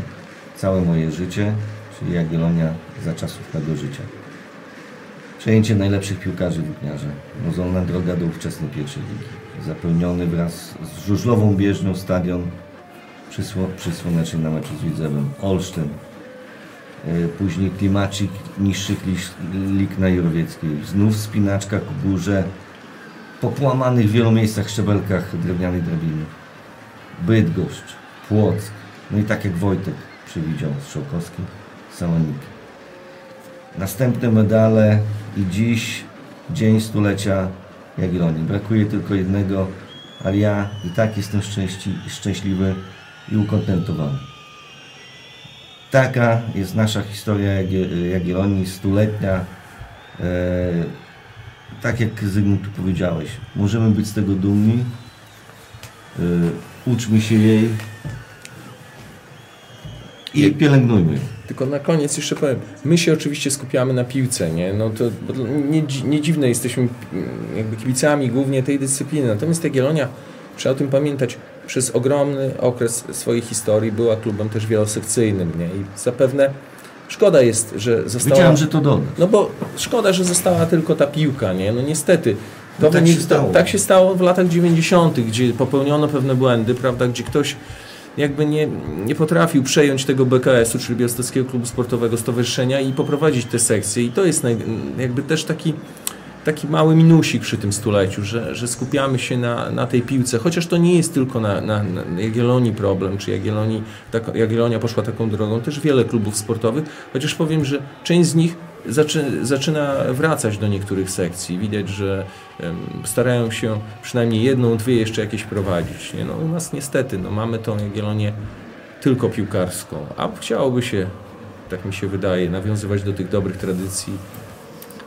S1: całe moje życie, czyli Jagiellonia za czasów mego życia. Przejęcie najlepszych piłkarzy włókniarza. Mozolna droga do ówczesnej pierwszej ligi. Zapełniony wraz z żużlową bieżnią stadion przy, sło- przy słonecznym na meczu z Widzewem. Olsztyn. E, Później klimacik niższych lis- lig na Jorowieckiej. Znów spinaczka ku górze. Po połamanych w wielu miejscach szczebelkach drewnianej drabiny. Bydgoszcz, Płock, no i tak jak Wojtek przewidział Strzałkowski, Saloniki. Następne medale i dziś dzień stulecia Jagiellonii. Brakuje tylko jednego, ale ja i tak jestem szczęśli, szczęśliwy i ukontentowany. Taka jest nasza historia Jagie- Jagiellonii, stuletnia. E, tak jak Zygmunt powiedziałeś, możemy być z tego dumni. E, uczmy się jej i pielęgnujmy ją.
S2: Tylko na koniec jeszcze powiem, my się oczywiście skupiamy na piłce, nie? No to to nie, nie dziwne, jesteśmy mm, jakby kibicami głównie tej dyscypliny. Natomiast Jagiellonia, trzeba o tym pamiętać, przez ogromny okres swojej historii była klubem też wielosekcyjnym, nie? I zapewne szkoda jest, że została...
S1: Wiedziałem, że to doda.
S2: No bo szkoda, że została tylko ta piłka, nie? No niestety. To
S1: No tak
S2: wynik-
S1: się stało.
S2: tak się stało w latach 90., gdzie popełniono pewne błędy, prawda, gdzie ktoś jakby nie, nie potrafił przejąć tego BKS-u, czyli Białostockiego Klubu Sportowego Stowarzyszenia i poprowadzić te sekcje. I to jest naj, jakby też taki, taki mały minusik przy tym stuleciu, że, że skupiamy się na, na tej piłce, chociaż to nie jest tylko na, na, na Jagiellonii problem, czy Jagiellonii, tak, Jagiellonia poszła taką drogą, też wiele klubów sportowych, chociaż powiem, że część z nich zaczyna wracać do niektórych sekcji. Widać, że starają się przynajmniej jedną, dwie jeszcze jakieś prowadzić. Nie? No, u nas niestety no, mamy tą Jagiellonię tylko piłkarską, a chciałoby się, tak mi się wydaje, nawiązywać do tych dobrych tradycji.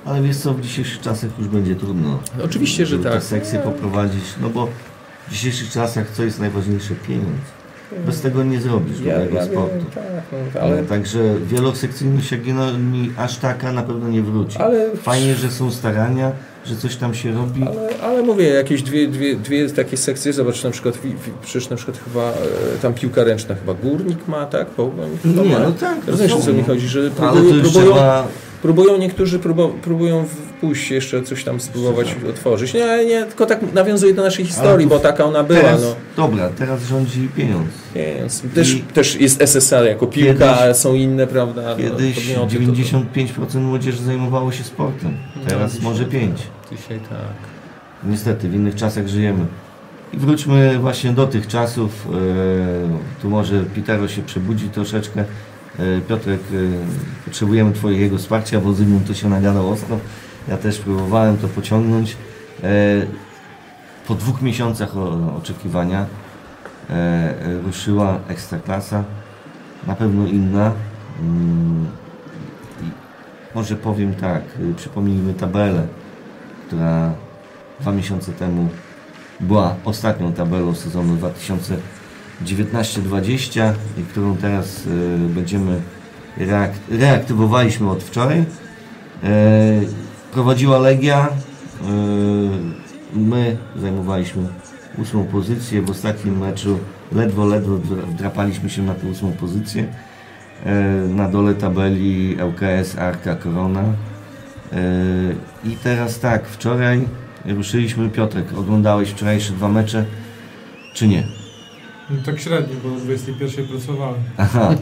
S1: Ale wiesz co, w dzisiejszych czasach już będzie trudno.
S2: Oczywiście, że tak.
S1: tę sekcję poprowadzić, no bo w dzisiejszych czasach co jest najważniejsze? Pieniądz. Bez tego nie zrobisz dobrego sportu.
S2: tak, no,
S1: Ale
S2: ale,
S1: także wielosekcyjność Jagiellonii aż taka na pewno nie wróci.
S2: ale,
S1: Fajnie, że są starania, że coś tam się robi.
S2: ale, ale mówię, jakieś dwie, dwie, dwie takie sekcje, zobacz na przykład, przecież na przykład chyba e, tam piłka ręczna, chyba Górnik ma, tak? Bo, chyba
S1: Nie,
S2: ma.
S1: no tak.
S2: Rozumiesz, o co mi chodzi, że próbują, próbują,
S1: trzeba...
S2: próbują niektórzy próbują pójść jeszcze coś tam spróbować otworzyć. Nie, nie, tylko tak nawiązuje do naszej historii,
S1: to
S2: bo taka ona była.
S1: Teraz,
S2: No.
S1: Dobra, teraz rządzi pieniądz.
S2: Więc też,
S1: I-
S2: też jest SSL jako piłka,
S1: Kiedyś-
S2: są inne, prawda? no,
S1: Kiedyś
S2: podmioty, to-
S1: 95% młodzieży zajmowało się sportem. Teraz
S2: dzisiaj-
S1: może 5%.
S2: Dzisiaj tak.
S1: Niestety, w innych czasach żyjemy. I wróćmy właśnie do tych czasów. E, Tu może Pitero się przebudzi troszeczkę. E, Piotrek, e, potrzebujemy Twojego wsparcia, bo Zygmunt to się nagadał ostro. Ja też próbowałem to pociągnąć. E, Po dwóch miesiącach oczekiwania e, e, ruszyła Ekstraklasa. Na pewno inna. Mm, Może powiem tak, y, przypomnijmy tabelę, która dwa miesiące temu była ostatnią tabelą sezonu 2019-20 i którą teraz y, będziemy reak reaktywowaliśmy od wczoraj. Prowadziła Legia. E, my zajmowaliśmy ósmą pozycję. W ostatnim meczu ledwo, ledwo wdrapaliśmy się na tę ósmą pozycję. E, na dole tabeli ŁKS Arka Korona. E, I teraz tak, wczoraj ruszyliśmy. Piotrek, oglądałeś wczorajsze dwa mecze, czy nie?
S4: No, tak średnio, bo o 21 pracowałem.
S1: Aha,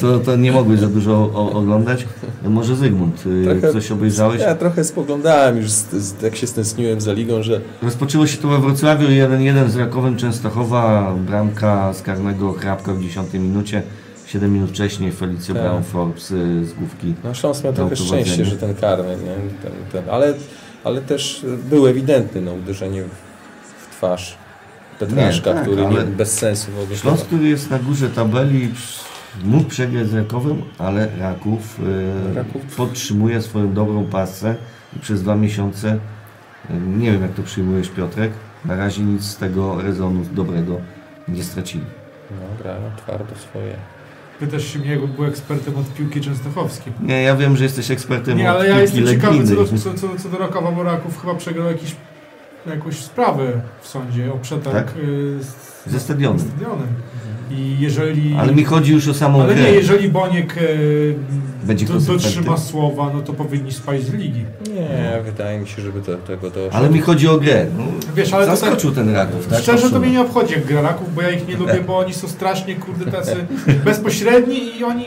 S1: to, to nie mogłeś za dużo o, oglądać. Może Zygmunt, y,
S2: Trochę-
S1: coś obejrzałeś?
S2: Ja trochę spoglądałem już, z, z, jak się stęskniłem za ligą, że
S1: Rozpoczęło się to we Wrocławiu 1-1 z Rakowem Częstochowa, bramka z karnego Hrabka w 10 minucie. 7 minut wcześniej Felicio
S2: Tak.
S1: Brown Forbes y, z główki.
S2: no Śląsk miał trochę szczęście, że ten karny, nie? Ten, ten, ale, ale też był ewidentny no, uderzenie w, w twarz Petraszka,
S1: Nie, tak,
S2: który nie, bez sensu w ogóle.
S1: Śląsk, który jest na górze tabeli, mógł przegrać z Rakowem, ale Raków, y,
S2: Raków-
S1: podtrzymuje swoją dobrą pasę i przez dwa miesiące, y, nie wiem jak to przyjmujesz Piotrek, na razie nic z tego rezonu dobrego nie stracili.
S2: No, grają twardo swoje.
S4: Pytasz się mnie, jakby był ekspertem od piłki częstochowskiej.
S1: Nie, ja wiem, że jesteś ekspertem
S4: Nie,
S1: od
S4: ale ja
S1: piłki
S4: jestem ciekawy co do, co, co, co do Rakowa, bo Raków chyba przegrał jakiś, jakąś sprawę w sądzie o przetarg
S1: Tak?
S4: y, z,
S1: Ze stadionem.
S4: stadionem. I jeżeli...
S1: Ale mi chodzi już o samą
S4: ale
S1: grę.
S4: nie, jeżeli Boniek y,
S1: Będzie
S4: do, dotrzyma słowa, no to powinni spaść z ligi.
S2: Nie, wydaje mi się, żeby do tego doszło.
S1: Ale mi chodzi o grę. No,
S4: Wiesz, ale to tak-
S1: zaskoczył ten Raków, tak?
S4: Szczerze to mnie nie obchodzi jak gra Raków, bo ja ich nie lubię, bo oni są strasznie kurde tacy bezpośredni i oni,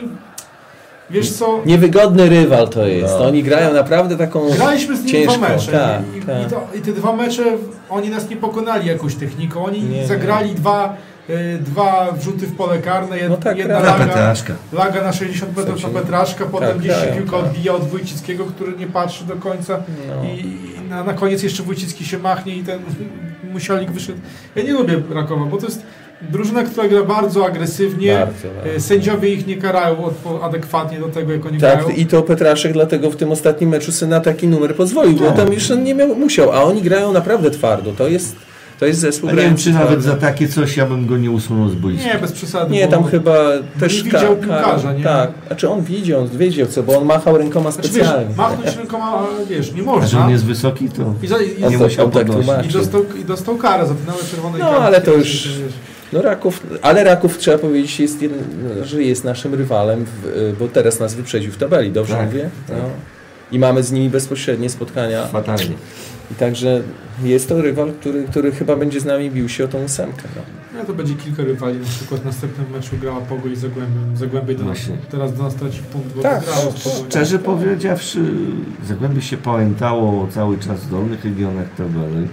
S4: wiesz co,
S2: Niewygodny rywal to jest.
S1: No.
S2: Oni grają naprawdę taką...
S4: graliśmy z nimi dwa mecze
S2: tak,
S4: i, i,
S2: tak.
S4: i, to, i te dwa mecze oni nas nie pokonali jakąś techniką, oni
S2: Nie, nie.
S4: zagrali dwa, y, dwa wrzuty w pole karne, jed,
S2: No tak,
S4: jedna
S2: tak.
S4: Laga,
S1: Petraszka.
S4: laga na 60 metrów na Petraszka, potem
S2: tak,
S4: gdzieś się piłka
S2: tak.
S4: odbija od Wójcickiego, który nie patrzy do końca
S2: No.
S4: i, i na, na koniec jeszcze Wójcicki się machnie i ten Musialik wyszedł. Ja nie lubię Rakowa, bo to jest drużyna, która gra bardzo agresywnie,
S2: Bardzo, bardzo.
S4: E, Sędziowie ich nie karają adekwatnie do tego, jak oni
S2: Tak,
S4: grają.
S2: i to Petraszek dlatego w tym ostatnim meczu sobie na taki numer pozwolił, bo
S1: Tak.
S2: tam już on nie miał, musiał, a oni grają naprawdę twardo. To jest, to jest zespół
S1: A nie wiem, czy nawet
S2: twardo.
S1: za takie coś ja bym go nie usunął z boiska.
S4: Nie, bez przesady.
S2: Nie, tam chyba też
S4: nie widział piłkarza, nie?
S2: Tak, znaczy on widział, on wiedział co, bo on machał rękoma
S4: Znaczy,
S2: specjalnie.
S4: wiesz, machnąć rękoma, wiesz, nie
S1: A że
S4: można.
S1: on jest wysoki, to
S4: I, za, i,
S1: nie musiał
S2: tak
S1: podnosić.
S4: i, dostał, I dostał karę za czerwonej
S2: No, ale to
S4: Wiesz,
S2: już-
S4: wiesz.
S2: No Raków, ale Raków trzeba powiedzieć, jest jeden, że jest naszym rywalem, w, bo teraz nas wyprzedził w tabeli, dobrze
S1: Tak,
S2: mówię?
S1: tak.
S2: No. I mamy z nimi bezpośrednie spotkania.
S1: fatalnie.
S2: I także jest to rywal, który, który chyba będzie z nami bił się o tą ósemkę. No.
S4: No, to będzie kilka rywali. Na przykład w następnym meczu grała Pogoń z Zagłębiem. Zagłębie do nas, teraz do nas traci punkt, bo
S2: Tak,
S4: Pogonią.
S1: Szczerze powiedziawszy, Zagłębie się pamiętało cały czas w dolnych regionach tabeli.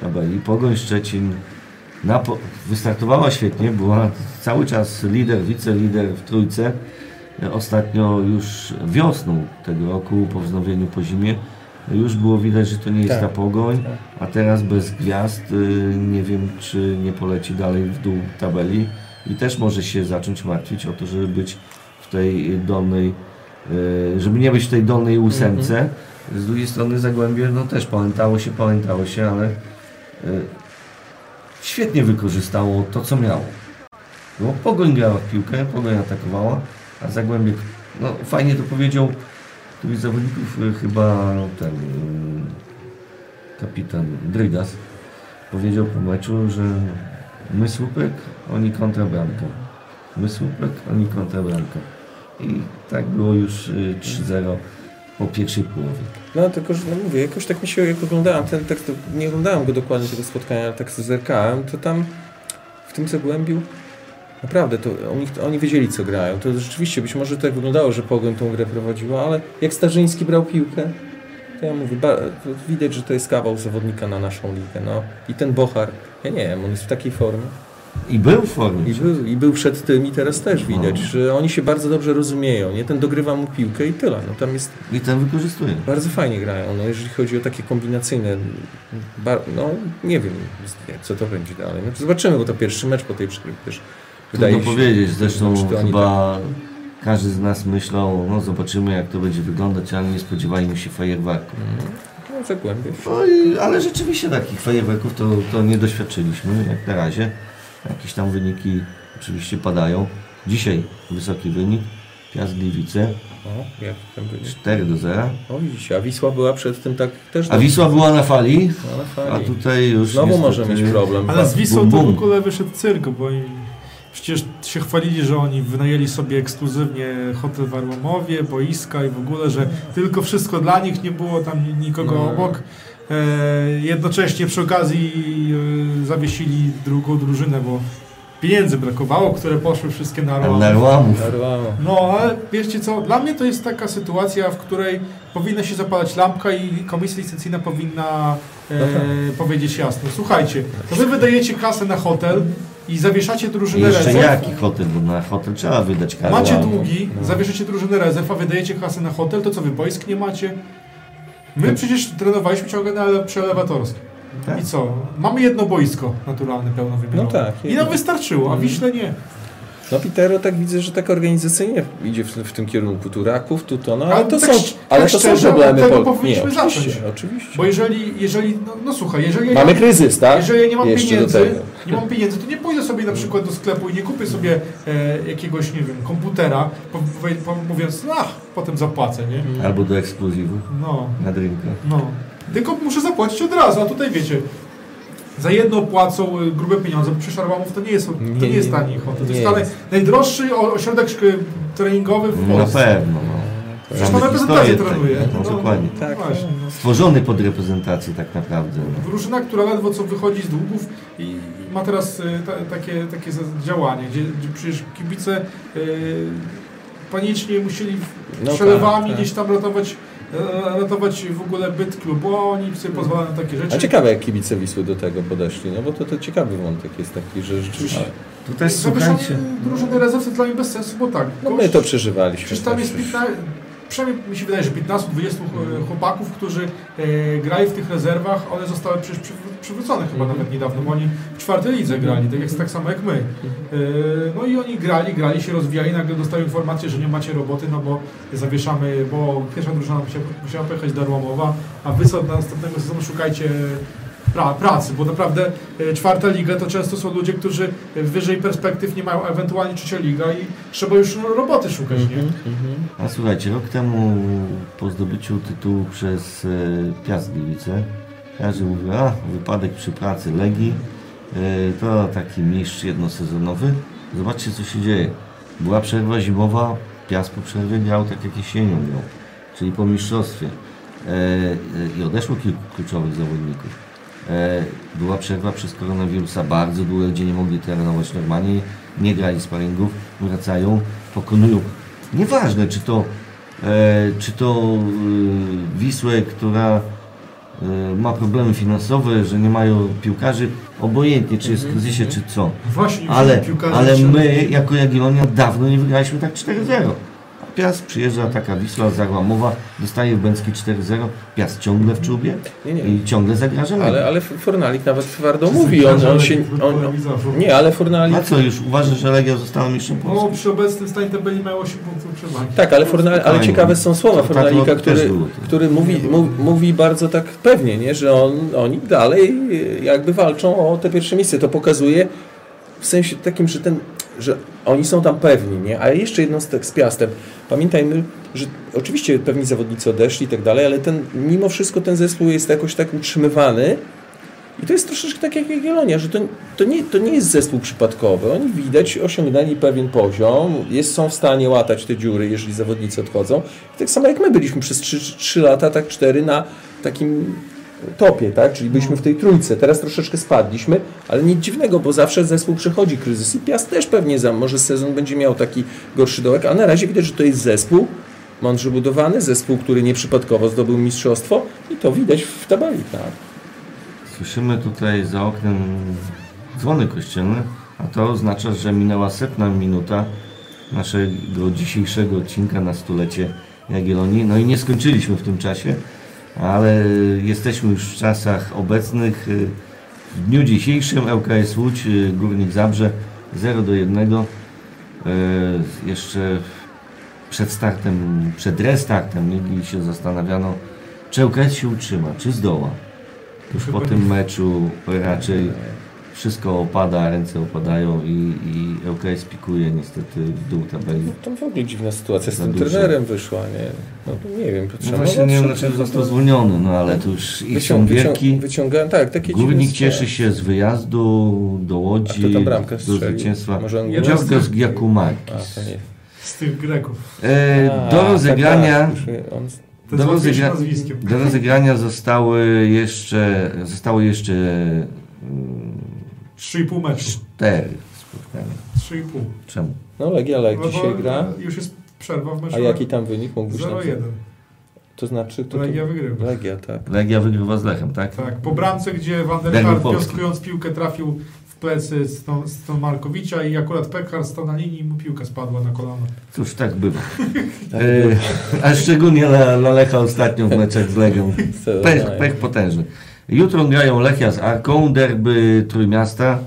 S1: tabeli. Pogoń Szczecin na wystartowała świetnie, była cały czas lider, wicelider w trójce. Ostatnio już wiosną tego roku, po wznowieniu po zimie, już było widać, że to nie jest
S2: Tak.
S1: ta Pogoń,
S2: Tak.
S1: a teraz bez gwiazd y, nie wiem, czy nie poleci dalej w dół tabeli i też może się zacząć martwić o to, żeby być w tej dolnej, y, żeby nie być w tej dolnej ósemce. Z drugiej strony Zagłębie, no też pamiętało się, pamiętało się, ale y, świetnie wykorzystało to, co miało. Bo Pogoń grała w piłkę, Pogoń atakowała, a Zagłębie, no fajnie to powiedział któryś z zawodników, y, chyba ten y, kapitan Drygas, powiedział po meczu, że my słupek, oni kontrabramka. My słupek, oni kontrabramka. I tak było już y, 3-0 po pierwszej połowie.
S2: No tylko, że no mówię, jakoś tak mi się, jak oglądałem ten tekst, nie oglądałem go dokładnie tego spotkania, ale tak zerkałem, to tam w tym Zagłębiu naprawdę, to oni, oni wiedzieli co grają. To rzeczywiście być może tak wyglądało, że Pogoń tą grę prowadziła, ale jak Starzyński brał piłkę, to ja mówię, widać, że to jest kawał zawodnika na naszą ligę. No. I ten Bochar, ja nie wiem, on jest w takiej formie.
S1: I był w formie.
S2: I był, I był przed tym i teraz też widać,
S1: No.
S2: że oni się bardzo dobrze rozumieją, nie? Ten dogrywa mu piłkę i tyle. No tam jest
S1: I ten wykorzystuje.
S2: bardzo fajnie grają, no jeżeli chodzi o takie kombinacyjne, bar, no nie wiem co to będzie dalej. No, zobaczymy, bo to pierwszy mecz po tej przerwie też
S1: Trudno
S2: się.
S1: powiedzieć, zresztą chyba każdy z nas myślał, no zobaczymy jak to będzie wyglądać, ale nie spodziewajmy się fajerwerków.
S2: tak, no, zagłębię.
S1: No ale rzeczywiście takich fajerwerków to, to nie doświadczyliśmy jak na razie. Jakieś tam wyniki oczywiście padają. Dzisiaj wysoki wynik. Piast Gliwice
S2: O, jak tam będzie?
S1: 4 do 0.
S2: O widzicie, a Wisła była przed tym tak też...
S1: A Wisła była na fali,
S2: No, ale
S1: a tutaj już
S2: Znowu
S1: niestety-
S2: może mieć problem.
S4: Ale z Wisłą
S1: Bum,
S4: to w
S1: bum.
S4: ogóle wyszedł cyrk, bo przecież się chwalili, że oni wynajęli sobie ekskluzywnie hotel w Arłamowie, boiska i w ogóle, że tylko wszystko dla nich, nie było tam ni- nikogo
S2: No.
S4: obok. E, jednocześnie przy okazji e, zawiesili drugą drużynę, bo pieniędzy brakowało, które poszły wszystkie na Arłamów. No, ale wiecie co, dla mnie to jest taka sytuacja, w której powinna się zapalać lampka i komisja licencyjna powinna e, powiedzieć jasno, słuchajcie, to wy wydajecie kasę na hotel i zawieszacie
S1: I
S4: drużynę
S1: jeszcze
S4: rezerw,
S1: jaki hotel, bo na hotel trzeba wydać karę.
S4: macie długi,
S2: No.
S4: zawieszacie drużynę rezerw, a wydajecie kasę na hotel, to co wy boisk nie macie? My przecież trenowaliśmy ciągle na przelewatorskim.
S1: Tak.
S4: I co? Mamy jedno boisko naturalne, pełnowymiarowe.
S2: No tak,
S4: I nam wystarczyło, a
S2: Mhm.
S4: Wiśle nie.
S2: No Pitero tak widzę, że tak organizacyjnie idzie w, w tym kierunku. Tu Raków, tu to, no ale
S4: Ale
S2: to
S4: tak
S2: są, ale
S4: tak
S2: to są
S4: szczerze,
S2: problemy.
S4: od tego
S2: Pol- nie,
S4: powinniśmy
S2: oczywiście,
S4: zacząć.
S2: oczywiście.
S4: Bo jeżeli, jeżeli no, no słuchaj, jeżeli ja
S2: Mamy kryzys, tak?
S4: Jeżeli ja nie mam
S2: Jeszcze
S4: pieniędzy, nie mam pieniędzy, to nie pójdę sobie na przykład do sklepu i nie kupię sobie e, jakiegoś, nie wiem, komputera, po, po, mówiąc, ach, potem zapłacę, nie?
S1: Albo do ekskluzywu
S4: No,
S1: na drinka.
S4: no. Tylko muszę zapłacić od razu, a tutaj wiecie, za jedno płacą e, grube pieniądze, bo przecież Arłamów to nie jest, to
S2: Nie,
S4: nie jest tani hotel. To jest
S2: jest.
S4: najdroższy ośrodek treningowy w
S1: No
S4: Polsce.
S1: pewno, no.
S4: Przecież ma reprezentację trenuje.
S1: tego, No, dokładnie.
S2: Tak,
S4: właśnie. No.
S1: Stworzony pod reprezentację tak naprawdę. No.
S4: Drużyna, która ledwo co wychodzi z długów i ma teraz y, ta, takie, takie działanie, gdzie, gdzie przecież kibice y, panicznie musieli
S2: No
S4: przelewami
S2: tak, tak.
S4: gdzieś tam ratować, ratować w ogóle byt klubu, bo oni sobie pozwalają na takie rzeczy.
S2: A ciekawe jak kibice Wisły do tego podeszli, no bo to, to ciekawy wątek jest taki, że rzeczywiście...
S1: Tu też
S4: Zawieszanie
S1: słuchajcie.
S4: drużyny rezerw to dla mnie bez sensu, bo tak.
S2: No my to przeżywaliśmy.
S4: Przecież tam jest
S2: Przecież-
S4: 15, przynajmniej mi się wydaje, że 15-20 e, chłopaków, którzy e, grali w tych rezerwach, one zostały przecież przy, przywrócone chyba nawet niedawno, bo oni w czwartej lidze grali, tak, jak, tak samo jak my. E, no i oni grali, grali, się rozwijali, nagle dostają informację, że nie macie roboty, no bo zawieszamy, bo pierwsza drużyna musiała, musiała pojechać do Arłamowa, a wy do następnego sezonu szukajcie pra, pracy, bo naprawdę e, czwarta liga to często są ludzie, którzy wyżej perspektyw nie mają, ewentualnie trzecia liga i trzeba już no, roboty szukać, nie?
S2: Mhm, mhm.
S1: A słuchajcie, rok temu po zdobyciu tytułu przez e, Piast Gliwice każdy mówił, a wypadek przy pracy Legii e, to taki mistrz jednosezonowy. Zobaczcie co się dzieje. Była przerwa zimowa, Piast po przerwie grał tak jak jesienią grał, czyli po mistrzostwie. E, I odeszło kilku kluczowych zawodników. E, była przerwa przez koronawirusa bardzo długa, gdzie nie mogli trenować normalnie, nie grali sparingów, wracają, pokonują. Nieważne, czy to, e, czy to e, Wisłę, która ma problemy finansowe, że nie mają piłkarzy, obojętnie, czy jest w kryzysie, czy co.
S4: Właśnie,
S1: Ale, ale my, jako Jagiellonia, dawno nie wygraliśmy tak 4-0. Piast przyjeżdża taka Wisła Zagłamowa, dostaje w Bęcki 4-0, Piast ciągle w czubie
S2: Nie, nie.
S1: i ciągle zagraża.
S2: Ale, ale Fornalik nawet twardo mówi, on, on się... On, on, nie, ale Fornalik...
S1: A co, już uważasz, że Legia została mistrzem
S4: No,
S1: Polski?
S4: przy obecnym stanie tabeli mają 8 punktów przewagi.
S2: Tak, ale, Fornal, ale ciekawe są słowa
S1: Tak,
S2: Fornalika,
S1: też
S2: który, który mówi, mówi bardzo tak pewnie, nie? że on, oni dalej jakby walczą o te pierwsze miejsce. To pokazuje w sensie takim, że ten że oni są tam pewni, nie? A jeszcze z, z Piastem. Pamiętajmy, że oczywiście pewni zawodnicy odeszli i tak dalej, ale ten, mimo wszystko ten zespół jest jakoś tak utrzymywany i to jest troszeczkę tak jak Jagiellonia, że to, to, nie, to nie jest zespół przypadkowy. Oni widać osiągnęli pewien poziom, jest, są w stanie łatać te dziury, jeżeli zawodnicy odchodzą. I tak samo jak my byliśmy przez 3, 3 lata, tak 4 na takim topie, tak? Czyli byliśmy w tej trójce. Teraz troszeczkę spadliśmy, ale nic dziwnego, bo zawsze zespół przechodzi kryzys i Piast też pewnie za może sezon będzie miał taki gorszy dołek, a na razie widać, że to jest zespół mądrze budowany, zespół, który nieprzypadkowo zdobył mistrzostwo i to widać w tabeli, tak.
S1: Słyszymy tutaj za oknem dzwony kościelne, a to oznacza, że minęła setna minuta naszego dzisiejszego odcinka na stulecie Jagiellonii. No i nie skończyliśmy w tym czasie, ale jesteśmy już w czasach obecnych. W dniu dzisiejszym ŁKS Łódź, Górnik Zabrze 0 do 1. Jeszcze przed startem, przed restartem ligi się zastanawiano, czy ŁKS się utrzyma, czy zdoła. Już po tym meczu raczej wszystko opada, ręce opadają i, i ŁKS pikuje niestety w dół tabeli.
S2: No, to w ogóle dziwna sytuacja z tym
S1: dużo.
S2: trenerem wyszła, nie? No to nie wiem,
S1: No
S2: trzeba
S1: właśnie nie wiem dlaczego został zwolniony, no ale to już ich są
S2: Wycią-
S1: wielki.
S2: wycią- Wyciąga, tak, takie
S1: Górnik cieszy się z wyjazdu do Łodzi,
S2: kto tam bramkę
S1: do zwycięstwa.
S2: Może on- to nie.
S4: Z tych Greków.
S1: E,
S2: A,
S1: do
S2: tak,
S1: rozegrania
S2: tak,
S1: Do
S4: z łatwiejszym
S1: rozegra-. Do rozegrania zostały jeszcze, zostały jeszcze
S4: 3,5 meczu.
S1: cztery spotkania.
S4: 3,5.
S1: Czemu?
S2: No Legia Lech
S4: No
S2: dzisiaj gra.
S4: Już jest przerwa w meczu.
S2: A jaki tam wynik mógł być? na
S4: 0-1.
S2: To znaczy, to,
S4: Legia
S2: to
S4: wygrywa.
S2: Legia, tak.
S1: Legia wygrywa z Lechem, tak?
S4: Tak, po bramce, gdzie Van der
S1: Polski.
S4: piątkując piłkę trafił w plecy Sto- Stomarkowicza i akurat Pekar stał na linii i mu piłka spadła na kolano.
S1: Cóż, tak bywa.
S2: Tak
S1: E,
S2: było.
S1: a szczególnie dla, dla Lecha ostatnio w meczach z Legią. Pech, pech potężny. Jutro grają Lechia z Arką, derby Trójmiasta.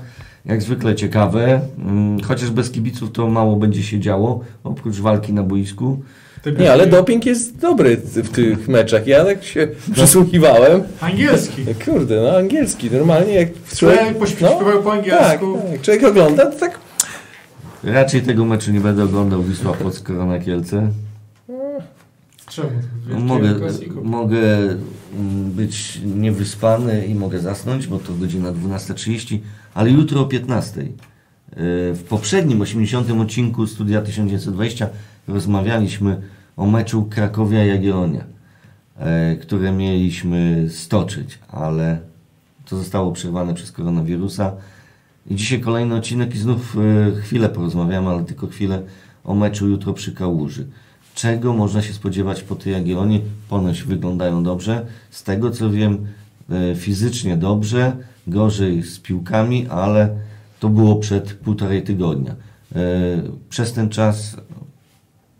S1: Jak zwykle ciekawe, mm, chociaż bez kibiców to mało będzie się działo, oprócz walki na boisku.
S2: Nie, ale doping jest dobry w tych meczach. Ja tak się przysłuchiwałem.
S4: Angielski.
S2: Kurde, no angielski, normalnie jak
S4: Człowiek pośpiewał po
S2: tak,
S4: angielsku.
S2: tak, człowiek ogląda, to tak
S1: Raczej tego meczu nie będę oglądał Wisła Płock Korona Kielce.
S4: Czemu?
S1: Mogę, mogę mm, być niewyspany i mogę zasnąć, bo to godzina 12.30, ale jutro o 15.00. Yy, W poprzednim 80. odcinku Studia 1920 rozmawialiśmy o meczu Krakowia-Jagiellonia, yy, które mieliśmy stoczyć, ale to zostało przerwane przez koronawirusa. I dzisiaj kolejny odcinek i znów yy, chwilę porozmawiamy, ale tylko chwilę o meczu jutro przy Kałuży. Czego można się spodziewać po tej Jagiellonii? Ponoć wyglądają dobrze. Z tego co wiem, e, fizycznie dobrze, gorzej z piłkami, ale to było przed półtorej tygodnia. E, Przez ten czas,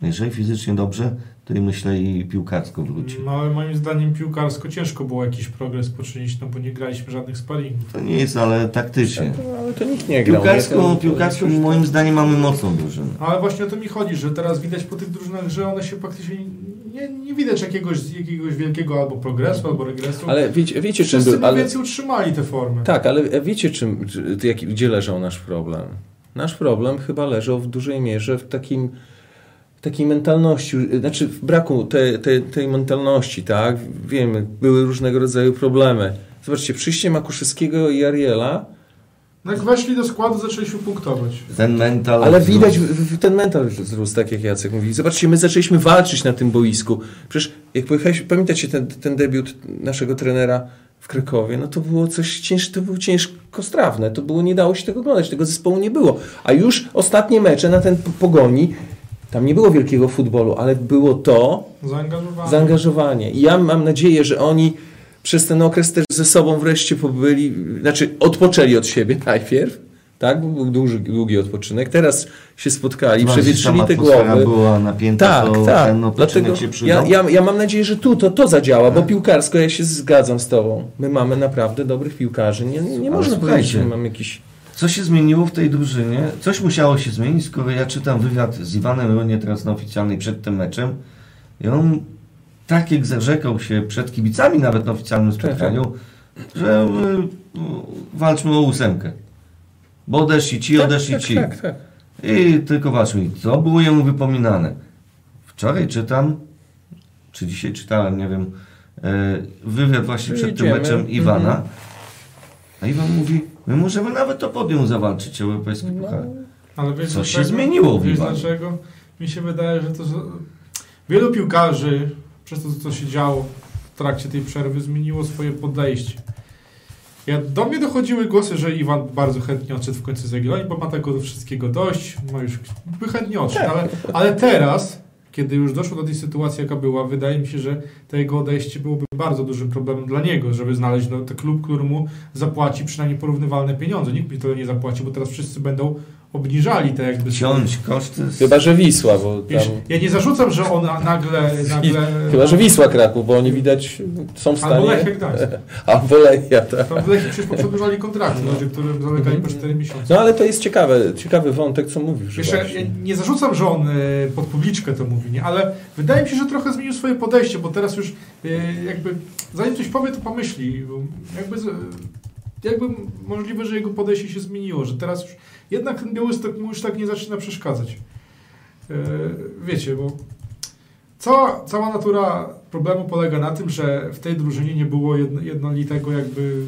S1: jeżeli fizycznie dobrze, to i myślę i piłkarsko wróci.
S4: No ale moim zdaniem piłkarsko ciężko było jakiś progres poczynić, no bo nie graliśmy żadnych sparingów.
S1: To nie jest, ale taktycznie.
S2: ale to nikt nie grał.
S1: Piłkarsko,
S2: nie?
S1: Piłkarsko moim zdaniem mamy mocną drużynę.
S4: Ale właśnie o to mi chodzi, że teraz widać po tych drużynach, że one się praktycznie nie, nie widać jakiegoś, jakiegoś wielkiego albo progresu, albo regresu.
S2: Ale wiecie, wiecie czym
S4: Wszyscy
S2: ale,
S4: więcej utrzymali te formy.
S2: Tak, ale wiecie czym, gdzie leżał nasz problem? Nasz problem chyba leżał w dużej mierze w takim takiej mentalności, znaczy w braku te, te, tej mentalności, tak? Wiemy, były różnego rodzaju problemy. Zobaczcie, przyjście Makuszewskiego i Ariela,
S4: No jak weszli do składu, zaczęliśmy punktować.
S1: Ten mental...
S2: ale widać ten mental wzrósł, tak jak Jacek mówi. Zobaczcie, my zaczęliśmy walczyć na tym boisku. Przecież jak pojechaliśmy, pamiętacie ten, ten debiut naszego trenera w Krakowie, no to było coś cięż, to było ciężko strawne. To było, nie dało się tego oglądać, tego zespołu nie było. A już ostatnie mecze na ten pogoni, tam nie było wielkiego futbolu, ale było to,
S4: Zaangażowani.
S2: zaangażowanie. I ja mam nadzieję, że oni przez ten okres też ze sobą wreszcie pobyli, znaczy odpoczęli od siebie najpierw, tak? Bo Był duży, długi odpoczynek. Teraz się spotkali,
S1: że
S2: przewietrzyli te głowy.
S1: była napięta,
S2: Tak,
S1: to
S2: tak.
S1: ten
S2: Dlatego
S1: się
S2: ja, ja, ja mam nadzieję, że tu to, to zadziała, bo piłkarsko ja się zgadzam z tobą. My mamy naprawdę dobrych piłkarzy. Nie, nie,
S1: Ale
S2: można powiedzieć, że mamy jakiś...
S1: Co się zmieniło w tej drużynie? Coś musiało się zmienić, skoro ja czytam wywiad z Iwanem Ronie teraz na oficjalnej przed tym meczem i on tak jak zarzekał się przed kibicami nawet na oficjalnym spotkaniu, że y, y, walczmy o ósemkę. Bo odeszli ci, odeszli
S2: tak,
S1: ci.
S2: tak, tak.
S1: I tylko patrzmy, co było jemu wypominane. Wczoraj czytam, czy dzisiaj czytałem, nie wiem, e, wywiad właśnie przed tym
S2: Idziemy.
S1: meczem Iwana. A Iwan mówi, my możemy nawet to podium zawalczyć, europejski puchar.
S4: Ale wiesz
S1: Co się zmieniło w
S4: Wiesz dlaczego? Mi się wydaje, że to że wielu piłkarzy przez to, co się działo w trakcie tej przerwy, zmieniło swoje podejście. Ja, do mnie dochodziły głosy, że Iwan bardzo chętnie odszedł w końcu z Jagiellonii, bo ma tego do wszystkiego dość, ma już by chętnie odszedł,
S2: Tak.
S4: ale, ale teraz, kiedy już doszło do tej sytuacji, jaka była, wydaje mi się, że to jego odejście byłoby bardzo dużym problemem dla niego, żeby znaleźć no, ten klub, który mu zapłaci przynajmniej porównywalne pieniądze. Nikt mi tyle nie zapłaci, bo teraz wszyscy będą obniżali te jakby...
S1: Ciąć koszty. Z...
S2: Chyba, że Wisła, bo tam...
S4: Wiesz, ja nie zarzucam, że on nagle... nagle
S2: Chyba, że Wisła Kraków, bo oni widać są w
S4: Albo
S2: stanie...
S4: Lechia Gdańsk.
S2: Albo Lechia, tak.
S4: Tam w Lechii przecież poprzedłużali kontrakty, ludzie, którym zalegali po 4 miesiące.
S2: No ale to jest ciekawe, ciekawy wątek, co mówisz.
S4: Wiesz, ja, nie zarzucam, że on e, pod publiczkę to mówi, nie? ale wydaje mi się, że trochę zmienił swoje podejście, bo teraz już e, jakby zanim coś powie, to pomyśli. Jakby, z- jakby możliwe, że jego podejście się zmieniło, że teraz już jednak ten Białystok mu już tak nie zaczyna przeszkadzać. E, wiecie, bo cała, cała natura problemu polega na tym, że w tej drużynie nie było jedno, jednolitego jakby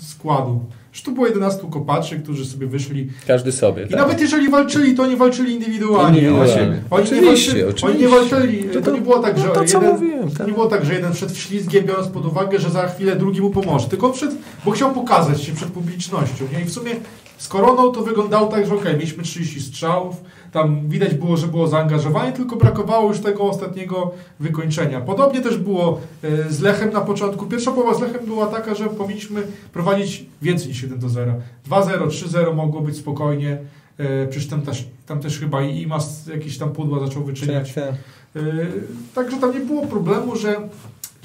S4: składu. Że tu było 11 kopaczy, którzy sobie wyszli
S2: Każdy sobie,
S4: i
S2: tak.
S4: nawet jeżeli walczyli, to oni walczyli indywidualnie.
S2: Indywidualnie.
S4: Oni, oni,
S2: Oczywiście,
S4: nie walczyli,
S2: oczywiście.
S4: oni nie walczyli. To,
S2: To-
S4: nie było tak, że
S2: no to, co
S4: jeden,
S2: mówiłem, tak.
S4: nie było tak, że jeden przed ślizgiem, biorąc pod uwagę, że za chwilę drugi mu pomoże. Tylko przed, bo chciał pokazać się przed publicznością. Nie? I w sumie z koroną to wyglądało tak, że okej, mieliśmy 30 strzałów, tam widać było, że było zaangażowanie, tylko brakowało już tego ostatniego wykończenia. Podobnie też było e, z Lechem na początku. Pierwsza połowa z Lechem była taka, że powinniśmy prowadzić więcej niż 1 do 0. 2-0, 3-0 mogło być spokojnie. E, Przecież tam też, tam też chyba i Imas jakieś tam pudła zaczął wyczyniać.
S2: Tak, tak.
S4: Yy, Także tam nie było problemu, że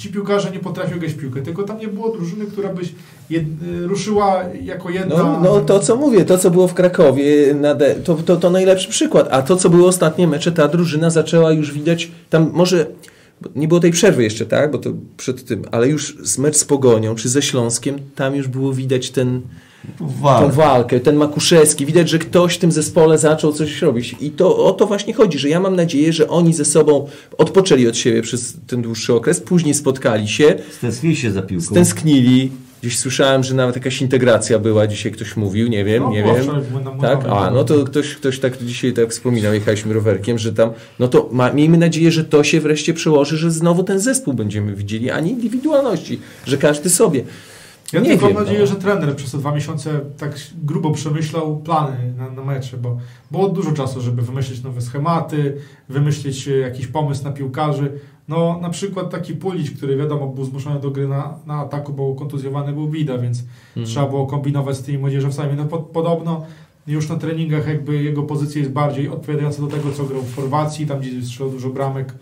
S4: ci piłkarze nie potrafią grać piłkę, tylko tam nie było drużyny, która by jed, ruszyła jako jedna.
S2: No, no to co mówię, to co było w Krakowie, to, to, to najlepszy przykład. A to co było ostatnie mecze, ta drużyna zaczęła już widać, tam może nie było tej przerwy jeszcze, tak, bo to przed tym, ale już z mecz z Pogonią czy ze Śląskiem, tam już było widać ten, tą
S1: Walk.
S2: walkę, ten Makuszewski. Widać, że ktoś w tym zespole zaczął coś robić. I to o to właśnie chodzi, że ja mam nadzieję, że oni ze sobą odpoczęli od siebie przez ten dłuższy okres, później spotkali się,
S1: Stęsknili się za piłką.
S2: stęsknili. Gdzieś słyszałem, że nawet jakaś integracja była, dzisiaj ktoś mówił, nie wiem,
S4: No,
S2: nie wiem. Tak, a no to ktoś, ktoś tak dzisiaj tak wspominał, jechaliśmy rowerkiem, że tam, no to ma, miejmy nadzieję, że to się wreszcie przełoży, że znowu ten zespół będziemy widzieli, a nie indywidualności, że każdy sobie.
S4: Ja
S2: nie
S4: tylko
S2: wiem,
S4: mam nadzieję,
S2: no.
S4: że trener przez te dwa miesiące tak grubo przemyślał plany na, na mecze, bo było dużo czasu, żeby wymyślić nowe schematy, wymyślić e, jakiś pomysł na piłkarzy. No na przykład taki Pulić, który wiadomo był zmuszony do gry na, na ataku, bo kontuzjowany był Wida, więc
S2: Mhm.
S4: trzeba było kombinować z tymi młodzieżowcami. No po, podobno już na treningach jakby jego pozycja jest bardziej odpowiadająca do tego, co grał w formacji, tam gdzie strzelał dużo bramek.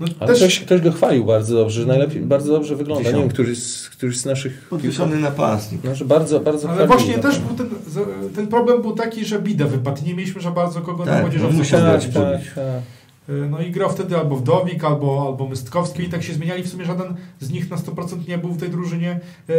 S4: No,
S2: Ale ktoś, ktoś go chwalił bardzo dobrze, że najlepiej, bardzo dobrze wygląda. Nie wiem, który z, któryś z naszych
S1: Podwieszony napastnik.
S2: no, że bardzo, bardzo
S4: Ale właśnie też był ten, ten problem był taki, że Bida wypadł. Nie mieliśmy za bardzo kogo na
S1: Tak,
S4: młodzieżowców
S1: musiał
S4: postawić.
S1: grać
S2: tak,
S1: Pulić.
S2: tak.
S4: Y, No i grał wtedy albo Wdowik, albo, albo Mystkowski i tak się zmieniali. W sumie żaden z nich na 100% nie był w tej drużynie e,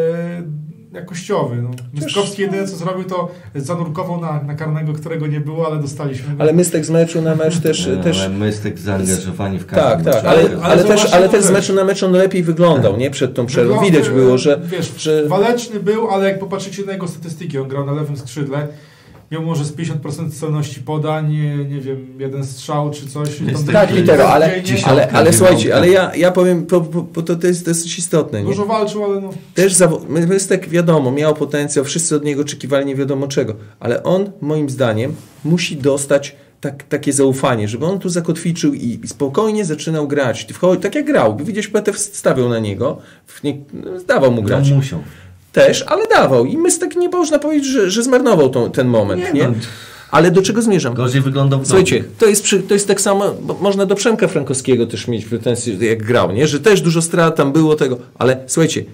S4: jakościowy. No. Mystkowski jedyne co zrobił to zanurkował na, na karnego, którego nie było, ale dostaliśmy.
S2: Ale Mystek z meczu na mecz też...
S1: No,
S2: też
S1: Ale my jest tak zaangażowani w
S2: tak,
S1: każdym
S2: tak,
S1: meczu.
S2: ale,
S4: Ale-
S2: ale, też, ale też z meczu na mecz on lepiej wyglądał, nie? Przed tą przerwą. Widać było, że...
S4: Wiesz,
S2: że
S4: waleczny był, ale jak popatrzycie na jego statystyki, on grał na lewym skrzydle, miał może z 50% celności podań, nie, nie wiem, jeden strzał czy coś.
S1: Jest
S4: Tam
S1: tak,
S4: taki-
S2: Litero, ale, ale, ale słuchajcie, ale ja, ja powiem, bo, bo, bo to, to jest dosyć istotne. Nie?
S4: Dużo walczył, ale no...
S2: Też zawo- My- Mystek wiadomo, miał potencjał, wszyscy od niego oczekiwali nie wiadomo czego, ale on moim zdaniem musi dostać tak, takie zaufanie, żeby on tu zakotwiczył i, i spokojnie zaczynał grać. Wchodzi, tak jak grał, widzisz, Peter stawiał na niego, w nie, dawał mu grać.
S1: No musiał.
S2: Też, ale dawał. I Mystek nie można powiedzieć, że, że zmarnował tą, ten moment. Nie,
S1: no,
S2: Ale do czego zmierzam?
S1: gorzej wyglądał w
S2: Słuchajcie, to jest, przy, to jest tak samo, bo można do Przemka Frankowskiego też mieć pretensje, jak grał, nie? że też dużo strat tam było tego, ale słuchajcie,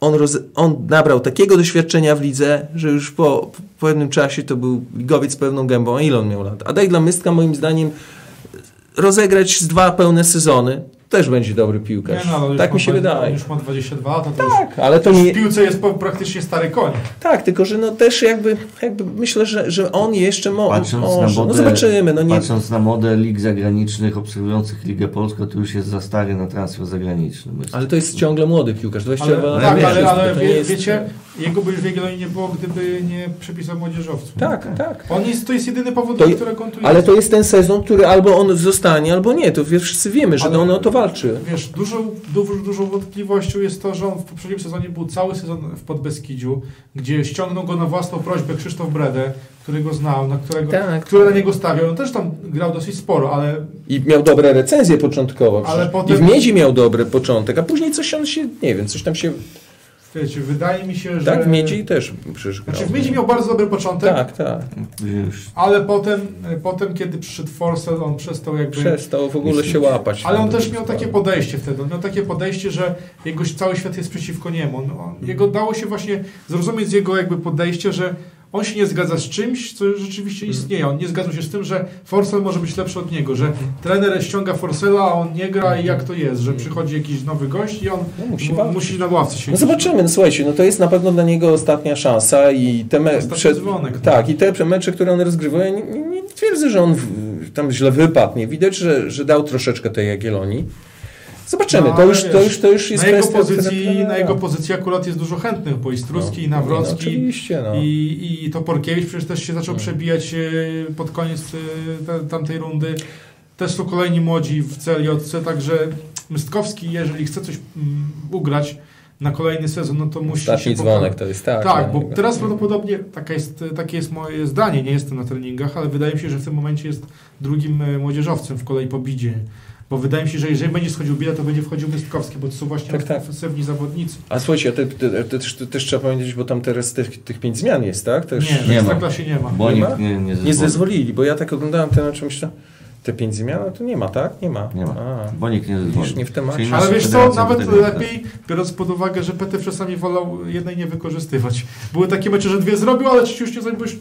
S2: on, roz, on nabrał takiego doświadczenia w lidze, że już po, po pewnym czasie to był ligowiec z pewną gębą, a ile on miał lat? A daj dla Mystka moim zdaniem rozegrać z dwa pełne sezony, też będzie dobry piłkarz.
S4: Nie, no, już
S2: tak mi się wydaje.
S4: Już ma 22 lata, to
S2: Tak, ale to
S4: już, już
S2: nie...
S4: w piłce jest po, praktycznie stary koń.
S2: Tak, tylko że no też jakby, jakby myślę, że, że on jeszcze mo-
S1: Patrząc
S2: może.
S1: na modę,
S2: no zobaczymy, no nie...
S1: patrząc na modę lig zagranicznych obserwujących Ligę Polską, to już jest za stary na transfer zagraniczny. Myślę.
S2: Ale to jest ciągle młody piłkarz, 20
S4: Ale,
S2: lat.
S4: tak,
S1: wiesz,
S4: ale, ale
S2: to
S4: wie,
S2: nie jest-
S4: wiecie, jego by już w Jagiellonii nie było, gdyby nie przepisał młodzieżowców.
S2: Tak, tak.
S4: On jest, to jest jedyny powód, dla którego on tu
S2: Ale
S4: jest.
S2: to jest ten sezon, który albo on zostanie, albo nie. To wie- wszyscy wiemy, że
S4: Ale-
S2: on o to walczy.
S4: Wiesz, dużą, dużą, dużą wątpliwością jest to, że on w poprzednim sezonie był cały sezon w Podbeskidziu, gdzie ściągnął go na własną prośbę Krzysztof Bredę, który go znał, na którego,
S2: Tak.
S4: który na niego stawiał. On też tam grał dosyć sporo, ale
S2: I miał dobre recenzje początkowo.
S4: Ale potem-
S2: I w Miedzi miał dobry początek, a później coś on się, nie wiem, coś tam się...
S4: wiecie, wydaje mi się, że...
S2: Tak, w Miedzi też przecież grał.
S4: Znaczy w Miedzi miał bardzo dobry początek,
S2: Tak, tak.
S1: Już
S4: ale potem, potem, kiedy przyszedł Forsell, on przestał jakby...
S2: Przestał w ogóle się łapać.
S4: Ale on też miał takie podejście wtedy. On miał takie podejście, że jego cały świat jest przeciwko niemu. On, on, jego dało się właśnie zrozumieć z jego jakby podejścia, że on się nie zgadza z czymś, co rzeczywiście
S2: Mm.
S4: istnieje. On nie zgadzał się z tym, że Forsell może być lepszy od niego, że trener ściąga Forsella, a on nie gra i jak to jest, że przychodzi jakiś nowy gość i on
S2: No, musi
S4: musi na ławce siedzieć.
S2: No zobaczymy, no słuchajcie, no to jest na pewno dla niego ostatnia szansa i te me-
S4: Ostatni dzwonek, no.
S2: tak, i te mecze, które on rozgrywa, ja nie, nie, nie twierdzę, że on w, tam źle wypadł, nie widać, że, że dał troszeczkę tej Jagiellonii. Zobaczymy,
S4: No,
S2: to, już, to,
S4: wiesz,
S2: już, to już jest
S4: na jego,
S2: kwestia
S4: pozycji, na jego pozycji akurat jest dużo chętnych, bo i Struski, i
S2: No,
S4: Nawrocki,
S2: oczywiście, no.
S4: I, I Toporkiewicz przecież też się zaczął przebijać e, pod koniec e, ta- tamtej rundy. Też są kolejni młodzi w CLJC, także Mystkowski, jeżeli chce coś mm, ugrać na kolejny sezon, no to musi
S2: Ostatni
S4: się
S2: dzwonek to jest tak.
S4: Tak,
S2: no,
S4: bo teraz prawdopodobnie taka jest, takie jest moje zdanie, nie jestem na treningach, ale wydaje mi się, że w tym momencie jest drugim e, młodzieżowcem w kolei po bidzie. Bo wydaje mi się, że jeżeli będzie schodził Bida, to będzie wchodził Mystkowski, bo to są właśnie
S2: Tak, tak.
S4: ofensywni zawodnicy.
S2: A słuchajcie, a te, te, te, też, też trzeba powiedzieć, bo tam teraz tych, tych pięć zmian jest, tak? Też
S4: Nie,
S1: nie
S4: w
S1: ma.
S4: klasie nie ma.
S1: Bo
S2: Nie ma?
S1: nie, nie,
S2: nie zezwolili, bo ja tak oglądałem ten, o czymś. Te pięć zmian, no to nie ma, tak? Nie ma.
S1: Nie ma.
S2: A,
S1: Bo nikt nie zezwoli.
S2: Widzisz, nie w temacie. Ale
S4: wiesz co, nawet
S1: tego
S4: lepiej, biorąc pod uwagę, że PT czasami wolał jednej nie wykorzystywać. Były takie mecze, że dwie zrobił, ale trzeci już nie zrobił. bo już-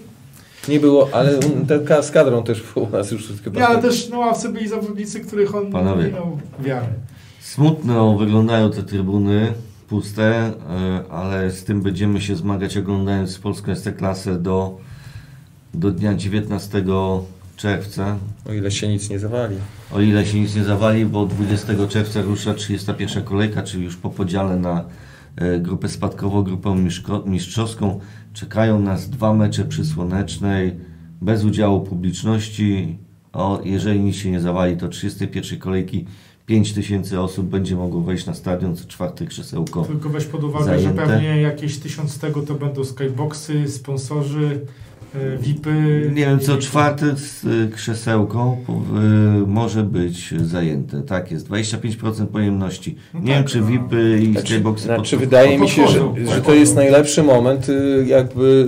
S2: Nie było, ale ten z kadrą też u nas już chyba.
S4: Nie, ale też na ławce byli zawodnicy, których on
S1: Panowie.
S4: nie miał wiary.
S1: Smutno wyglądają te trybuny, puste, e, ale z tym będziemy się zmagać oglądając polską klasę do, do dnia 19 czerwca.
S2: O ile się nic nie zawali.
S1: O ile się nic nie zawali, bo 20 czerwca rusza 31 kolejka, czyli już po podziale na grupę spadkową, grupę mistrzowską. Czekają nas dwa mecze przy Słonecznej, bez udziału publiczności. O, jeżeli nic się nie zawali, to 31 kolejki 5 tysięcy osób będzie mogło wejść na stadion, co czwarte krzesełko.
S4: Tylko weź pod uwagę,
S1: Zajęte.
S4: że pewnie jakieś tysiąc tego to będą skyboxy, sponsorzy, e, VIPy.
S1: Nie wiem, co czwarte z, krzesełko po- y, może być zajęte. Tak jest, 25% pojemności.
S4: No
S1: Nie
S4: tak,
S1: wiem, czy
S4: no.
S1: VIPy i
S2: Znaczy,
S1: skyboxy
S2: znaczy
S1: pod-
S2: wydaje mi się, że, że to jest najlepszy moment, y, jakby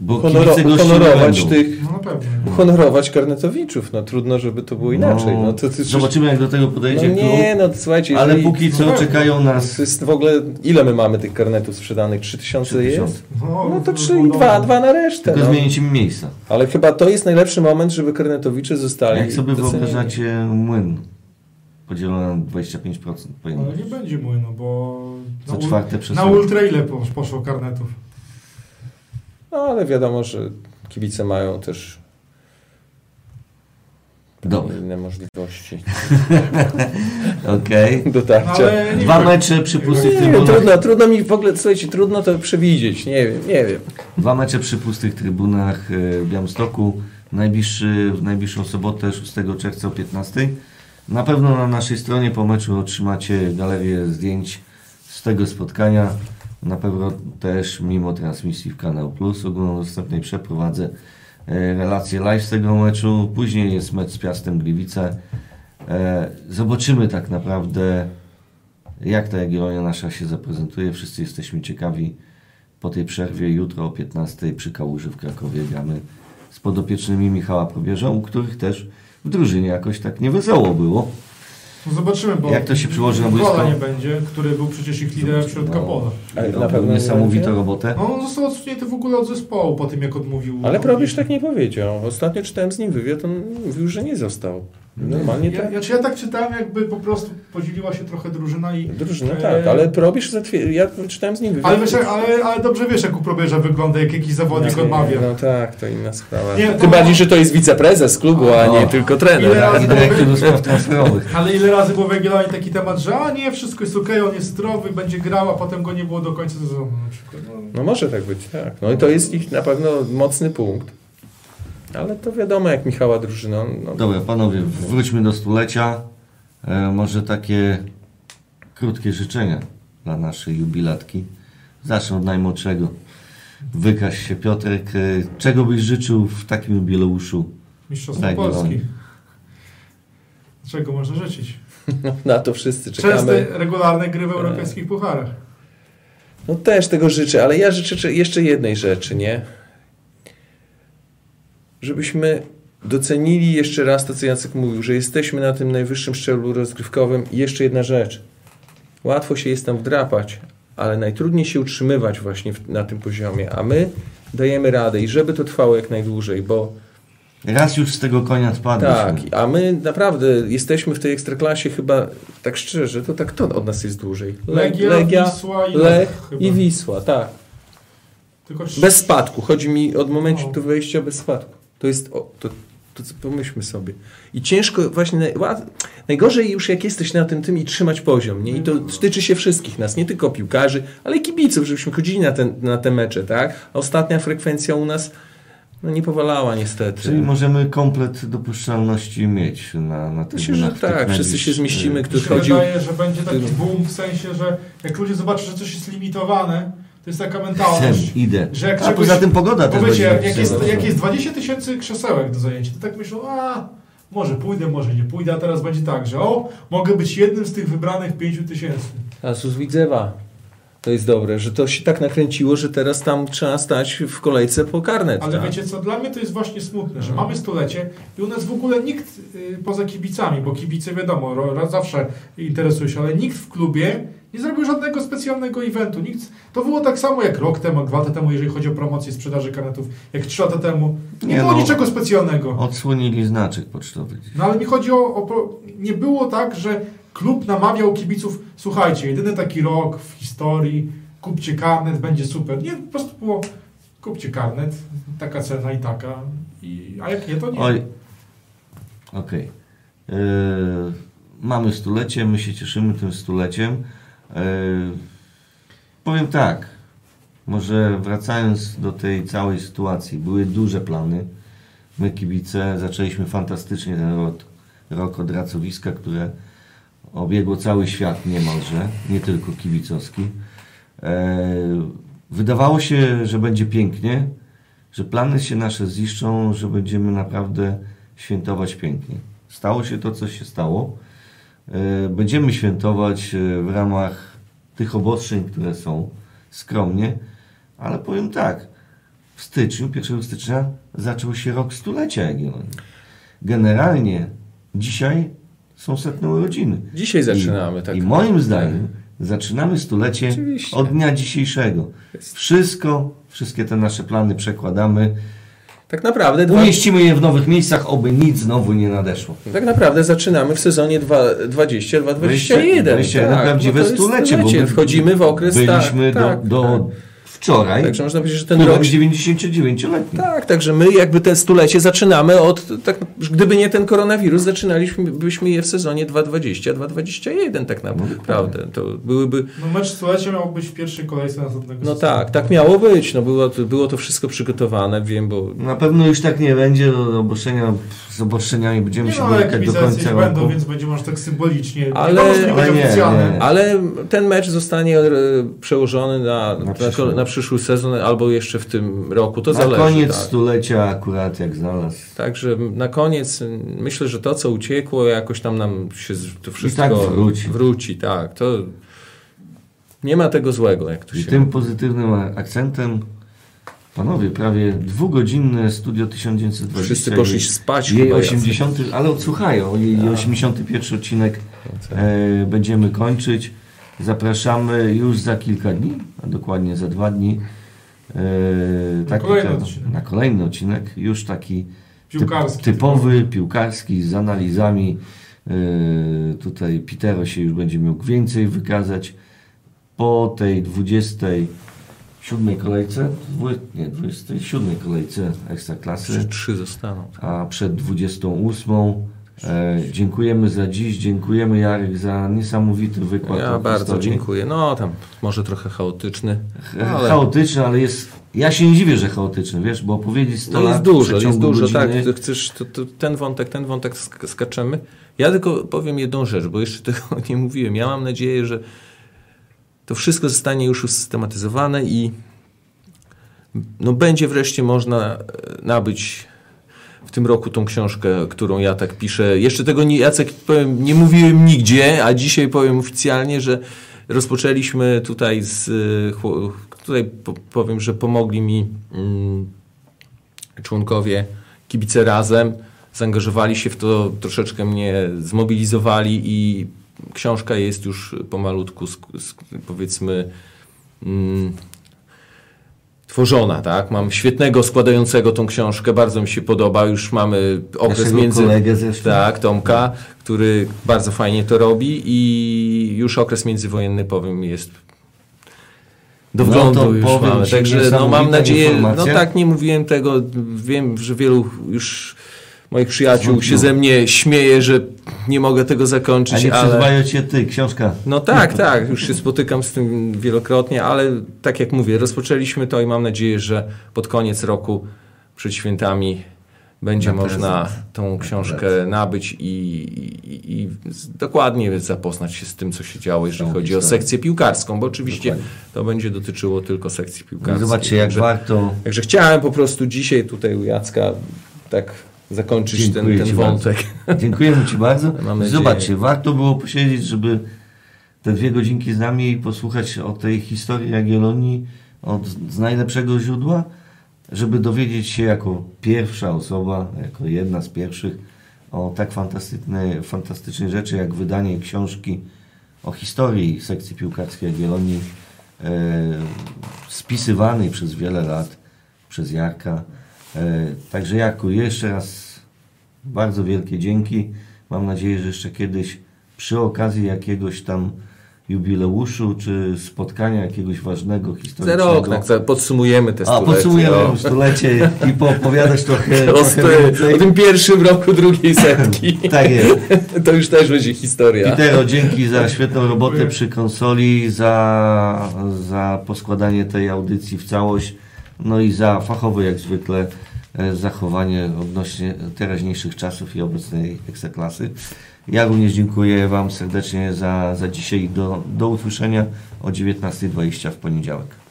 S1: Bo
S2: honoro,
S1: kibice gości nie
S2: honorować
S1: będą.
S2: tych,
S4: No na pewno. nie.
S2: honorować karnetowiczów. No trudno, żeby to było inaczej. No, to, to,
S1: Zobaczymy, jak do tego
S2: no
S1: podejdzie
S2: nie,
S1: klub.
S2: no słuchajcie,
S1: Ale
S2: jeżeli,
S1: póki co
S4: no,
S1: czekają
S2: to
S1: nas
S2: jest w ogóle, ile my mamy tych karnetów sprzedanych? 3000
S1: 3000.
S2: jest? No to czyli dwa, dwa na resztę.
S1: Tylko
S2: No.
S1: zmienić im miejsca.
S2: Ale chyba to jest najlepszy moment, żeby karnetowicze zostali
S1: Jak sobie
S2: docenieni.
S1: wyobrażacie młyn podzielony na 25%
S4: Ale
S1: pojemności?
S4: nie będzie młynu, bo
S1: Co
S4: na, ul-
S1: czwarte
S4: na
S1: przesyłki.
S4: ultra ile po- poszło karnetów?
S2: No ale wiadomo, że kibice mają też inne możliwości
S1: okej.
S4: No,
S2: dotarcia.
S4: ale nie
S1: Dwa mecze przy pustych
S2: Nie
S1: trybunach.
S2: trudno, trudno mi w ogóle, słuchajcie, trudno to przewidzieć, nie wiem, nie wiem.
S1: Dwa mecze przy pustych trybunach e, w Białymstoku. Najbliższy, w najbliższą sobotę 6 czerwca o 15. Na pewno na naszej stronie po meczu otrzymacie galerię zdjęć z tego spotkania. Na pewno też mimo transmisji w Kanał Plus ogólnodostępnej przeprowadzę e, relacje live z tego meczu. Później jest mecz z Piastem Gliwice. E, Zobaczymy tak naprawdę jak ta Jagiellonia nasza się zaprezentuje. Wszyscy jesteśmy ciekawi po tej przerwie jutro o 15 przy Kałuży w Krakowie gramy z podopiecznymi Michała Probierza, u których też w drużynie jakoś tak niewesoło było.
S4: No zobaczymy, bo
S1: Jak to się przełoży na boisko?
S4: Nie będzie, który był przecież ich liderem w środka
S1: No.
S4: pola.
S2: Ale na pewno nie
S1: niesamowitą
S2: będzie?
S1: robotę.
S4: No, on został odsunięty w ogóle od zespołu po tym, jak odmówił.
S2: Ale Probierz tak nie powiedział. Ostatnio czytałem z nim wywiad, on mówił, że nie został. Normalnie
S4: Ja,
S2: tak.
S4: ja, ja tak czytałem, jakby po prostu podzieliła się trochę drużyna i...
S2: Drużyna,
S4: e,
S2: tak, ale robisz zatwier... Ja czytałem z nim wywiad.
S4: Ale, wiesz, ale, ale dobrze wiesz, jak u probierza wygląda, jak jakiś zawodnik odmawia.
S2: No tak, to inna sprawa.
S4: Nie,
S2: Tym
S4: to-
S2: bardziej, że to jest wiceprezes klubu, a nie
S1: O.
S2: tylko trener.
S4: Ile
S2: tak?
S4: razy-
S1: spraw transferowych.
S4: Ale ile razy był w Jagiellonii taki temat, że a nie, wszystko jest okej, on jest zdrowy, będzie grał, a potem go nie było do końca sezonu. No.
S2: No może tak być, tak. No i to jest ich na pewno mocny punkt. Ale to wiadomo, jak Michała drużyna. No,
S1: Dobra, panowie, wróćmy do stulecia. E, może takie krótkie życzenia dla naszej jubilatki. Zacznę od najmłodszego. Wykaż się, Piotrek. E, czego byś życzył w takim jubileuszu?
S4: Mistrzostwo. Polski. Czego można życzyć?
S2: na to wszyscy czekamy.
S4: Częste, regularne gry w europejskich pucharach.
S2: No też tego życzę, ale ja życzę jeszcze jednej rzeczy, nie? Żebyśmy docenili jeszcze raz to, co Jacek mówił, że jesteśmy na tym najwyższym szczeblu rozgrywkowym. I jeszcze jedna rzecz. Łatwo się jest tam wdrapać, ale najtrudniej się utrzymywać właśnie w, na tym poziomie, a my dajemy radę i żeby to trwało jak najdłużej, bo
S1: Raz już z tego konia spadliśmy.
S2: tak, a my naprawdę jesteśmy w tej ekstraklasie chyba, tak szczerze, to tak to od nas jest dłużej. Le-
S4: Legia,
S2: Legia,
S4: Wisła i
S2: Lech
S4: chyba.
S2: i Wisła, tak. Bez spadku. Chodzi mi od momentu do wejścia bez spadku. To jest, o, to, to co pomyślmy sobie. I ciężko właśnie, najgorzej już jak jesteś na tym tym i trzymać poziom, nie? I to tyczy się wszystkich nas, nie tylko piłkarzy, ale i kibiców, żebyśmy chodzili na, ten, na te mecze, tak? A ostatnia frekwencja u nas no, nie powalała niestety.
S1: Czyli możemy komplet dopuszczalności mieć na, na
S2: Myślę, że tak, wszyscy się zmieścimy,
S4: Mi
S2: kto
S4: się
S2: chodził.
S4: wydaje, że będzie taki boom w sensie, że jak ludzie zobaczą, że coś jest limitowane, to jest taka
S1: Chcę,
S4: mentalność.
S1: idę.
S4: Że jak
S1: A
S4: czegoś-
S1: poza tym pogoda też
S4: wiecie,
S1: będzie
S4: jak jest, jak jest 20 tysięcy krzesełek do zajęcia, to tak myślą, a może pójdę, może nie pójdę, a teraz będzie tak, że o, mogę być jednym z tych wybranych 5 tysięcy.
S2: Asus Widzewa. To jest dobre, że to się tak nakręciło, że teraz tam trzeba stać w kolejce po karnet.
S4: Ale
S2: tak?
S4: wiecie co, dla mnie to jest właśnie smutne, że mamy stulecie i u nas w ogóle nikt y, poza kibicami, bo kibice wiadomo, ro, ro, zawsze interesują się, ale nikt w klubie nie zrobił żadnego specjalnego eventu. Nikt, to było tak samo jak rok temu, dwa lata temu, jeżeli chodzi o promocję sprzedaży karnetów, jak trzy lata temu. Nie,
S1: Nie
S4: było
S1: no.
S4: niczego specjalnego.
S1: Odsłonili znaczek pocztowy.
S4: No ale mi chodzi o, o. Nie było tak, że klub namawiał kibiców, słuchajcie, jedyny taki rok w historii, kupcie karnet, będzie super. Nie, po prostu było, kupcie karnet, taka cena i taka. I, a jak nie, to nie.
S1: Oj, okej. Yy, mamy stulecie, my się cieszymy tym stuleciem. Yy, powiem tak, może wracając do tej całej sytuacji, były duże plany. My kibice zaczęliśmy fantastycznie ten rok, rok od racowiska, które obiegło cały świat niemalże, nie tylko kibicowski. E, Wydawało się, że będzie pięknie, że plany się nasze ziszczą, że będziemy naprawdę świętować pięknie. Stało się to, co się stało. E, Będziemy świętować e, w ramach tych obostrzeń, które są, skromnie, ale powiem tak, w styczniu, 1 stycznia zaczął się rok stulecia Jagiellonii. Generalnie dzisiaj są setne urodziny.
S2: Dzisiaj zaczynamy,
S1: I,
S2: tak.
S1: I moim zdaniem zaczynamy stulecie
S2: Oczywiście.
S1: od dnia dzisiejszego. Wszystko, wszystkie te nasze plany przekładamy.
S2: Tak naprawdę, dwa,
S1: Umieścimy je w nowych miejscach, oby nic znowu nie nadeszło.
S2: tak naprawdę zaczynamy w sezonie 20-2021.
S1: 21,
S2: tak,
S1: prawdziwe stulecie, bo my
S2: Wchodzimy w okres
S1: Byliśmy
S2: tak,
S1: do,
S2: tak,
S1: do wczoraj,
S2: Także można powiedzieć, że ten rok...
S1: rok 99-letni.
S2: Tak, także my jakby te stulecie zaczynamy od, tak, gdyby nie ten koronawirus, zaczynaliśmy byśmy je w sezonie 2020-2021 tak naprawdę. To byłyby,
S4: No mecz stulecia miał być w pierwszej kolejce następnego
S2: no
S4: sezonu.
S2: tak, tak miało być, no było, to- było to wszystko przygotowane, wiem, bo
S1: Na pewno już tak nie będzie, do obostrzenia, z obostrzeniami będziemy
S4: Nie
S1: się
S4: no, ale
S1: borykać do końca
S4: będą,
S1: roku.
S4: więc będzie może tak symbolicznie.
S2: Ale-
S4: nie, może to nie
S1: ale
S4: będzie
S1: nie,
S4: oficjalne.
S1: nie.
S2: Ale ten mecz zostanie e, przełożony na, na,
S1: przyszły.
S2: na przyszły sezon albo jeszcze w tym roku. To
S1: Na
S2: zależy.
S1: koniec
S2: tak.
S1: stulecia akurat jak znalazł.
S2: Także na koniec myślę, że to, co uciekło, jakoś tam nam się to wszystko
S1: tak wróci.
S2: wróci. Tak, to nie ma tego złego, jak to
S1: I
S2: się
S1: tym pozytywnym akcentem, panowie, prawie dwugodzinne studio 1920.
S2: Wszyscy poszli spać.
S1: Jej
S2: chyba,
S1: 80, ale odsłuchają, jej 81 odcinek
S2: Jacek.
S1: e, będziemy kończyć. Zapraszamy już za kilka dni, a dokładnie za dwa dni. E, taki
S4: kolejny
S1: ten- na kolejny odcinek. Już taki
S4: Piłkarski.
S1: Typowy, piłkarski, z analizami. Yy, tutaj Pitero się już będzie mógł więcej wykazać. Po tej 27 kolejce, dwu- nie, 27 kolejce Ekstraklasy,
S2: Trzy, trzy zostaną.
S1: a przed 28. E, dziękujemy za dziś, dziękujemy Jarek za niesamowity wykład.
S2: Ja bardzo
S1: historii.
S2: dziękuję. No tam może trochę chaotyczny,
S1: E,
S2: ale
S1: Chaotyczny, ale jest. Ja się nie dziwię, że chaotyczny, wiesz, bo opowiedzieć 100
S2: no jest dużo, jest dużo,
S1: godziny,
S2: tak. Chcesz, to, to, ten wątek, ten wątek sk- skaczemy. Ja tylko powiem jedną rzecz, bo jeszcze tego nie mówiłem. Ja mam nadzieję, że to wszystko zostanie już usystematyzowane i no będzie wreszcie można e, nabyć w tym roku tą książkę, którą ja tak piszę. Jeszcze tego nie, Jacek, powiem, nie mówiłem nigdzie, a dzisiaj powiem oficjalnie, że rozpoczęliśmy tutaj z, chło- tutaj po- powiem, że pomogli mi mm, członkowie kibice razem, zaangażowali się w to, troszeczkę mnie zmobilizowali i książka jest już pomalutku, powiedzmy, mm, tworzona, tak? Mam świetnego składającego tą książkę, bardzo mi się podoba, już mamy okres
S1: Naszego
S2: między... Tak, Tomka, który bardzo fajnie to robi i już okres międzywojenny, powiem, jest do
S1: No
S2: wglądu
S1: to
S2: już mamy. Także no, mam nadzieję, no tak, nie mówiłem tego, wiem, że wielu już moich przyjaciół się ze mnie śmieje, że nie mogę tego
S1: A
S2: zakończyć,
S1: nie
S2: ale...
S1: cię ty, książka.
S2: No tak, tak, już się spotykam z tym wielokrotnie, ale tak jak mówię, rozpoczęliśmy to i mam nadzieję, że pod koniec roku, przed świętami, będzie
S1: Na
S2: można tą książkę nabyć i, i, i dokładnie zapoznać się z tym, co się działo, jeżeli chodzi o
S1: historię.
S2: sekcję piłkarską, bo oczywiście
S1: Dokładnie.
S2: to będzie dotyczyło tylko sekcji piłkarskiej.
S1: zobaczcie, jak
S2: Także-
S1: warto.
S2: Także chciałem po prostu dzisiaj tutaj u Jacka tak zakończyć ten,
S1: Dziękuję
S2: ten wątek.
S1: Dziękujemy Ci bardzo. Zobaczcie, warto było posiedzieć, żeby te dwie godzinki z nami i posłuchać o tej historii Jagiellonii od, z najlepszego źródła, żeby dowiedzieć się jako pierwsza osoba, jako jedna z pierwszych o tak fantastycznej, fantastycznej rzeczy, jak wydanie książki o historii sekcji piłkarskiej Jagiellonii, e, spisywanej przez wiele lat przez Jarka. E, także Jarku, jeszcze raz bardzo wielkie dzięki. Mam nadzieję, że jeszcze kiedyś przy okazji jakiegoś tam jubileuszu czy spotkania jakiegoś ważnego
S2: Za
S1: historycznego.
S2: rok tak, podsumujemy te
S1: A
S2: stulecie.
S1: podsumujemy
S2: o.
S1: stulecie i poopowiadać trochę,
S2: O,
S1: trochę
S2: o tym pierwszym roku drugiej setki.
S1: Tak jest.
S2: To już też będzie historia.
S1: Pitero, dzięki za świetną robotę przy konsoli, za, za poskładanie tej audycji w całość, no i za fachowe jak zwykle e, zachowanie odnośnie teraźniejszych czasów i obecnej ekstraklasy. Ja również dziękuję Wam serdecznie za, za dzisiaj. Do, do usłyszenia o 19.20 w poniedziałek.